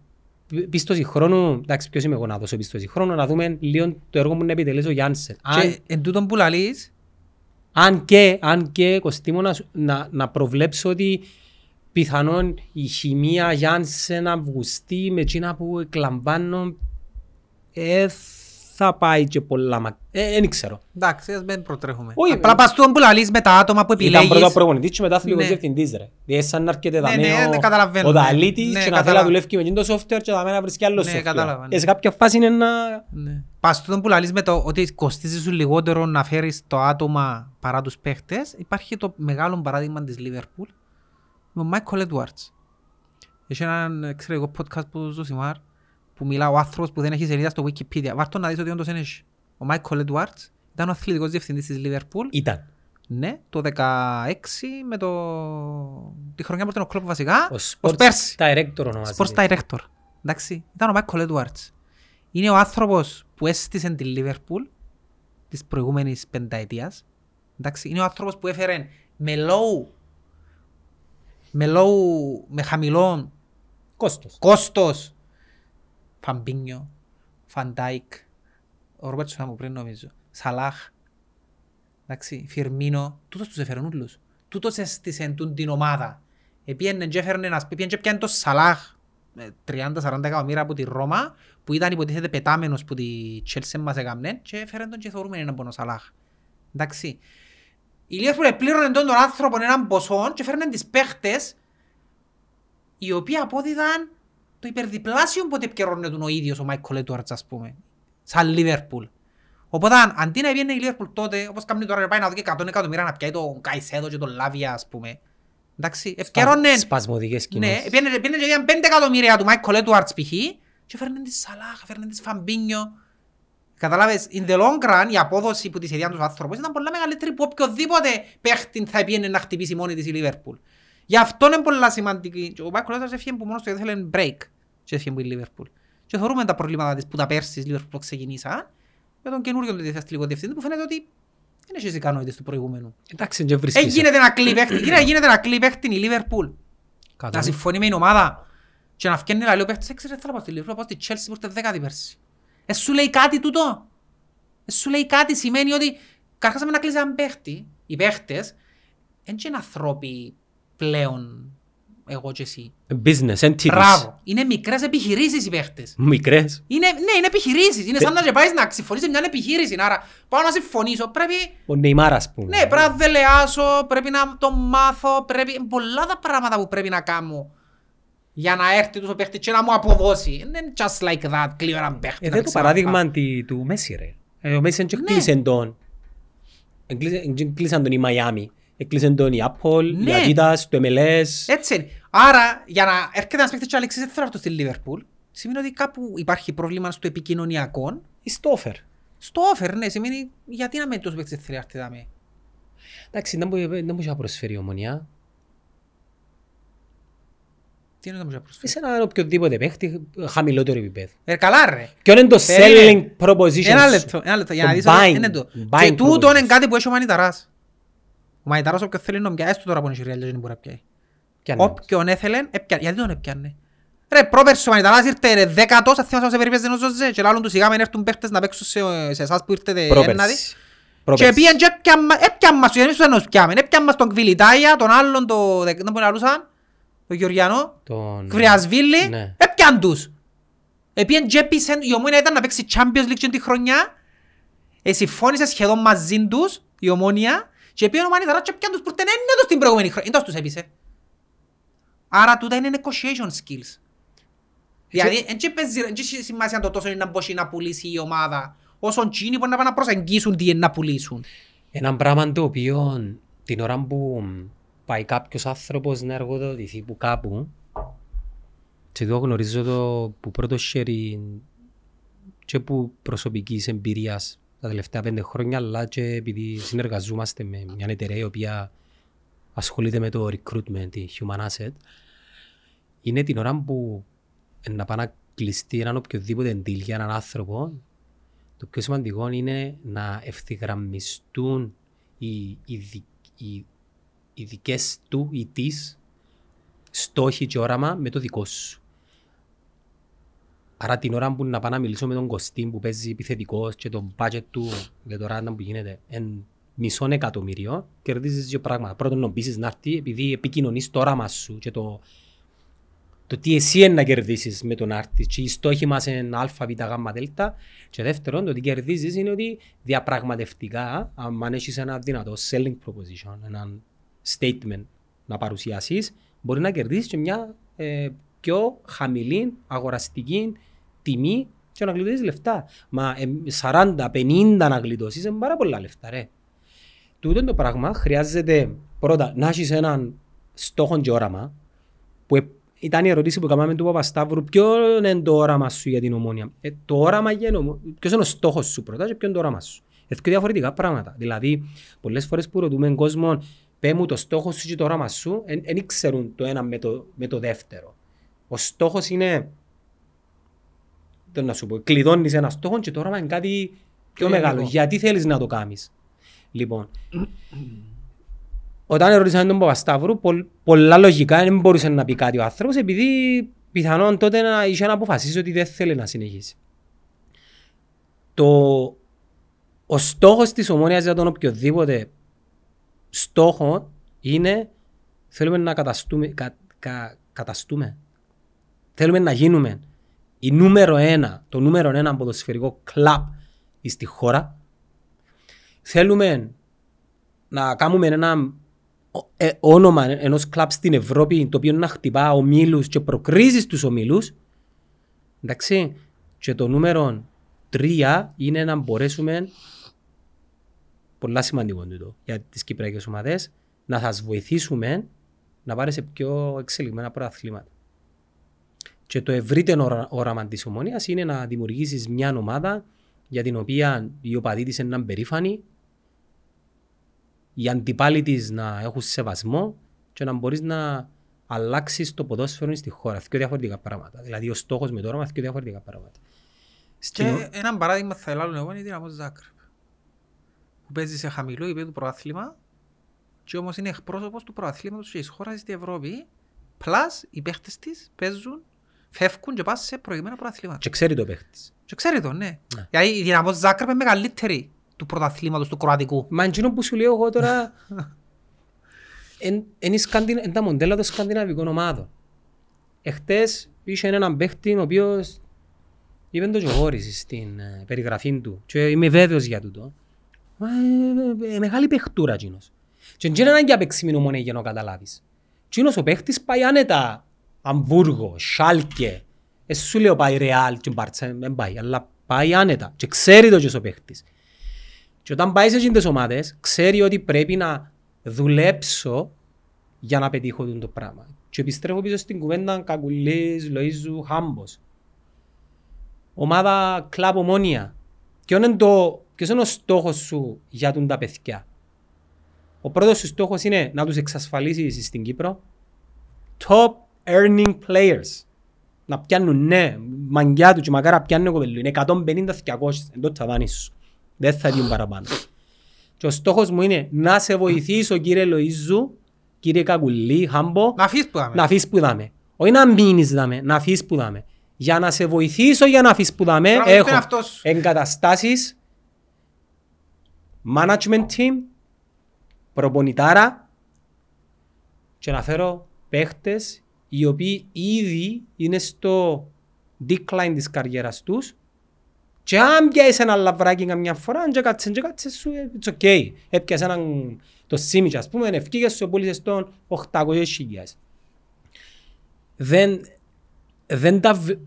πι- πίστοση χρόνου, εντάξει ποιος είμαι εγώ να δώσω πίστοση χρόνου, να δούμε λίγο το έργο μου να επιτελέσει ο Γιάννσεν. Αν, Και εν τούτον που λαλείς, αν και, αν και Κωστίμο, να, σου- να, να προβλέψω ότι πιθανόν η χημεία Γιάννσεν Αυγουστή με εκείνα που εκλαμβάνω ε, θα πάει και πολλά μακ... Ε, δεν ξέρω. εντάξει, ας μην προτρέχουμε. Όχι, Απλά πας τούτον που λαλείς με τα άτομα που Ήταν επιλέγεις. πρώτα προπονητής και μετά αθλητικός Ναι. διευθυντής ρε. Δηλαδή σαν να έρχεται Ναι, δαμέ ναι, ναι, καταλαβαίνω, ο ναι. Δαλίτης Ναι, και να θέλει να κατάλαβα. δουλεύει με εκείνο το software και δαμέ να βρίσκει άλλο Ναι, software. κατάλαβα, ναι. Ε, σε κάποια φάση είναι να... Ναι. Πας τούτον που λαλείς με το ότι κοστίζει σου λιγότερο να φέρεις το άτομα παρά τους παίχτες, υπάρχει το μεγάλο παράδειγμα της Liverpool με ο Michael Edwards. Έχει έναν εξαιρετικό podcast που ζω Σιμάρ που μιλά ο άνθρωπος που δεν έχει σελίδα στο Wikipedia. Βάρτον να δεις ότι όντως δεν έχεις. Ο Michael Edwards ήταν ο αθλητικός διευθυντής της Liverpool Ήταν. Ναι, το 16 με το... τη χρονιά που ήταν ο Κλοπ βασικά, Ο ως sports πέρσι. director ονομάζεται. Sports Director. Εντάξει, ήταν ο Michael Edwards. Είναι ο άνθρωπος που έστησε τη Liverpool της προηγούμενης πενταετίας. Εντάξει, είναι ο άνθρωπος που έφερε με low, με low, με χαμηλό Κόστος. κόστος Φαμπίνιο, Φαν Ντάικ, ο Ρόμπερτσον ήταν από πριν νομίζω, Σαλάχ, εντάξει, Φιρμίνο, τούτος τους έφεραν ούλους. Τούτος έστησε τούν την ομάδα. Επίενε και έφερνε ένας, επίενε και πιάνε το Σαλάχ, με 30-40 εκατομμύρια από τη Ρώμα, που ήταν υποτίθεται πετάμενος που τη Chelsea μας έκαμνε και έφεραν τον και θεωρούμε έναν πόνο Σαλάχ. Εντάξει. Η Liverpool επλήρωνε τον τον άνθρωπο έναν ποσό και φέρναν τις παίχτες οι οποίοι απόδιδαν το υπερδιπλάσιο που επικαιρώνε τον ο ίδιος ο Μάικολ Έντουαρτς ας πούμε. Σαν Λίβερπουλ. Οπότε αντί να βγαίνει η Λίβερπουλ τότε, όπως κάνει τώρα, πάει να δει 100 εκατομμύρια να πιάει τον Καϊσέδο και τον Λάβια ας πούμε. Εντάξει, επικαιρώνε... Σπασμωδικές Ναι, κοινώσεις. πήγαινε πήγαινε και πήγαινε 5 εκατομμύρια του Μάικολ Έντουαρτς π.χ. και φέρνε τη Σαλάχ, φέρνε της Φαμπίνιο. Καταλάβες, in the long run η απόδοση που της ειδιάν τους άνθρωπους ήταν πολλά μεγαλύτερη που οποιοδήποτε παίχτη θα πήγαινε να χτυπήσει μόνη της η Λίβερπουλ. Γι' αυτό είναι πολλά σημαντική. Και Ο Μάικολ Έντουαρτς έφυγε που μόνος του ήθελε break και έφυγε που η Λίβερπουλ. Και θεωρούμε τα προβλήματα της που τα πέρσι της Λίβερπουλ ξεκινήσαν με τον καινούριο διευθυντικό διευθυντή που φαίνεται ότι δεν έχεις τις ικανότητες του προηγούμενου. Εντάξει, και Ε, βρίσκεσαι. γίνεται να κλεί παίχτη, γίνεται να κλεί παίχτη η Λίβερπουλ. Να Κατάλαβα. συμφωνεί με την ομάδα. Και να φκένει λέει ο παίχτης, «Ε, ξέρω, θέλω να πάω στη Liverpool, να πάω στη Chelsea που ήρθε δέκατη πέρσι. Ε, σου λέει κάτι τούτο; Ε, σου λέει κάτι σημαίνει ότι καρχάς με να κλείσει έναν παίχτη, οι παίχτες, δεν είναι ανθρώποι πλέον εγώ και εσύ. Business entities. Μπράβο. Είναι μικρές επιχειρήσεις οι παίχτες. Μικρές. Είναι, ναι, είναι επιχειρήσεις. Είναι σαν να και πάεις να συμφωνείς σε μια επιχείρηση. Άρα, πάω να συμφωνήσω. Πρέπει, Ο Νεϊμάρ ας πούμε. ναι, πρέπει να δελεάσω, πρέπει να το μάθω, πρέπει... είναι Πολλά τα πράγματα που πρέπει να κάνω για να έρθει τους ο παίχτης και να μου αποδώσει. Δεν είναι just like that, κλείω έναν παίχτη. Ε, να δεν το ξαναπάω. παράδειγμα τη- του Μέση ρε. Ε, Ο Μέση δεν Ναι. κλείσαν τον. Εγκλείσαν- δεν Κλείσαν τον η Μαϊάμι. Εκλείσαν τον η Apple, η Ναι. Adidas, το MLS. Έτσι είναι. Άρα, για να έρχεται ένας παίχτης και ο Αλεξής δεν θέλω να έρθω στη Λίβερπουλ, σημαίνει ότι κάπου υπάρχει πρόβλημα στο επικοινωνιακό. Η Στόφερ. Στο offer, ναι, σημαίνει γιατί να μην τους παίχτης θέλει να έρθει δάμε. Εντάξει, δεν μπορεί δεν μπορεί να προσφέρει η ομονία. Τι είναι να μου προσφέρει; Σε έναν οποιοδήποτε παίχτη χαμηλότερο επίπεδο. Ε, καλά ρε. Ποιο είναι το Περίμενε. selling proposition Ένα σου; λεπτό, ένα λεπτό, για να Το δεις ότι buying, είναι το. buying Και τούτο είναι proposition. κάτι που έχει ο Μανιταράς. Ο Μανιταράς όποιος θέλει να πιάσει, έστω τώρα που είναι η Σιριάλια δεν μπορεί να πιάσει. Ποια είναι; Όποιον έθελε, έπιανε. Γιατί τον έπιανε. Ρε, πρόπερσι ο Μανιταράς ήρθε ρε, δέκατος, θα θυμάσαι όσο περιπέζε ο Ζωζέ και λάλλον τους σιγά έρθουν παίχτες να παίξουν σε, σε εσάς που ήρθετε έναδι. Πρόπερση. Και Πρόπερση. πήγαν και έπιαν μα- έπιαν μας, γιατί εμείς τους εννοούς πιάμε. Έπιαν μας τον Κβιλιτάγια, τον άλλον, το, δεν μπορεί να λούσαν, τον Γεωργιανό, Τον- Κβριασβίλη, Ναι. έπιαν τους. Επίεν και έπισεν, η Ομόνια ήταν να παίξει Champions League τη χρονιά, ε, συμφώνησε σχεδόν μαζί τους, η Ομόνια, και πήγαν ο Μανιταράς και έπιαν τους που ήρθαν έννετος την προηγούμενη χρονιά. Είναι τους έπισε. Άρα τούτα είναι negotiation skills. Δηλαδή, δεν και παίζει- δεν και έχει σημασία το τόσο είναι να μπορείς να πουλήσει η ομάδα, όσον τσίνοι μπορεί να πάνε να προσεγγίσουν τι είναι να πουλήσουν. Ένα πράγμα το οποίο την ώρα που πάει κάποιος άνθρωπος να εργοδοτηθεί που κάπου. Και εδώ γνωρίζω το που πρώτος χέρι και που προσωπικής εμπειρίας τα τελευταία πέντε χρόνια αλλά και επειδή συνεργαζόμαστε με μια εταιρεία η οποία ασχολείται με το recruitment, τη human asset είναι την ώρα που να πάει να κλειστεί έναν οποιοδήποτε deal για έναν άνθρωπο το πιο σημαντικό είναι να ευθυγραμμιστούν οι, οι, δι- οι, οι δικές του ή της στόχοι και όραμα με το δικό σου. Άρα την ώρα που να πάω να μιλήσω με τον Κωστή που παίζει επιθετικός και το budget του για το ράντα που γίνεται εν μισό εκατομμύριο, κερδίζεις δύο πράγματα. Πρώτον, να πείσεις να έρθει επειδή επικοινωνείς το όραμα σου και το, το τι εσύ είναι να κερδίσεις με τον άρτη και οι στόχοι μας είναι α, β, γ, δ και δεύτερον το τι κερδίζεις είναι ότι διαπραγματευτικά αν έχεις ένα δυνατό selling proposition, ένα statement να παρουσιάσεις μπορεί να κερδίσεις και μια ε, πιο χαμηλή αγοραστική τιμή και να γλιτώσεις λεφτά. Μα ε, 40-50 να γλιτώσεις είναι πάρα πολλά λεφτά ρε. Τούτο το πράγμα χρειάζεται πρώτα να έχεις έναν στόχο και όραμα που ε- ήταν η ερώτηση που κάναμε του Παπασταύρου ποιο είναι το όραμα σου για την ομόνια; Ε, το όραμα για την ομόνια, ποιος είναι ο στόχος σου πρώτα και ποιο είναι το όραμα σου; Είναι δύο διαφορετικά πράγματα. Δηλαδή, πολλές φορές που ρωτούμε τον κόσμο πέ μου το στόχος σου και το όραμα σου, δεν ξέρουν το ένα με το, με το δεύτερο. Ο στόχος είναι, το να σου πω, κλειδώνεις ένα στόχο και το όραμα είναι κάτι πιο Πιο μεγάλο. γενικό. Γιατί θέλεις να το κάνεις. Λοιπόν, όταν ερωτήσαμε τον Παπασταύρου, πολλ, πολλά λογικά δεν μπορούσε να πει κάτι ο άνθρωπος επειδή πιθανόν τότε να είχε να αποφασίσει ότι δεν θέλει να συνεχίσει. Το, ο στόχος της ομόνιας για τον οποιοδήποτε στόχο είναι θέλουμε να καταστούμε, κα, κα- καταστούμε. Θέλουμε να γίνουμε η νούμερο ένα, το νούμερο ένα ποδοσφαιρικό κλαμπ στη χώρα. Θέλουμε να κάνουμε ένα ο- ε, όνομα ενός κλαμπ στην Ευρώπη το οποίο να χτυπά ομίλους και προκρίζει στους ομίλους. Εντάξει. Και το νούμερο τρία είναι να μπορέσουμε πολλά σημαντικό τούτο για τις κυπριακές ομάδες να σας βοηθήσουμε να πάρει σε πιο εξελιγμένα πρωταθλήματα. Και το ευρύτερο ωρα- όραμα της ομόνιας είναι να δημιουργήσεις μια ομάδα για την οποία οι οπαδοί της είναι περήφανοι, οι αντιπάλοι της να έχουν σεβασμό και να μπορείς να αλλάξεις το ποδόσφαιρο στη χώρα. Δύο διαφορετικά πράγματα. Δηλαδή ο στόχος με το όραμα δύο διαφορετικά πράγματα. Στην ο- Και ένα παράδειγμα θα ελάλουν εγώ είναι η Δυναμός Ζάκρεπ. Που παίζει σε χαμηλό επίπεδο προάθλημα και όμως είναι εκπρόσωπος του προαθλήματος της χώρας στην Ευρώπη. Πλάς οι παίχτες της παίζουν φεύγουν και πας σε προηγμένα πρωταθλήματα. Και ξέρει το παίχτης. Και ξέρει το, ναι. Γιατί η δυναμό Ζάκρεπ είναι μεγαλύτερη του πρωταθλήματος του Κροατικού. Μα εκείνο που σου λέω εγώ τώρα είναι σκανδι... τα μοντέλα των σκανδιναβικών ομάδων. Εχθές είχε έναν παίχτη ο οποίος είπε το και ο Γόρης στην ε, περιγραφή του και είμαι βέβαιος για τούτο. Μα, ε, ε, ε, μεγάλη παιχτούρα εκείνος. Και δεν είναι ανάγκη να παίξει μηνομονέ για να καταλάβεις. Εκείνος ο παίχτης πάει άνετα Αμβούργο, Σάλκε. Ε, σου λέω πάει Ρεάλ και Μπάρτσα, δεν πάει, αλλά πάει άνετα και ξέρει το και ο παίχτης. Και όταν πάει σε εκείνες τις ομάδες, ξέρει ότι πρέπει να δουλέψω για να πετύχω το πράγμα. Και επιστρέφω πίσω στην κουβέντα Κακουλής, Λοΐζου, Χάμπος. Ομάδα κλαμπ ομόνια. Ποιος είναι, το, ποιος είναι ο στόχος σου για τον τα παιδιά; Ο πρώτος σου στόχος είναι να τους εξασφαλίσεις στην Κύπρο; Top earning players. Να πιάνουν ναι, μαγκιά του και μακάρα πιάνουν κοπελού. Είναι 150-200 εν το ταβάνι σου. Δεν θα δίνουν παραπάνω. Και ο στόχος μου είναι να σε βοηθήσω κύριε Λοΐζου, κύριε Κακουλή, Χάμπο, Να αφήσεις που δάμε. να αφήσεις που δάμε. Όχι να μείνεις δάμε, να αφήσεις που δάμε. Για να σε βοηθήσω για να αφήσεις που δάμε, Πράγμα, είναι έχω αυτός. Εγκαταστάσεις, management team, προπονητάρα και να φέρω παίχτες οι οποίοι ήδη είναι στο decline της καριέρας τους και αν πιάσεις ένα λαβράκι καμιά φορά, αν και κάτσε, και κάτσε σου, it's okay. Έπιασες έναν, το Σίμιτς, ας πούμε, ευκήγες σου, πούλησες τον 800.000. Δεν, δεν τα... β-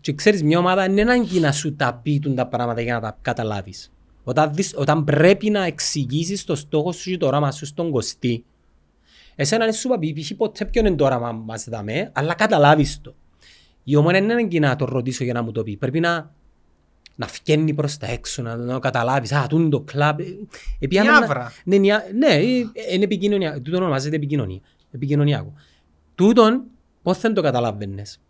Και ξέρεις, μια ομάδα είναι ανάγκη να σου τα πει τούν τα πράγματα για να τα καταλάβεις. Όταν, δεις, όταν πρέπει να εξηγήσεις το στόχο σου και το όραμα σου στον κοστί, εσένα δεν σου είπα πει, π.χ. ποτέ ποιον είναι το όραμα μας δαμε, αλλά καταλάβεις το. Η ομόνια είναι ανάγκη να το ρωτήσω για να μου το πει. Πρέπει να, να φκένει προς τα έξω, να, να καταλάβεις. Α, τούν το κλαμπ. Ε, επιάμε να- Νιάβρα. Ναι, νιά- ναι, ε, είναι επικοινωνία. Τούτον ονομάζεται επικοινωνία. Επικοινωνιακό. Τούτον, πώς δεν το καταλάβαινες.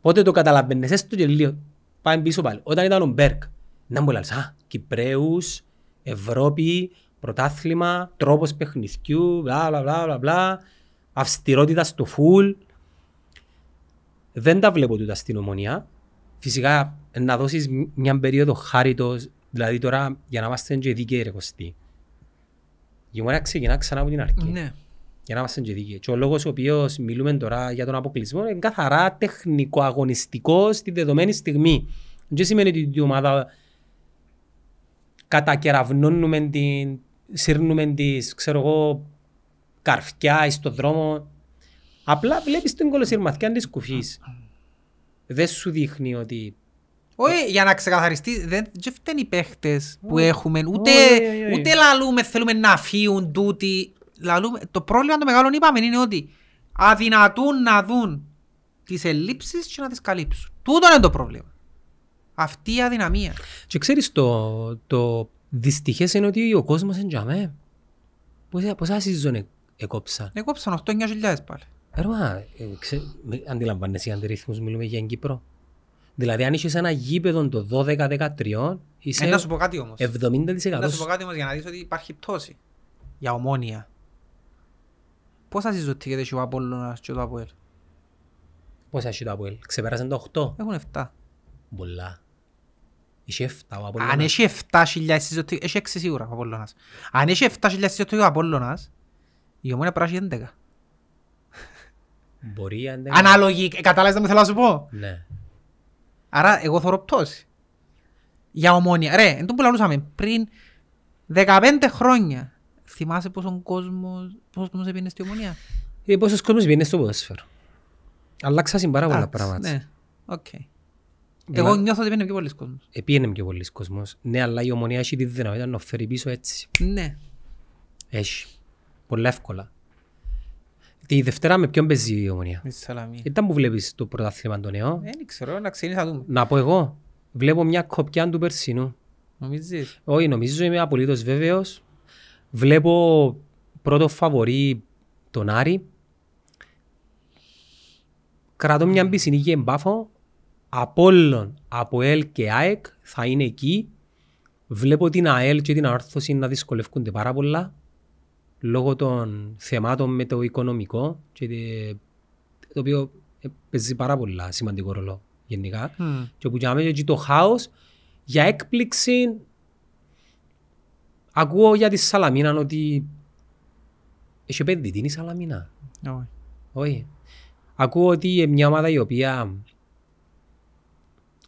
Πότε το καταλάβαινες, έστω και λίγο. Πάμε πίσω πάλι. Όταν ήταν ο Μπέρκ, να μου λες, α, Κυπρέους, Ευρώπη, πρωτάθλημα, τρόπος παιχνιδιού, μπλα μπλα μπλα μπλα μπλα, αυστηρότητα στο φουλ. Δεν τα βλέπω τούτα στην ομονία. Φυσικά, να δώσεις μια περίοδο χάριτος, δηλαδή τώρα για να είμαστε και δίκαιοι ρε Κωστή. Η ομονία ξεκινά ξανά από την αρχή. Ναι. Για να είμαστε και δίκαιοι. Και ο λόγος ο οποίος μιλούμε τώρα για τον αποκλεισμό είναι καθαρά τεχνικό-αγωνιστικό στη δεδομένη στιγμή. Δεν σημαίνει ότι η ομάδα κατακεραυνώνουμε την, σύρνουμε τις, ξέρω εγώ, καρφιά εις το δρόμο. Απλά βλέπεις την κολοσυρμαθιά της κουφής. Δεν σου δείχνει ότι... Όχι, για να ξεκαθαριστείς, δεν δεν φταίνει οι παίχτες που έχουμε, ούτε, Όχι, όχι, όχι. ούτε λαλούμε, θέλουμε να φύγουν τούτοι. Λαλούμε, το πρόβλημα το μεγάλο είπαμε είναι ότι αδυνατούν να δουν τις ελλείψεις και να τις καλύψουν. Τούτο είναι το πρόβλημα. Αυτή η αδυναμία. Και ξέρεις το, το δυστυχές είναι ότι ο κόσμος είναι τζαμέ. Πόσα, πόσα season εκόψαν. Έκοψαν 8-9 χιλιάδες πάλι. Ρώμα, ε, ξέ, με- αντιλαμβάνεσαι για αντιρρύθμους μιλούμε για την Κύπρο. Δηλαδή αν είχες ένα γήπεδο το 12-13 είσαι Ε, να σου πω κάτι όμως. 70% Να σου πω κάτι όμως για να δεις ότι υπάρχει πτώση. Για ομόνια. Πόσα συζωτήκεται και ο Απόλλωνας και το Αποέλ. Πόσα έχει το Αποέλ, ξεπέρασαν το 8. Έχουν 7. Πολλά. Είχε 7 ο Αν Απολλώνας. έχει 7.000 συζωτήκες, έχει 6 σίγουρα ο Απόλλωνας. Αν έχει 7.000 συζωτήκες ο Απόλλωνας, η ομόνια πρέπει να έχει 11. Μπορεί αν δεν... Ανάλογη, ε, κατάλαβες τι μου θέλω να σου πω; Ναι. Άρα εγώ θωρώ πτώση. Για ομόνια. Ρε, εν τω που λαλούσαμε, πριν 15 χρόνια, θυμάσαι πόσον κόσμος, πόσος κόσμος έπαιρνε στη ομόνια; Ε, πόσος κόσμος βγαίνει στο ποδόσφαιρο. Αλλάξασαν πάρα πολλά Εντάξει, πράγματα. Ναι, οκ. Δηλα- Εγώ νιώθω ότι επήαιννε πιο πολλοί κόσμος. Επήαιννε πιο πολλοί κόσμος. Ναι, αλλά η Ομόνοια έχει τη δυνατότητα να φέρει πίσω έτσι. Ναι. Έχει. Πολλά εύκολα. Τη Δευτέρα με ποιον παίζει η Ομόνοια; Με τη Σαλαμίνα. Ήταν που βλέπεις το πρωτάθλημα το νέο. Δεν ξέρω, να ξεκινήσει να δούμε. Να πω εγώ. Βλέπω μια κόπια του περσινού. Νομίζεις; Όχι, νομίζω είμαι απολύτως βέβαιος. Βλέπω πρώτο φαβορή τον Άρη. Κρατώ μια πισινή και εμπάφω. Απόλλων, ΑΠΟΕΛ και ΑΕΚ θα είναι εκεί. Βλέπω την ΑΕΛ και την αόρθωση να δυσκολεύονται πάρα πολλά λόγω των θεμάτων με το οικονομικό και τε- το οποίο ε, παίζει πάρα πολλά σημαντικό ρόλο γενικά. Μμ. Και που για μένα και το χάος, για έκπληξη, ακούω για τη Σαλαμίνα ότι έχει επενδυτή η Σαλαμίνα. Όχι. Όχι. Ακούω ότι είναι μια ομάδα η οποία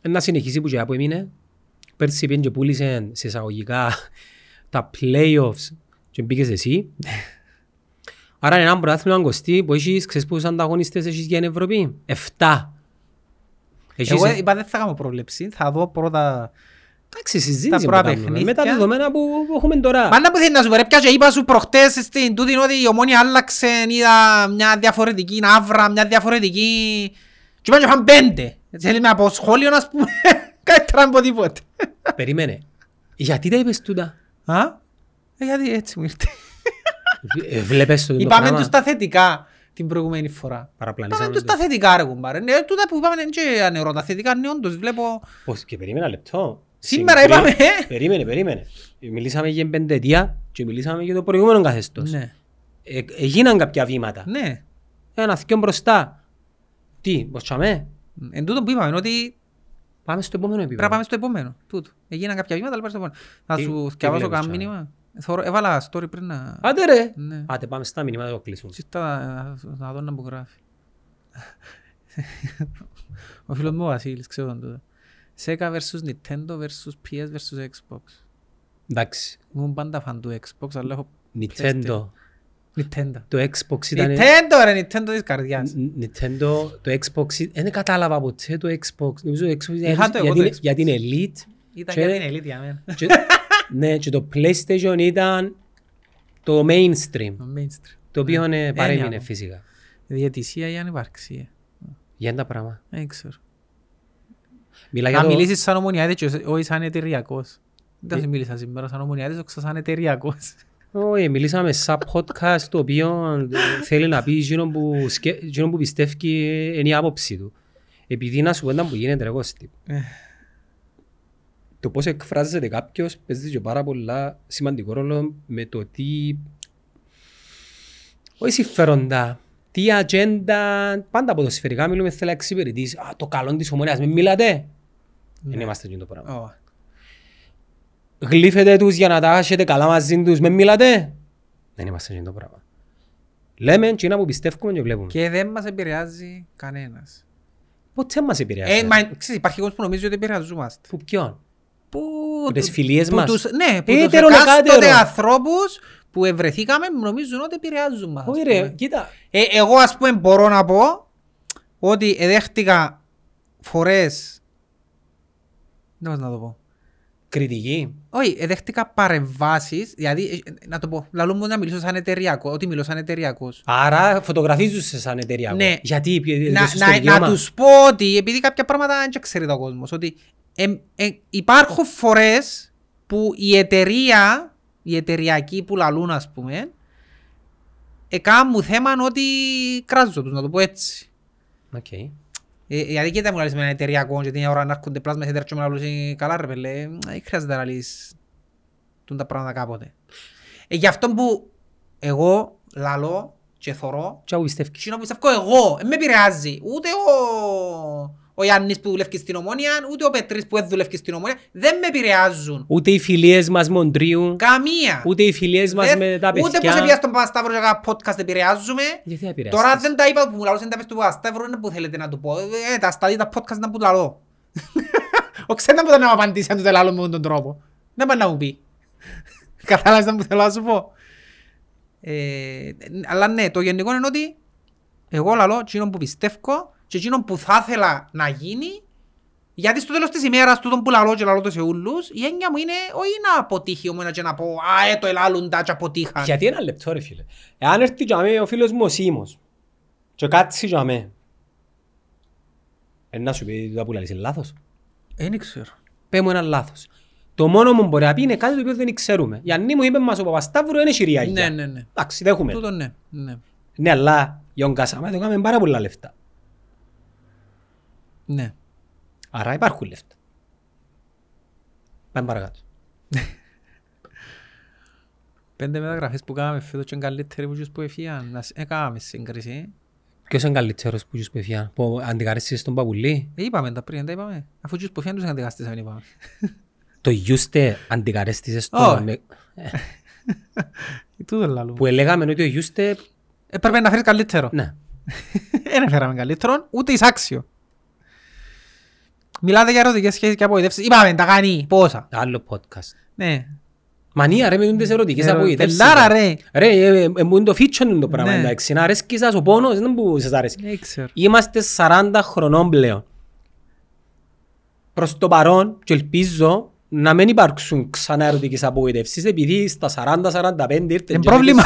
να συνεχίσει που και που έμεινε. Πέρσι πήγαινε και πούλησε σε εισαγωγικά τα playoffs και μπήκες εσύ. Άρα είναι ένα πρωτάθλημα κοστί που έχεις, ξέρεις πόσους ανταγωνιστές έχεις για την Ευρώπη; Εφτά. Έχεις, Εγώ είπα δεν θα κάνω πρόβλεψη, θα δω πρώτα... εντάξει, συζήτηση τα που πρώτα κάνουμε. Με τα παιχνίδια. δεδομένα που που έχουμε τώρα. Μα να που θέλεις να σου πω ρε πια και είπα σου προχτές στην τούτη ότι η ομόνια άλλαξε, είδα μια διαφορετική ναύρα, μια διαφορετική... Και είπα και είχαν πέντε. Θέλει με από σχόλιο να πούμε, καλύτερα από τίποτε. Περίμενε. Γιατί τα είπες τούτα; Α, ε, γιατί έτσι μου ήρθε. Ε, Βλέπεις το το Είπαμε πράγμα; τους τα θετικά την προηγούμενη φορά. Είπαμε Παραπλανήσαμε τους το. τα θετικά ρε κουμπάρε. Ναι, τούτα που είπαμε είναι και ανερώ τα θετικά, ναι όντως βλέπω... Πώς, και περίμενα λεπτό. Σήμερα Συγκρι- είπαμε, ε. Περίμενε, περίμενε. Μιλήσαμε για πεντετία και μιλήσαμε για το προηγούμενο καθεστώς. Ναι, Ε, έγιναν κάποια βήματα. ναι. Ένα θυκιό μπροστά. Τι, μποτσαμε. Εν τούτο που είπαμε ότι Πάμε στο επόμενο επίπεδο. Πρέπει να πάμε στο επόμενο. Τούτο. Έγιναν κάποια βήματα, αλλά πάμε στο επόμενο. Θα Τι- σου τι διαβάσω βλέπεις, κανένα Τσάι; μήνυμα. Θωρώ- Έβαλα story πριν να... Άντε ρε. Ναι. Άντε πάμε στα μηνύματα να το κλείσουμε. Και στα- Να δω να μου γράφει. Ο φίλος μου ο Βασίλης, ξέρω τον τούτο. Sega vs Nintendo vs PS vs Xbox. Εντάξει. Ήμουν πάντα φαν του Xbox, αλλά έχω Nintendo. Nintendo. Το Xbox ήταν... Nintendo ρε, Nintendo της καρδιάς. Ν- Nintendo, το Xbox, ε, δεν κατάλαβα ποτέ το Xbox. Νομίζω το Xbox Είχα το εγώ για το την- Xbox. για την Elite. Ήταν Και- για την elite για μένα. Και- Ναι, και το PlayStation ήταν το mainstream. Το mainstream. Το οποίο ε, Ε, παρέμεινε ναι, φυσικά. Διαιτησία ή ανυπαρξία. Για τα πράγμα. Δεν ξέρω. Μιλά για Να το... μιλήσεις σαν ομονιάτης και όχι σαν εταιριακός. Δεν θα σου μίλησα σήμερα σαν ομονιάτης, όχι σαν εταιριακός. Όχι, μιλήσαμε σαν podcast το οποίο ε, θέλει να πει εκείνο που, σκε... εκείνο που πιστεύει είναι η άποψη του. Επειδή να σου πω ένα που γίνεται ρε Κώστη. Ε. Το πώς εκφράζεται κάποιος παίζει και πάρα πολλά σημαντικό ρόλο με το τι... Όχι συμφέροντα. Τι ατζέντα... Πάντα ποδοσφαιρικά μιλούμε θέλει να εξυπηρετήσει. Α, το καλό της ομονίας. Μην μιλάτε. Δεν είμαστε εκείνο το πράγμα. Ω. Γλύφετε τους για να τα έχετε καλά μαζί τους. Μην μιλάτε. Δεν είμαστε εκείνο το πράγμα. Λέμε εκείνα που πιστεύουμε και βλέπουμε. Και δεν μας επηρεάζει κανένας. Ποτέ μας επηρεάζει. Ε, μα, ξέρεις, υπάρχει κόσμος που νομίζει ότι επηρεαζόμαστε. Που ποιον; Που, Που τις φιλίες που μας. Τους, ναι, που Έτερο τους με εκάστοτε κάτερο. ανθρώπους που ευρεθήκαμε νομίζουν ότι επηρεάζουν μας. Όχι ας ρε, πούμε. κοίτα. Ε, εγώ ας πούμε μπορώ να πω ότι εδέχτηκα φορές δεν μπορώ να το πω. Κριτική. Όχι, εδέχτηκα παρεμβάσεις, δηλαδή, ε, να το πω, λαλού μου να μιλήσω σαν εταιριακό, ότι μιλώ σαν εταιριακός. Άρα φωτογραφίζουν σαν εταιρεία. Ναι. Γιατί επειδή να, δώσεις το να, δικαίωμα; να τους πω ότι, επειδή κάποια πράγματα δεν ξέρει ο κόσμος, ότι ε, ε, υπάρχουν φορές που η εταιρεία, οι εταιριακοί που λαλούν ας πούμε, εκάμουν θέμα ότι κράζω τους, να το πω έτσι. Οκ. Ε, γιατί και τα μου λαλείς με ένα εταιριακό και την ώρα να έρχονται πλάσμα σε τέτοιο με λαλούς «Ε, καλά ρε πέλε, ε, δεν χρειάζεται να λαλείς τούν τα πράγματα κάποτε. Ε, γι' αυτό που εγώ λαλώ και θωρώ Τι πιστεύεις; Εκείνο που πιστεύω εγώ, δεν με επηρεάζει. Ούτε ο, ο Γιάννης που δουλεύει στην Ομόνια, ούτε ο Πετρής που δεν δουλεύει στην Ομόνια. Δεν με επηρεάζουν. Ούτε οι φιλίες μας μοντρίου. Καμία. Ούτε οι φιλίες μας Δεν- με τα Ούτε πως παιδιά. έπια στον Παπασταύρο και έκανα podcast επηρεάζουμε. Γιατί επηρεάσεις. Τώρα δεν τα είπα που μου λαλούσαν τα πες του Παπασταύρου, είναι που θέλετε να του πω. Ε, τα σταλεί τα podcast να που λαλώ. Ο ξένα που δεν να μου απαντήσει αν του δεν λαλώ με τον τρόπο. Δεν πάει να μου πει. Κατάλαβες να που θέλω να σου πω. Ε, αλλά ναι, το γενικό είναι ότι εγώ λαλώ εκείνο που πιστεύω και εκείνο που θα ήθελα να γίνει γιατί στο τέλος της ημέρας τούτον που λαλώ και λαλώ το σε ούλους η έννοια μου είναι όχι να αποτύχει ομένα και να πω «Α, ε, το ελάλουν τα και αποτύχαν». Γιατί ένα λεπτό ρε φίλε. Εάν έρθει για μέ ο φίλος μου ο Σίμος και κάτσει για μέ. Ε, να σου πει το που λαλείς είναι λάθος; Δεν ξέρω. Πέ μου ένα λάθος. Το μόνο μου μπορεί να πει είναι κάτι το οποίο δεν ξέρουμε. Γιάννη μου είπε μας ο Παπασταύρου είναι χειριάγια. Ναι, ναι, ναι. Εντάξει, δέχομαι. Τούτο ναι. ναι. Ναι, αλλά για τον Κασαμά το κάνουμε πάρα πολλά λεφτά. Ναι. Άρα υπάρχουν λεφτά. Πάμε παρακάτω. Πέντε μεταγραφές που κάναμε φέτος και είναι καλύτεροι που τους που έφυγαν. Να σ- Έκαναμε σύγκριση. Ποιος είναι καλύτερος που τους πεφιά, που αντικαρέστησες τον Παπουλή; Ε, είπαμε τα πριν, τα είπαμε. Αφού τους που φαίνουν τους αντικαστήσαμε, είπαμε. Το Γιούστε αντικαρέστησες Ω. τον... ε, Ε, Τούτο λαλούμε. Που έλεγαμε ότι ο Γιούστε... Έπρεπε να φέρεις καλύτερο. Ναι. Δεν έφεραμε καλύτερο, ούτε εισάξιο. Μιλάτε για ερωτικές σχέσεις και απογοητεύσεις. Είπαμε, τα κάνει, πόσα. Άλλο podcast. Ναι. Μανία ρε με τούντες ερωτικές Ε, απογοητεύσεις. πελάρα, ρε. Ρε, ε, ε, μου είναι το feature το πράγμα. Ναι. Εντάξει, να αρέσκεις σας ο πόνος, δεν που σας αρέσκει. Δεν ξέρω. Είμαστε 40 χρονών πλέον. Προς το παρόν και ελπίζω να μην υπάρξουν ξανά ερωτικές απογοητεύσεις επειδή στα 40-45 ήρθε Είναι πρόβλημα.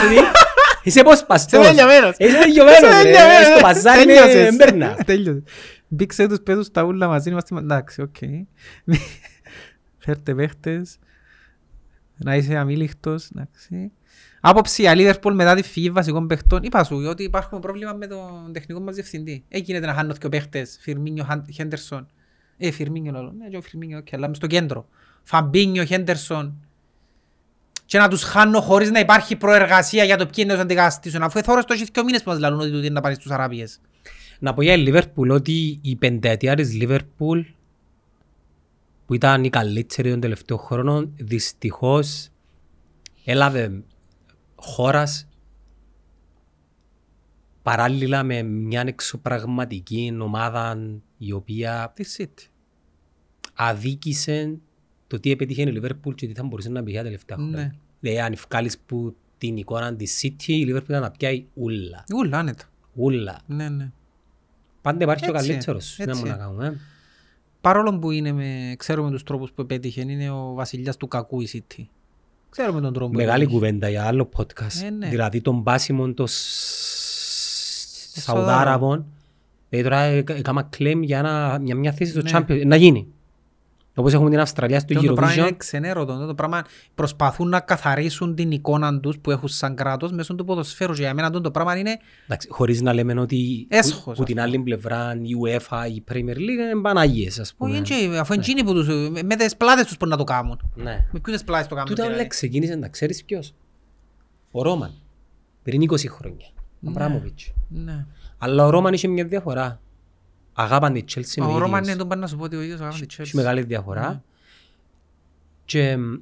Είσαι πώς παστός. Είσαι τελειωμένος. Είσαι τελειωμένος Είσαι ρε. τελειωμένος. Στο παζάρι είναι Τέλειωσες. έμπερνα. Τέλειωσε. Μπήξε τους πέδους τα ούλα μαζί, είμαστε... Εντάξει, οκ. Φέρτε παίχτες. Να είσαι αμείλικτος, εντάξει. Άποψη για Liverpool μετά τη φυγή βασικών παιχτών. Είπα σου ότι υπάρχουν πρόβλημα με τον τεχνικό μας διευθυντή. Έγινε να χάνω και παίχτες. Φιρμίνιο, Χέντερσον. Ε, Φιρμίνιο λόγω. Ναι, και ο Φιρμίνιο, οκ, αλλά μες στο κέντρο. Φαμπίνιο, Χέντερσον. Και να τους χάνω χωρίς να υπάρχει προεργασία για το ποιοι είναι να τους αντικαταστήσουν. Αφού εθώρες το έχεις και ο μήνες που μας λαλούν ότι τούτοι είναι να πάνε στους Αράπιες. Να πω για η Liverpool ότι η πενταετία της Liverpool που ήταν η καλύτερη των τελευταίων χρόνων δυστυχώς έλαβε χώρας παράλληλα με μια εξωπραγματική ομάδα η οποία Τη City. αδίκησε το τι επέτυχε η Liverpool και τι θα μπορούσε να πει τα τελευταία χρόνια. Ναι. Δηλαδή αν βγάλεις που την εικόνα της City η Liverpool ήταν να πιάει ούλα. Ούλα, άνετα. Ούλα. Ναι, ναι. Πάντα υπάρχει ο Έτσι, καλύτερος. έτσι. Να μου να κάνουμε. Παρόλο που είναι με, ξέρουμε τους τρόπους που επέτυχε, είναι ο βασιλιάς του κακού η City. Ξέρουμε τον τρόπο που Μεγάλη επέτυχε. κουβέντα για άλλο podcast. Ε, ναι. Δηλαδή τον πάσιμο των Σαουδάραβων. Σαουδάραβων. Δηλαδή τώρα ε, έκανα claim για ένα- για μια θέση στο Ναι. Champions. Να γίνει. Όπως έχουμε την Αυστραλία στο Το πράγμα είναι Eurovision. ξενέρωτο. Το πράγμα προσπαθούν να καθαρίσουν την εικόνα τους που έχουν σαν κράτος μέσω του ποδοσφαίρου. Και για μένα το πράγμα είναι Εντάξει, χωρίς να λέμε ότι Έσχος, που, ας που την άλλη πλευρά η UEFA, η Premier League είναι Παναγίες ας Όχι, πούμε. είναι- αφού είναι εκείνοι που τους, με- με τις πλάτες τους που να το κάνουν. Ναι. Με ποιες πλάτες το κάνουν. Τούτα δηλαδή. όλα ξεκίνησε να ξέρεις ποιος; Ο Ρόμαν. Πριν 20 χρόνια. Ο Αμπράμοβιτς. Ναι. Αλλά ο Ρόμαν είχε μια διαφορά. Αγάπαν τη Chelsea Ο ο Ρώμαν ίδιος. είναι τον πάνε να σου πω ότι ο ίδιος αγάπη τη Έχει Chelsea. μεγάλη διαφορά. Και μ,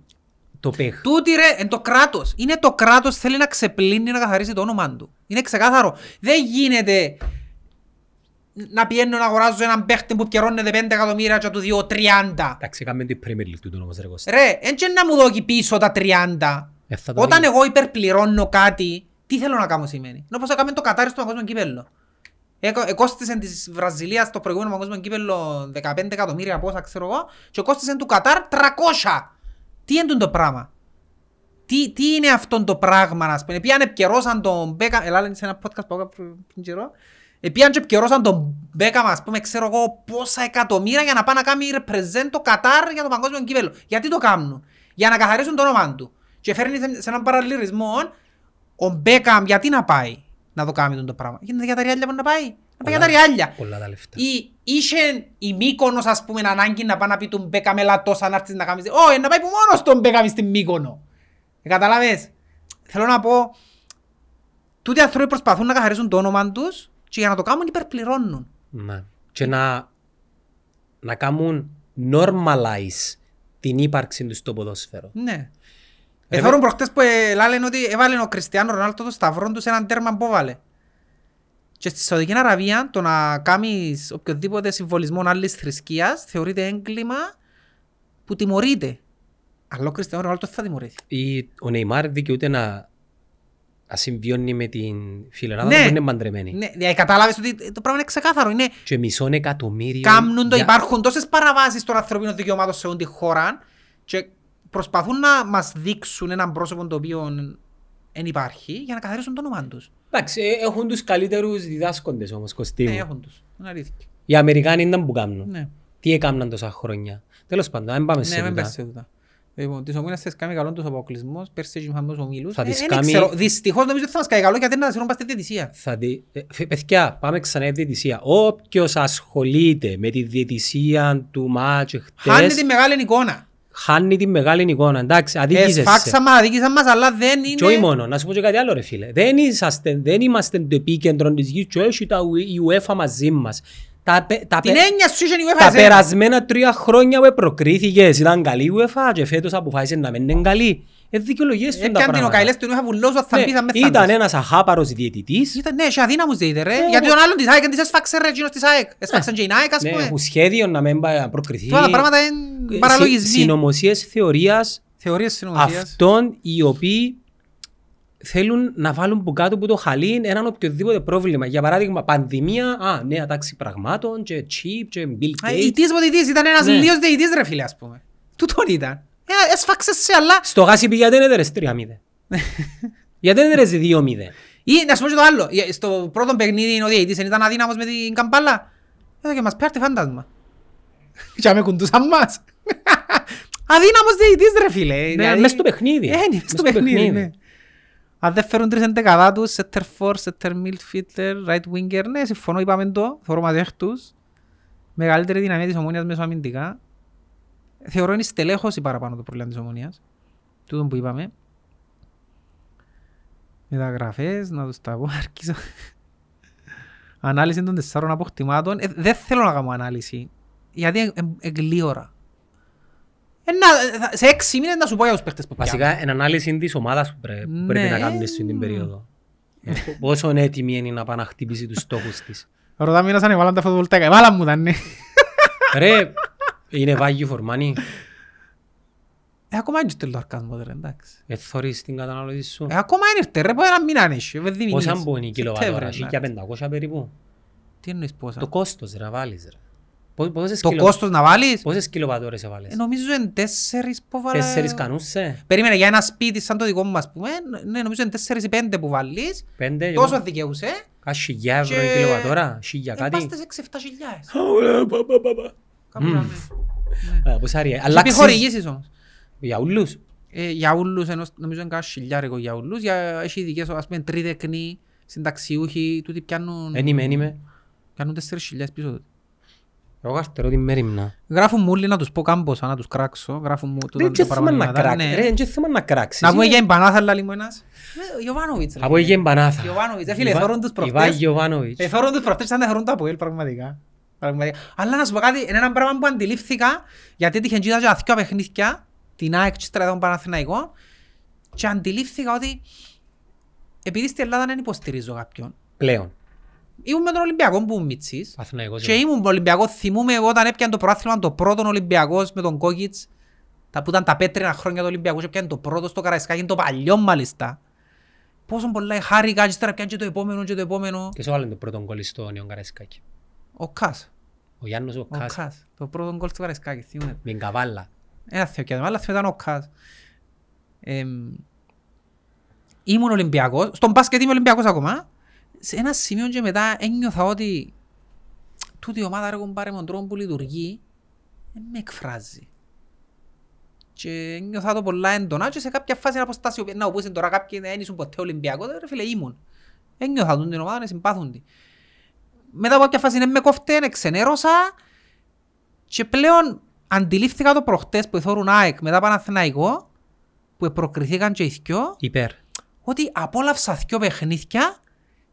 το παιχ. Τούτη ρε, εν το κράτος. Είναι το κράτος θέλει να ξεπλύνει να καθαρίσει το όνομα του. Είναι ξεκάθαρο. Δεν γίνεται να πιένω να αγοράζω έναν παίχτη που πιερώνεται 5 εκατομμύρια και του δύο 30. Εντάξει, έκαμε την Premier League τούτον όμως ρε Κώστα. Ρε, εν και να μου δώσει πίσω τα 30. Ε, θα το Όταν δει. εγώ υπερπληρώνω κάτι, τι θέλω να κάνω σημαίνει. Είναι όπως έκαμε το Κατάρι στο παγκόσμιο κύπελλο. Εκο- Εκόστησε της Βραζιλίας το προηγούμενο παγκόσμιο κύπελλο 15 εκατομμύρια πόσα ξέρω εγώ και κόστησε του Κατάρ 300. Τι είναι το πράγμα; Τι, τι είναι αυτό το πράγμα, ας πούμε; Επίαν επικαιρώσαν τον Μπέκα, ελά λένε σε ένα podcast που έκανα πριν πριν καιρό. Επίαν και επικαιρώσαν τον Μπέκα, ας πούμε, ξέρω εγώ πόσα εκατομμύρια για να πάνε να κάνει represent το Κατάρ για το παγκόσμιο κύπελλο. Γιατί το κάνουν. Για να καθαρίσουν το όνομα του. Και φέρνει σε, σε έναν παραλληλισμό ο Μπέκαμ γιατί να πάει; Να το κάνει το πράγμα. Γίνεται για τα ριάλια που να πάει. Να πάει για τα ριάλια. Πολλά τα λεφτά. Ή είχε η Μύκονος ας πούμε ανάγκη να πάει να πει του Μπέκαμ έλα τόσα να έρθεις να κάνεις. Όχι, να πάει που μόνος τον Μπέκαμ στην Μύκονο. Ε, καταλάβες; Θέλω να πω, τούτοι οι άνθρωποι προσπαθούν να καθαρίσουν το όνομα τους και για να το κάνουν υπερπληρώνουν. Ναι. Και να, να κάνουν normalize την ύπαρξη τους στο ποδόσφαιρο. Ναι. Ε, Εθώρουν προχτές που ε, λένε ότι έβαλε ο Κριστιανό Ρονάλτο το σταυρό του σε έναν τέρμα που έβαλε. Και στη Σαουδική Αραβία το να κάνεις οποιοδήποτε συμβολισμό άλλης θρησκείας θεωρείται έγκλημα που τιμωρείται. Αλλά ο Κριστιανό Ρονάλτο δεν θα τιμωρηθεί. Ή ο Νεϊμάρ δικαιούται να ασυμβιώνει με την φιλενάδα Ναι. που είναι παντρεμένη. Ναι, δηλαδή κατάλαβες ότι το πράγμα είναι ξεκάθαρο. Είναι Και μισόν εκατομμύριο... Κάμνουν το, για- υπάρχουν τόσες παραβάσεις των ανθρωπίνων δικαιωμάτων σε όλη τη χώρα και προσπαθούν να μας δείξουν έναν πρόσωπο το οποίο δεν υπάρχει για να καθαρίσουν το όνομα τους. Εντάξει, ε, έχουν τους καλύτερους διδάσκοντες όμως, Κωστή Ναι, μου. έχουν τους. Είναι αλήθεια. Οι Αμερικάνοι ήταν που κάνουν. Ναι, Τι έκαναν τόσα χρόνια. Τέλος πάντων, δεν πάμε ναι σε μην τούτα. πες σε τούτα. Λοιπόν, τις ομόνες θες κάνει καλό τους αποκλεισμός, πέρσι είχαμε τους ομίλους. Θα Ε, τις δεν κάνει- ξέρω. Δυστυχώς νομίζω ότι θα μας κάνει καλό γιατί δεν θα σύρουν πας στη διαιτησία. Θα δει... ε, φε- παιδιά, πάμε ξανά στη διαιτησία. Όποιος ασχολείται με τη διαιτησία του μάτς Χάνει χτες, τη μεγάλη εικόνα. Χάνει τη μεγάλη εικόνα. Εντάξει, αδίκησες σε. Εσφάξαν μας, αδίκησαν μας, αλλά δεν Και όχι είναι... μόνο, να σου πω και κάτι άλλο ρε φίλε. Δεν, είσαστε, δεν είμαστε το επίκεντρο της γης και έχει τα ου- η UEFA μαζί μας. Τα, πε- τα, Την πε- έννοια σου είχε η UEFA τα εσένα. περασμένα τρία χρόνια που προκρίθηκες ήταν καλή η UEFA και φέτος αποφάσισες να μην είναι καλή. Ε, δικαιολογίες του είναι τα Έπιαν την ο πράγματα. Καηλές του UEFA που λόγω θα Ναι, μπει θα με Ήταν θάνατος. ένας αχάπαρος διαιτητής Ήταν, ναι, είχε αδύναμους διαιτητές ρε. Ε, Γιατί εγώ- τον άλλον της ΑΕΚ, της έσφαξε ρε, εκείνος της ΑΕΚ. Έσφαξαν και η ΑΕΚ, ας ναι, πούμε. έχουν σχέδιο να μην πάει να προκριθεί. Τώρα τα πράγματα Ε, είναι συ- παραλογισμοί. Συνωμοσίες θεωρίας Θεωρίες συνωμοσίας. αυτών οι οποίοι θέλουν να βάλουν που κάτω από το χαλί έναν οποιοδήποτε πρόβλημα. Για παράδειγμα, πανδημία, α, νέα τάξη πραγμάτων και chip και Bill Α, Gates. Η της ποτητής ήταν ένας Ναι. λίος διαιτητής ρε φίλε, ας πούμε. Τούτον ήταν. Ε, Έσφαξε σε, αλλά... Στο γάσι πήγε γιατί δεν έδερες 3-0. γιατί δεν έδερες 2-0. Ή να σου πω και το άλλο. Ε, Στο πρώτο παιχνίδι ο διαιτητής δεν ήταν αδύναμος με την καμπάλα. Εδώ και μας πέρτε φάντασμα. Και με κουντούσαν μας. Αδύναμος διαιτητής ρε φίλε. Ναι, Δηλαδή- μες στο παιχνίδι. Ε, είναι μες στο παιχνίδι. ναι. Αν δεν φέρουν τρεις εντεκαδά τους, center for, center midfielder, right winger, ναι, συμφωνώ, είπαμε το, θεωρώ μαζί τους. Μεγαλύτερη δυναμία της ομόνιας μέσω αμυντικά. Θεωρώ είναι η στελέχωση παραπάνω το πρόβλημα της ομόνιας. Τούτο που είπαμε. Μεταγραφές, να τους τα πω, αρχίσω. Ανάλυση των τεσσάρων αποκτημάτων. Ε, δεν θέλω να κάνω ανάλυση. Γιατί εγκλείωρα. Ε, να- θα- σε έξι μήνες να σου πω για τους παίχτες που πιάνω. Βασικά, εν ανάλυση της ομάδας που πρέ- που πρέπει Ναι. να κάνεις στην την περίοδο. Ε, πο- Πόσο έτοιμη είναι να πάει να χτυπήσει τους στόχους της. Ρωτάμε ένας αν έβαλαν τα φωτοβολταϊκά. Έβαλαν μου τα ναι. Ρε, είναι value for money. Ε, ακόμα είναι στο λαρκασμό τώρα, εντάξει. Ε, θωρείς την κατανάλωση σου. Ε, ακόμα είναι ήρθε ρε, πω ένα μήνα αν έχει. ε, δεν Πόσα μήνες. μπουν η κιλοβατόρα, Σεπτέμβρη, 1500 περίπου. Τι εννοείς πόσα. Το κόστος ρε, να βάλεις ρε. Πό- Πόσες, Το κιλο... κόστος να βάλεις; Πόσες κιλοβατόρες έβαλες. Ε, νομίζω είναι τέσσερις που βάλα... Τέσσερις κανούσε. Περίμενε για ένα σπίτι σαν το δικό μου ας πούμε. Ναι, νομίζω είναι τέσσερις ή πέντε που βάλεις. Πέντε. Τόσο δικαιούσε. Κάτι χιλιά ευρώ Και- η κιλοβατόρα. Χιλιά Ε, κάτι. πας στις 6-7 χιλιάδες. Κάπου Μμμ. να είναι. Α, Πώς άρει. Και Αλλάξεις επιχορηγήσεις όμως. για ούλους; Ε, για ούλους, ενός- νομίζω είναι κάτι χιλιάρικο για ούλους. Για, έχει ειδικές, ας πούμε, τρίτεκνοι, συνταξιούχοι, τούτοι πιάνουν, Εν είμαι, εν είμαι. πιάνουν τέσσερις χιλιάδες πίσω. του. Εγώ καρτερώ την μέρημνα. Γράφουν μου όλοι να τους πω κάμποσα, να τους κράξω. Γράφουν μου τούτα Δεν τα και θέμα να παραπονήματα, κράξεις. ναι. Ρε, δεν και θέμα να κράξεις. Να πούμε Είναι- για εμπανάθα, λαλή μου ένας. Ε, ο Γιωβάνοβιτς, ρε. Από εκεί εμπανάθα. Γιωβάνοβιτς, ε, φίλε, Ιβά- θωρούν τους Ιβά προχτές. Γιωβάνοβιτς. Ε, θωρούν τους προχτές σαν να θωρούν το Αποέλ, πραγματικά. Πραγματικά. Αλλά να σου πω κάτι, είναι ένα πράγμα που αντιλήφθηκα, γιατί έτυχε και είδα και αθκιά παιχνίδια, την ΑΕΚ και στρατά τον Παναθηναϊκό, και αντιλήφθηκα ότι επειδή στην Ελλάδα δεν υποστηρίζω κάποιον, Πλέον. ήμουν με τον Ολυμπιακό που ήμουν μίτσις, Αθηναϊκός. και ήμουν με Ολυμπιακό, θυμούμαι όταν έπιανε το προάθλημα το πρώτο Ολυμπιακός με τον Κόκκιτς, τα που ήταν τα πέτρινα χρόνια του Ολυμπιακού και έπιανε το πρώτο στο Καραϊσκάκι, το παλιό μάλιστα. Πόσο πολλά χάρηκα και ύστερα έπιανε και το επόμενο και το επόμενο. Και σε βάλε το πρώτο γκολ στο Νιόν Καραϊσκάκη. Ο Κάς. Ο Γιάννος ο Ο Κάς. Κάς. Το πρώτο γκολ στο Καραϊσκάκι, θυμούμαι. Με την καβάλα. Ένα θεοκιάδημα, αλλά θυμάμαι ήταν ο Κάς. Εμ, Ήμουν Ολυμπιακός, στον μπάσκετ είμαι Ολυμπιακός ακόμα. Σε ένα σημείο και μετά ένιωθα ότι τούτη η ομάδα έχουν πάρει με τον τρόπο που λειτουργεί, δεν με εκφράζει. Και ένιωθα το πολλά έντονα και σε κάποια φάση να αποστάσει, να οπούσουν τώρα κάποιοι δεν ήσουν ποτέ Ολυμπιακό, ρε φίλε ήμουν. Ένιωθα τον την ομάδα να συμπάθουν τη. Μετά από κάποια φάση δεν με κόφτε, εξενέρωσα και πλέον αντιλήφθηκα το προχτές που εθώρουν ΑΕΚ μετά Παναθηναϊκό που προκριθήκαν και οι δυο Υπέρ. ότι απόλαυσα δυο παιχνίδια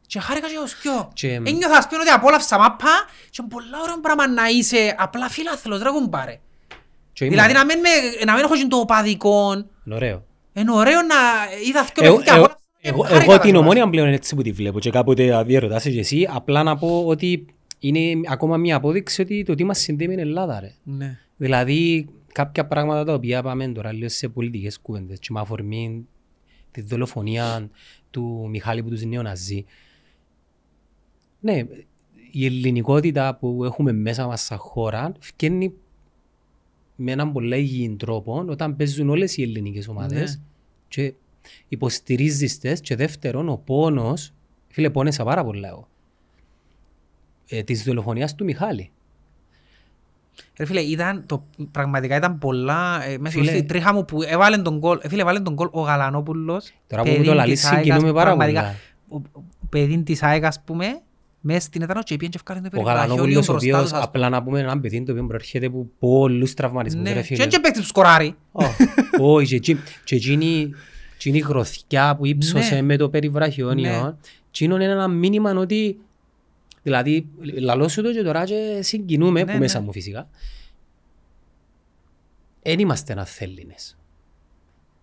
και χάρηκα και ως δυο. Και- Ένιωθα ας πούμε ότι απόλαυσα μάπα και είναι πολλά ωραίο πράγμα να είσαι απλά φίλαθλος ρε κουμπάρε. Και ήμουν. Δηλαδή να μην, με, να μην έχω και το οπαδικό. Είναι ωραίο. Είναι ωραίο να είδα δυο Εγώ, παιχνίδια. Εγώ, απόλαυσα και εγώ, χάρηκα εγώ τα την λοιπά. ομόνια πλέον έτσι που τη βλέπω και κάποτε αδιερωτάσαι και εσύ, απλά να πω ότι είναι ακόμα μια απόδειξη ότι το τι μας συνδέει είναι Ελλάδα ρε. Ναι. Δηλαδή κάποια πράγματα τα οποία πάμε τώρα λίγο σε πολιτικές κουβέντες και με αφορμή τη δολοφονία του Μιχάλη που τους νεοναζί. Ναι, η ελληνικότητα που έχουμε μέσα μας σαν χώρα φτιάχνει με έναν πολύ υγιή τρόπο όταν παίζουν όλες οι ελληνικές ομάδες Ναι. και υποστηρίζεις τες και δεύτερον ο πόνος, φίλε πόνεσα πάρα πολλά εγώ, ε, της δολοφονίας του Μιχάλη. Ρε φίλε, ήταν, το, πραγματικά ήταν πολλά, ε, μέσα Φίλε. στη τρίχα μου που έβαλε τον γκολ, ε, φίλε, έβαλε τον γκολ ο Γαλανόπουλος. Τώρα που μου παιδί το της λαλείς ΑΕΚ, συγκινούμε πάρα πραγματικά, πολλά. ο- ο παιδί της ΑΕΚ, ας πούμε, Μες στην έδρα και πήγαινε και ευκάλε το Ο περιβραχιόλιο Γαλανόπουλος ο μπροστά οποίος τους, ας απλά να πούμε έναν παιδί το οποίο προέρχεται από πολλούς τραυματισμούς Ναι, ρε και φίλε. είναι και παίκτης που σκοράρει. Ω, Όχι, και εκείνη- και εκείνη εκείνη η γροθιά που ύψωσε Ναι. με το περιβραχιόνιο, Ναι. εκείνο είναι ένα μήνυμα ότι δηλαδή λαλώ σου το και τώρα και συγκινούμε Ναι, που μέσα ναι. μου φυσικά. Εν είμαστε αθέλινες.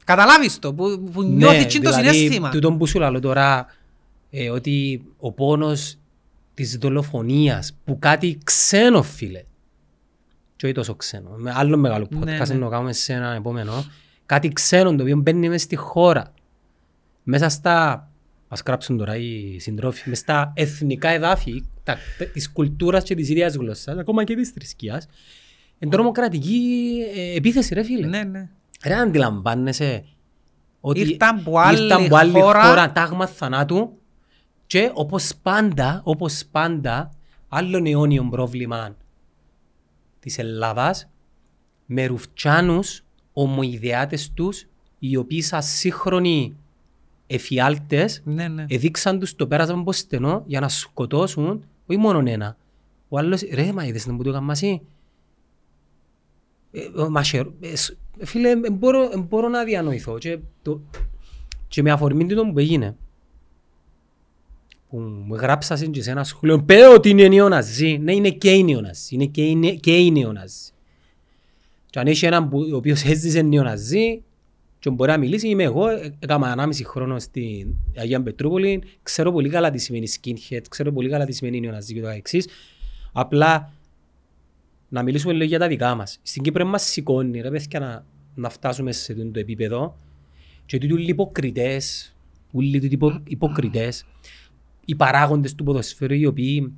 Καταλάβεις το, που, που νιώθεις εκείνο το συναίσθημα. Ναι, τούτο που σου λέω τώρα, ε, ότι ο πόνος της δολοφονίας που κάτι ξένο φίλε, και όχι τόσο ξένο, με άλλο μεγάλο podcast Ναι, ναι. να το κάνουμε σε ένα επόμενο, κάτι ξένο το οποίο μπαίνει μέσα στη χώρα, μέσα στα, ας γράψουν τώρα οι συντρόφοι, μέσα στα εθνικά εδάφη τα, της κουλτούρας και της ίδιας γλώσσας, ακόμα και της θρησκείας, εν τρομοκρατική ε, επίθεση ρε φίλε. Ναι, ναι. Ρε αντιλαμβάνεσαι ότι Ήρθαν που άλλη ήρθαν που άλλη χώρα. χώρα τάγμα θανάτου και όπως πάντα, όπως πάντα, άλλον αιώνιο πρόβλημα της Ελλάδας με ρουφτσάνους ομοειδεάτες τους οι οποίοι σαν σύγχρονοι εφιάλτες Ναι, ναι. εδείξαν τους το πέρασμα από στενό για να σκοτώσουν όχι μόνο ένα. Ο άλλος, ρε μα είδες να μου το έκανα μαζί. Ε, ο Μασερ, ε, σ- φίλε, ε, μπορώ, ε, μπορώ να διανοηθώ και, το, και με αφορμή του που έγινε. Που μου γράψασαν και σε ένα σχολείο, πέ ότι είναι νεοναζί. Ναι, είναι και οι νεοναζί. Είναι και οι, νε- και οι νεοναζί. Και αν έχει έναν που, ο οποίος έζησε νεοναζί και μπορεί να μιλήσει, είμαι εγώ, ε, έκανα 1,5 χρόνο στην Αγία Πετρούπολη, ξέρω πολύ καλά τι σημαίνει skinhead, ξέρω πολύ καλά τι σημαίνει νεοναζί και το εξής. Απλά να μιλήσουμε λίγο για τα δικά μας. Στην Κύπρο μας σηκώνει ρε παιδιά να, να φτάσουμε σε αυτό το επίπεδο και τούτοι οι υποκριτές, όλοι οι υπο, υποκριτές, οι παράγοντες του ποδοσφαίρου οι οποίοι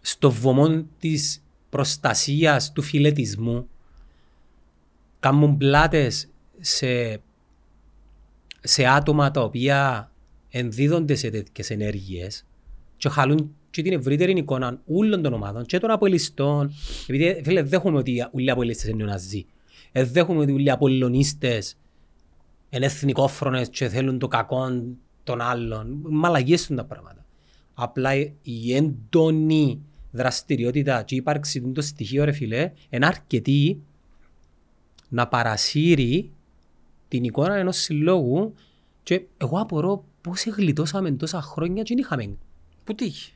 στο βωμό της προστασίας του φιλετισμού κάνουν πλάτες σε, σε άτομα τα οποία ενδίδονται σε τέτοιες ενέργειες και χαλούν και την ευρύτερη εικόνα όλων των ομάδων και των απολυστών. Επειδή φίλε, δέχομαι ότι όλοι οι απολύστες είναι νεοναζί. Ε, δέχομαι ότι όλοι οι απολωνίστες είναι εθνικόφρονες και θέλουν το κακό των άλλων. Μαλαγίες είναι τα πράγματα. Απλά η έντονη δραστηριότητα και η ύπαρξη του το στοιχείο ρε φίλε είναι αρκετή να παρασύρει την εικόνα ενός συλλόγου και εγώ απορώ πώς γλιτώσαμε τόσα χρόνια και δεν είχαμε Πού τύχει.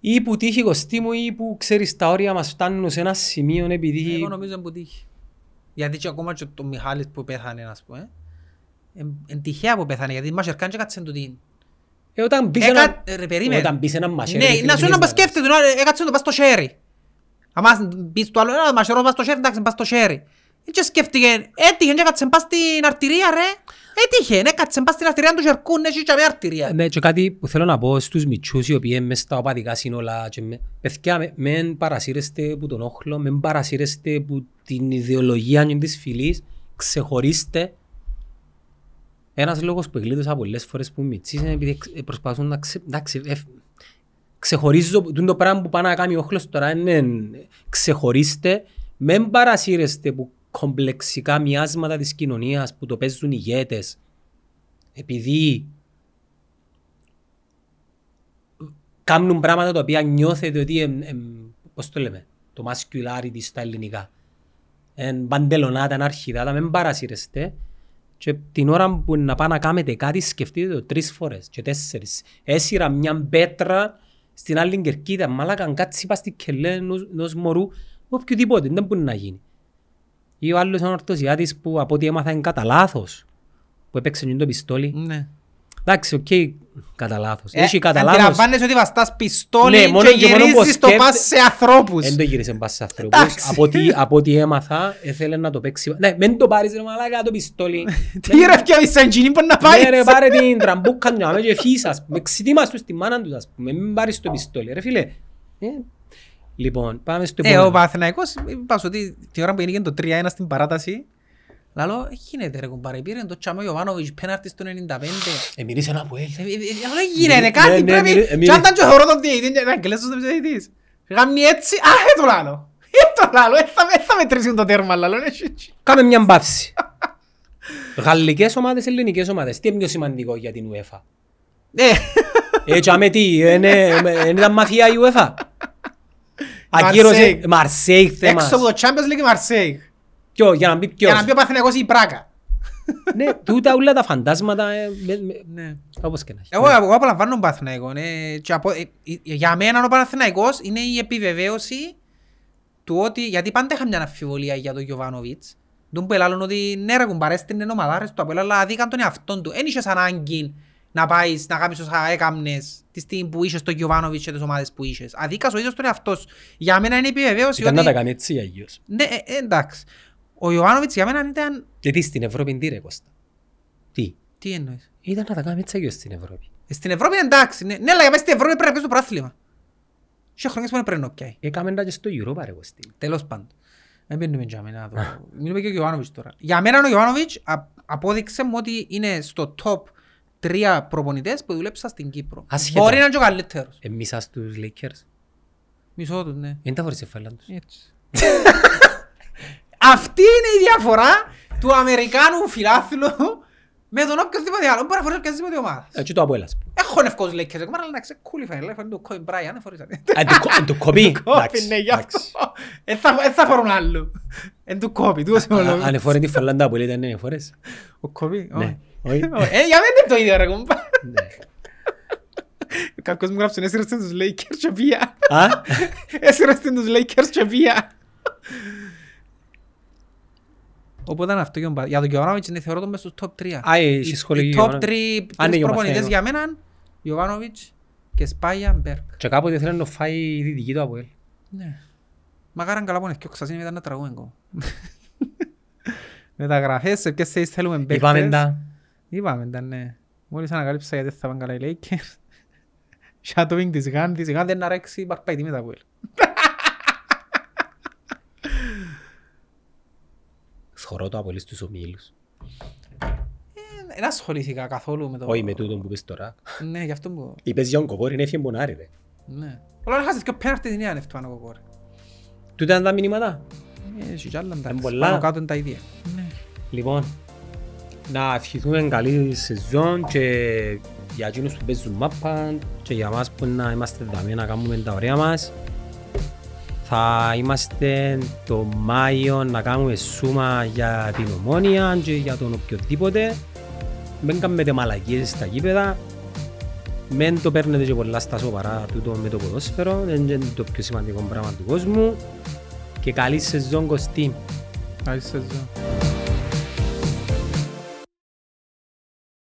ή που τύχει κοστί μου ή που ξέρεις τα όρια μας φτάνουν σε ένα σημείο επειδή Εγώ νομίζω που τύχει. Γιατί και ακόμα και το Μιχάλης που πέθανε, ας πούμε, εν- εν τυχαία που πέθανε, γιατί μας ερκάνε και κάτσε του την. Ε, όταν μπεις Έκα- ένα, ρε, περίμενε. όταν μπεις ένα μαχαίρι Ναι, φίλε, να σου τι να θες πας σκέφτεται, να- έκατσε να το πας στο χέρι. Αν πεις του άλλου, «Ε, μαχαιρό πας στο χέρι, εντάξει, πας στο χέρι. Και σκέφτηκε, έτυχε και έκατσε πας στην αρτηρία ρε. Έτυχε, έκατσε πας στην αρτηρία τους χερκούν, έχει και με αρτηρία. Ναι, και κάτι που θέλω να πω στους μητσούς οι οποίοι είναι μες στα οπαδικά σύνολα και με... Παιδιά, με- μεν παρασύρεστε που τον όχλο, μεν παρασύρεστε που την ιδεολογία και της φυλής, ξεχωρίστε. Ένας λόγος που γλίτωσα πολλές φορές που μητσείς είναι επειδή εξ- προσπαθούν να ξε... εντάξει, ε, ξεχωρίζω, τούτο το πράγμα που πάει να κάνει ο όχλος τώρα είναι ξεχωρίστε, μεν παρασύρεστε που κομπλεξικά μοιάσματα της κοινωνίας που το παίζουν ηγέτες επειδή κάνουν πράγματα τα οποία νιώθετε ότι εμ, εμ, πώς το λέμε, το masculinity στα ελληνικά. Εν παντελονάτα, εν αρχιδάτα, μην παρασύρεστε και την ώρα που να πάμε να κάνετε κάτι σκεφτείτε το τρεις φορές και τέσσερις. Έσυρα μια πέτρα στην άλλη κερκίδα, μάλακα αν κάτσει πας στη κελέ ενός- ενός μωρού, οποιοδήποτε, δεν μπορεί να γίνει. Ή ο άλλος ο ορτοσιάτης που από ό,τι έμαθα είναι κατά λάθος, που έπαιξε το πιστόλι. Ναι. Εντάξει, οκ, κατά λάθος. Ε, Έχει κατά λάθος. Αντιλαμβάνεσαι ότι βαστάς πιστόλι Ναι, μόνο και και μόνο που γυρίζεις το σκέφτε- πας σε ανθρώπους. Δεν το γύρισε μπας σε ανθρώπους. Εντάξει. Από ό,τι- Από ό,τι έμαθα, ήθελε να το παίξει. Ναι, μην το πάρεις ρε μαλάκα το πιστόλι. Τι ρε ευκαιρία σαν τζινί μπορεί να πάει. Ναι ρε πάρε την τραμπούκα να με και φύσας. Με ξητήμας του στη μάνα τους ας πούμε. Μην πάρεις το πιστόλι. Ρε φίλε. Ε, Λοιπόν, πάμε στο Ε, ο επόμενο. Παναθηναϊκός, είπας σου ότι τη ώρα που έγινε το 3-1 στην παράταση, λαλό, «Ε, γίνεται ρε κουμπάρε, πήρε το Τσάμο Ιωβάνοβιτς πέναρτη στο 95. Ε, μυρίζει ένα που έλ. Ε, ε, ε, Λαλό, γίνεται Ναι, κάτι, ναι, πρέπει, μυρί- ε, και μυρί- αν ήταν και θωρώ τον διαιτητή, να αγγελέσω στον διαιτητής. Γάμει έτσι, α, ε, το λάλο. Ε, το λάλο, ε, θα- ε, θα μετρήσουν το τέρμα, λάλο, ε, σι, σι. Κάμε μια μπαύση. Γαλλικές ομάδες, ελληνικές ομάδες. Τι είναι πιο σημαντικό για την UEFA; Ε, Έτσι άμε τι, δεν ήταν μαθία η UEFA. Ακύρωσε Μαρσέικ θέμα. Έξω από το Champions League Μαρσέιγ. Ποιο, για να πει Για να ποιος. πει ο Παθηναϊκός ή η Πράκα. Ναι, τούτα όλα τα φαντάσματα, ε, με- με- Ναι. όπως και να έχει. Εγώ, εγώ απολαμβάνω τον Παναθηναϊκό. ναι. Και από- ε, ε, Για μένα ο Παναθηναϊκός είναι η επιβεβαίωση του ότι, γιατί πάντα είχα μια αμφιβολία για τον Γιωβάνοβιτς, τον που ελάλλον ότι ναι ρε κουμπάρες στην ομαδάρες του Αποέλ, αλλά αδίκαν τον εαυτόν του. Εν είχες ανάγκη να πάεις να κάνεις όσα έκαμνες τη στιγμή που είχες τον Γιωβάνοβιτς και τις ομάδες που είχες. Αδίκας ο ίδιος τον εαυτός σου. Για μένα είναι η επιβεβαίωση Ήταν να τα ότι... κάνει έτσι αγίως. Ναι, ε, ε, εντάξει. Ο Γιωβάνοβιτς για μένα ήταν... Γιατί στην Ευρώπη τι ρε Κώστα; Τι; Τι εννοείς; Ήταν να τα κάνει έτσι αγίως στην Ευρώπη. Στην Ευρώπη είναι εντάξει. Ναι, ναι αλλά για μέσα στην Ευρώπη πρέπει να πιέσει το πράθλημα. Σε χρονιές που δεν πρέπει να πιάει. Έκαμε τα και στο Europa ρε Κωστή. Τέλος πάντων. Δεν μπαίνουμε για μένα. το- Μιλούμε και ο Γιωβάνοβιτς τώρα. Για μένα ο Γιωβάνοβιτς α- απόδειξε μου ότι είναι στο top τρία προπονητές που δουλέψα στην Κύπρο. Ασχετά. Μπορεί να είναι και ο καλύτερος. Εμείς ας τους Lakers. Μισό τους, ναι. Δεν τα φορείς εφάλλαν τους. Έτσι. Αυτή είναι η διαφορά του Αμερικάνου φιλάθλου με τον οποιοδήποτε άλλο. Μπορεί να φορέσει οποιαδήποτε ομάδα. Έτσι το Αποέλας. Έχω νευκός Lakers, εγώ αλλά εντάξει, κούλι φαίνεται, φαίνεται το Kobe Bryant, δεν φορείς κάτι. Αν του κο- αν του κοπεί. Κόπη, εντάξει, ναι, γι' αυτό. εντάξει. Εν θα- εν θα φορούν άλλο. Εν του κόπη, τούτος είναι ο Α- λόγος. Αν εφόρε τη φαλάντα από ήταν ναι, εφόρες. Ο κόπη, Ναι. όχι. Όχι. Ε, για μένα είναι το ίδιο ρε κουμπά. Ναι. Κάποιος μου γράψε, έσυρες στην τους Lakers και βία. Α, Έσυρες στην τους Lakers και βία. Οπότε είναι αυτό και ο Μπα- για τον Γιωβάνοβιτς είναι θεωρώ τον μες στους top 3. Α, έχει σχολείο Οι top Γιωβάνο. 3 Αν είναι ο προπονητές Μαθαίνο. για μένα, Γιωβάνοβιτς και Σπάγια Μπέρκ. και κάποτε θέλει να φάει η δυτική του Αποέλ. Ναι. Μακάραν καλά που είναι και ο Ξασίνη μετά να τραγούμε εγώ. Μεταγραφές, σε ποιες θέσεις θέλουμε παίχτες. Είπαμε τα. Είπαμε τα, ναι. Μόλις ανακάλυψα γιατί θα πάνε καλά οι Lakers. Shadowing της Γάν, της Γάν δεν αρέξει παρπάει με τα Αποέλ. Σχωρώ το Αποέλ στους ομίλους. Δεν ασχολήθηκα καθόλου με το... Όχι με τούτο που πες τώρα. Ναι, γι' αυτό που... Είπες για τον κοκόρι, είναι έφυγε μπονάρι ρε. Ναι. Όλα χάσεις και ο πέναρτη την είναι αυτό πάνω κοκόρε. Τούτα ήταν τα μηνύματα. Ε, Έχει κι άλλα Είναι εντάξει. πολλά. Πάνω κάτω είναι τα ίδια. Ναι. Λοιπόν, να ευχηθούμε καλή σεζόν και για εκείνους που παίζουν μάπα και για μας που να είμαστε δαμέ να κάνουμε τα ωραία μας. Θα είμαστε το Μάιο να κάνουμε σούμα για την ομόνια και για τον οποιοδήποτε. Μην κάνετε μαλακίες στα γήπεδα. Μην το παίρνετε και πολλά στα σοβαρά τούτο με το ποδόσφαιρο. Δεν είναι το πιο σημαντικό πράγμα του κόσμου. Και καλή σεζόν Κωστή. Καλή σεζόν.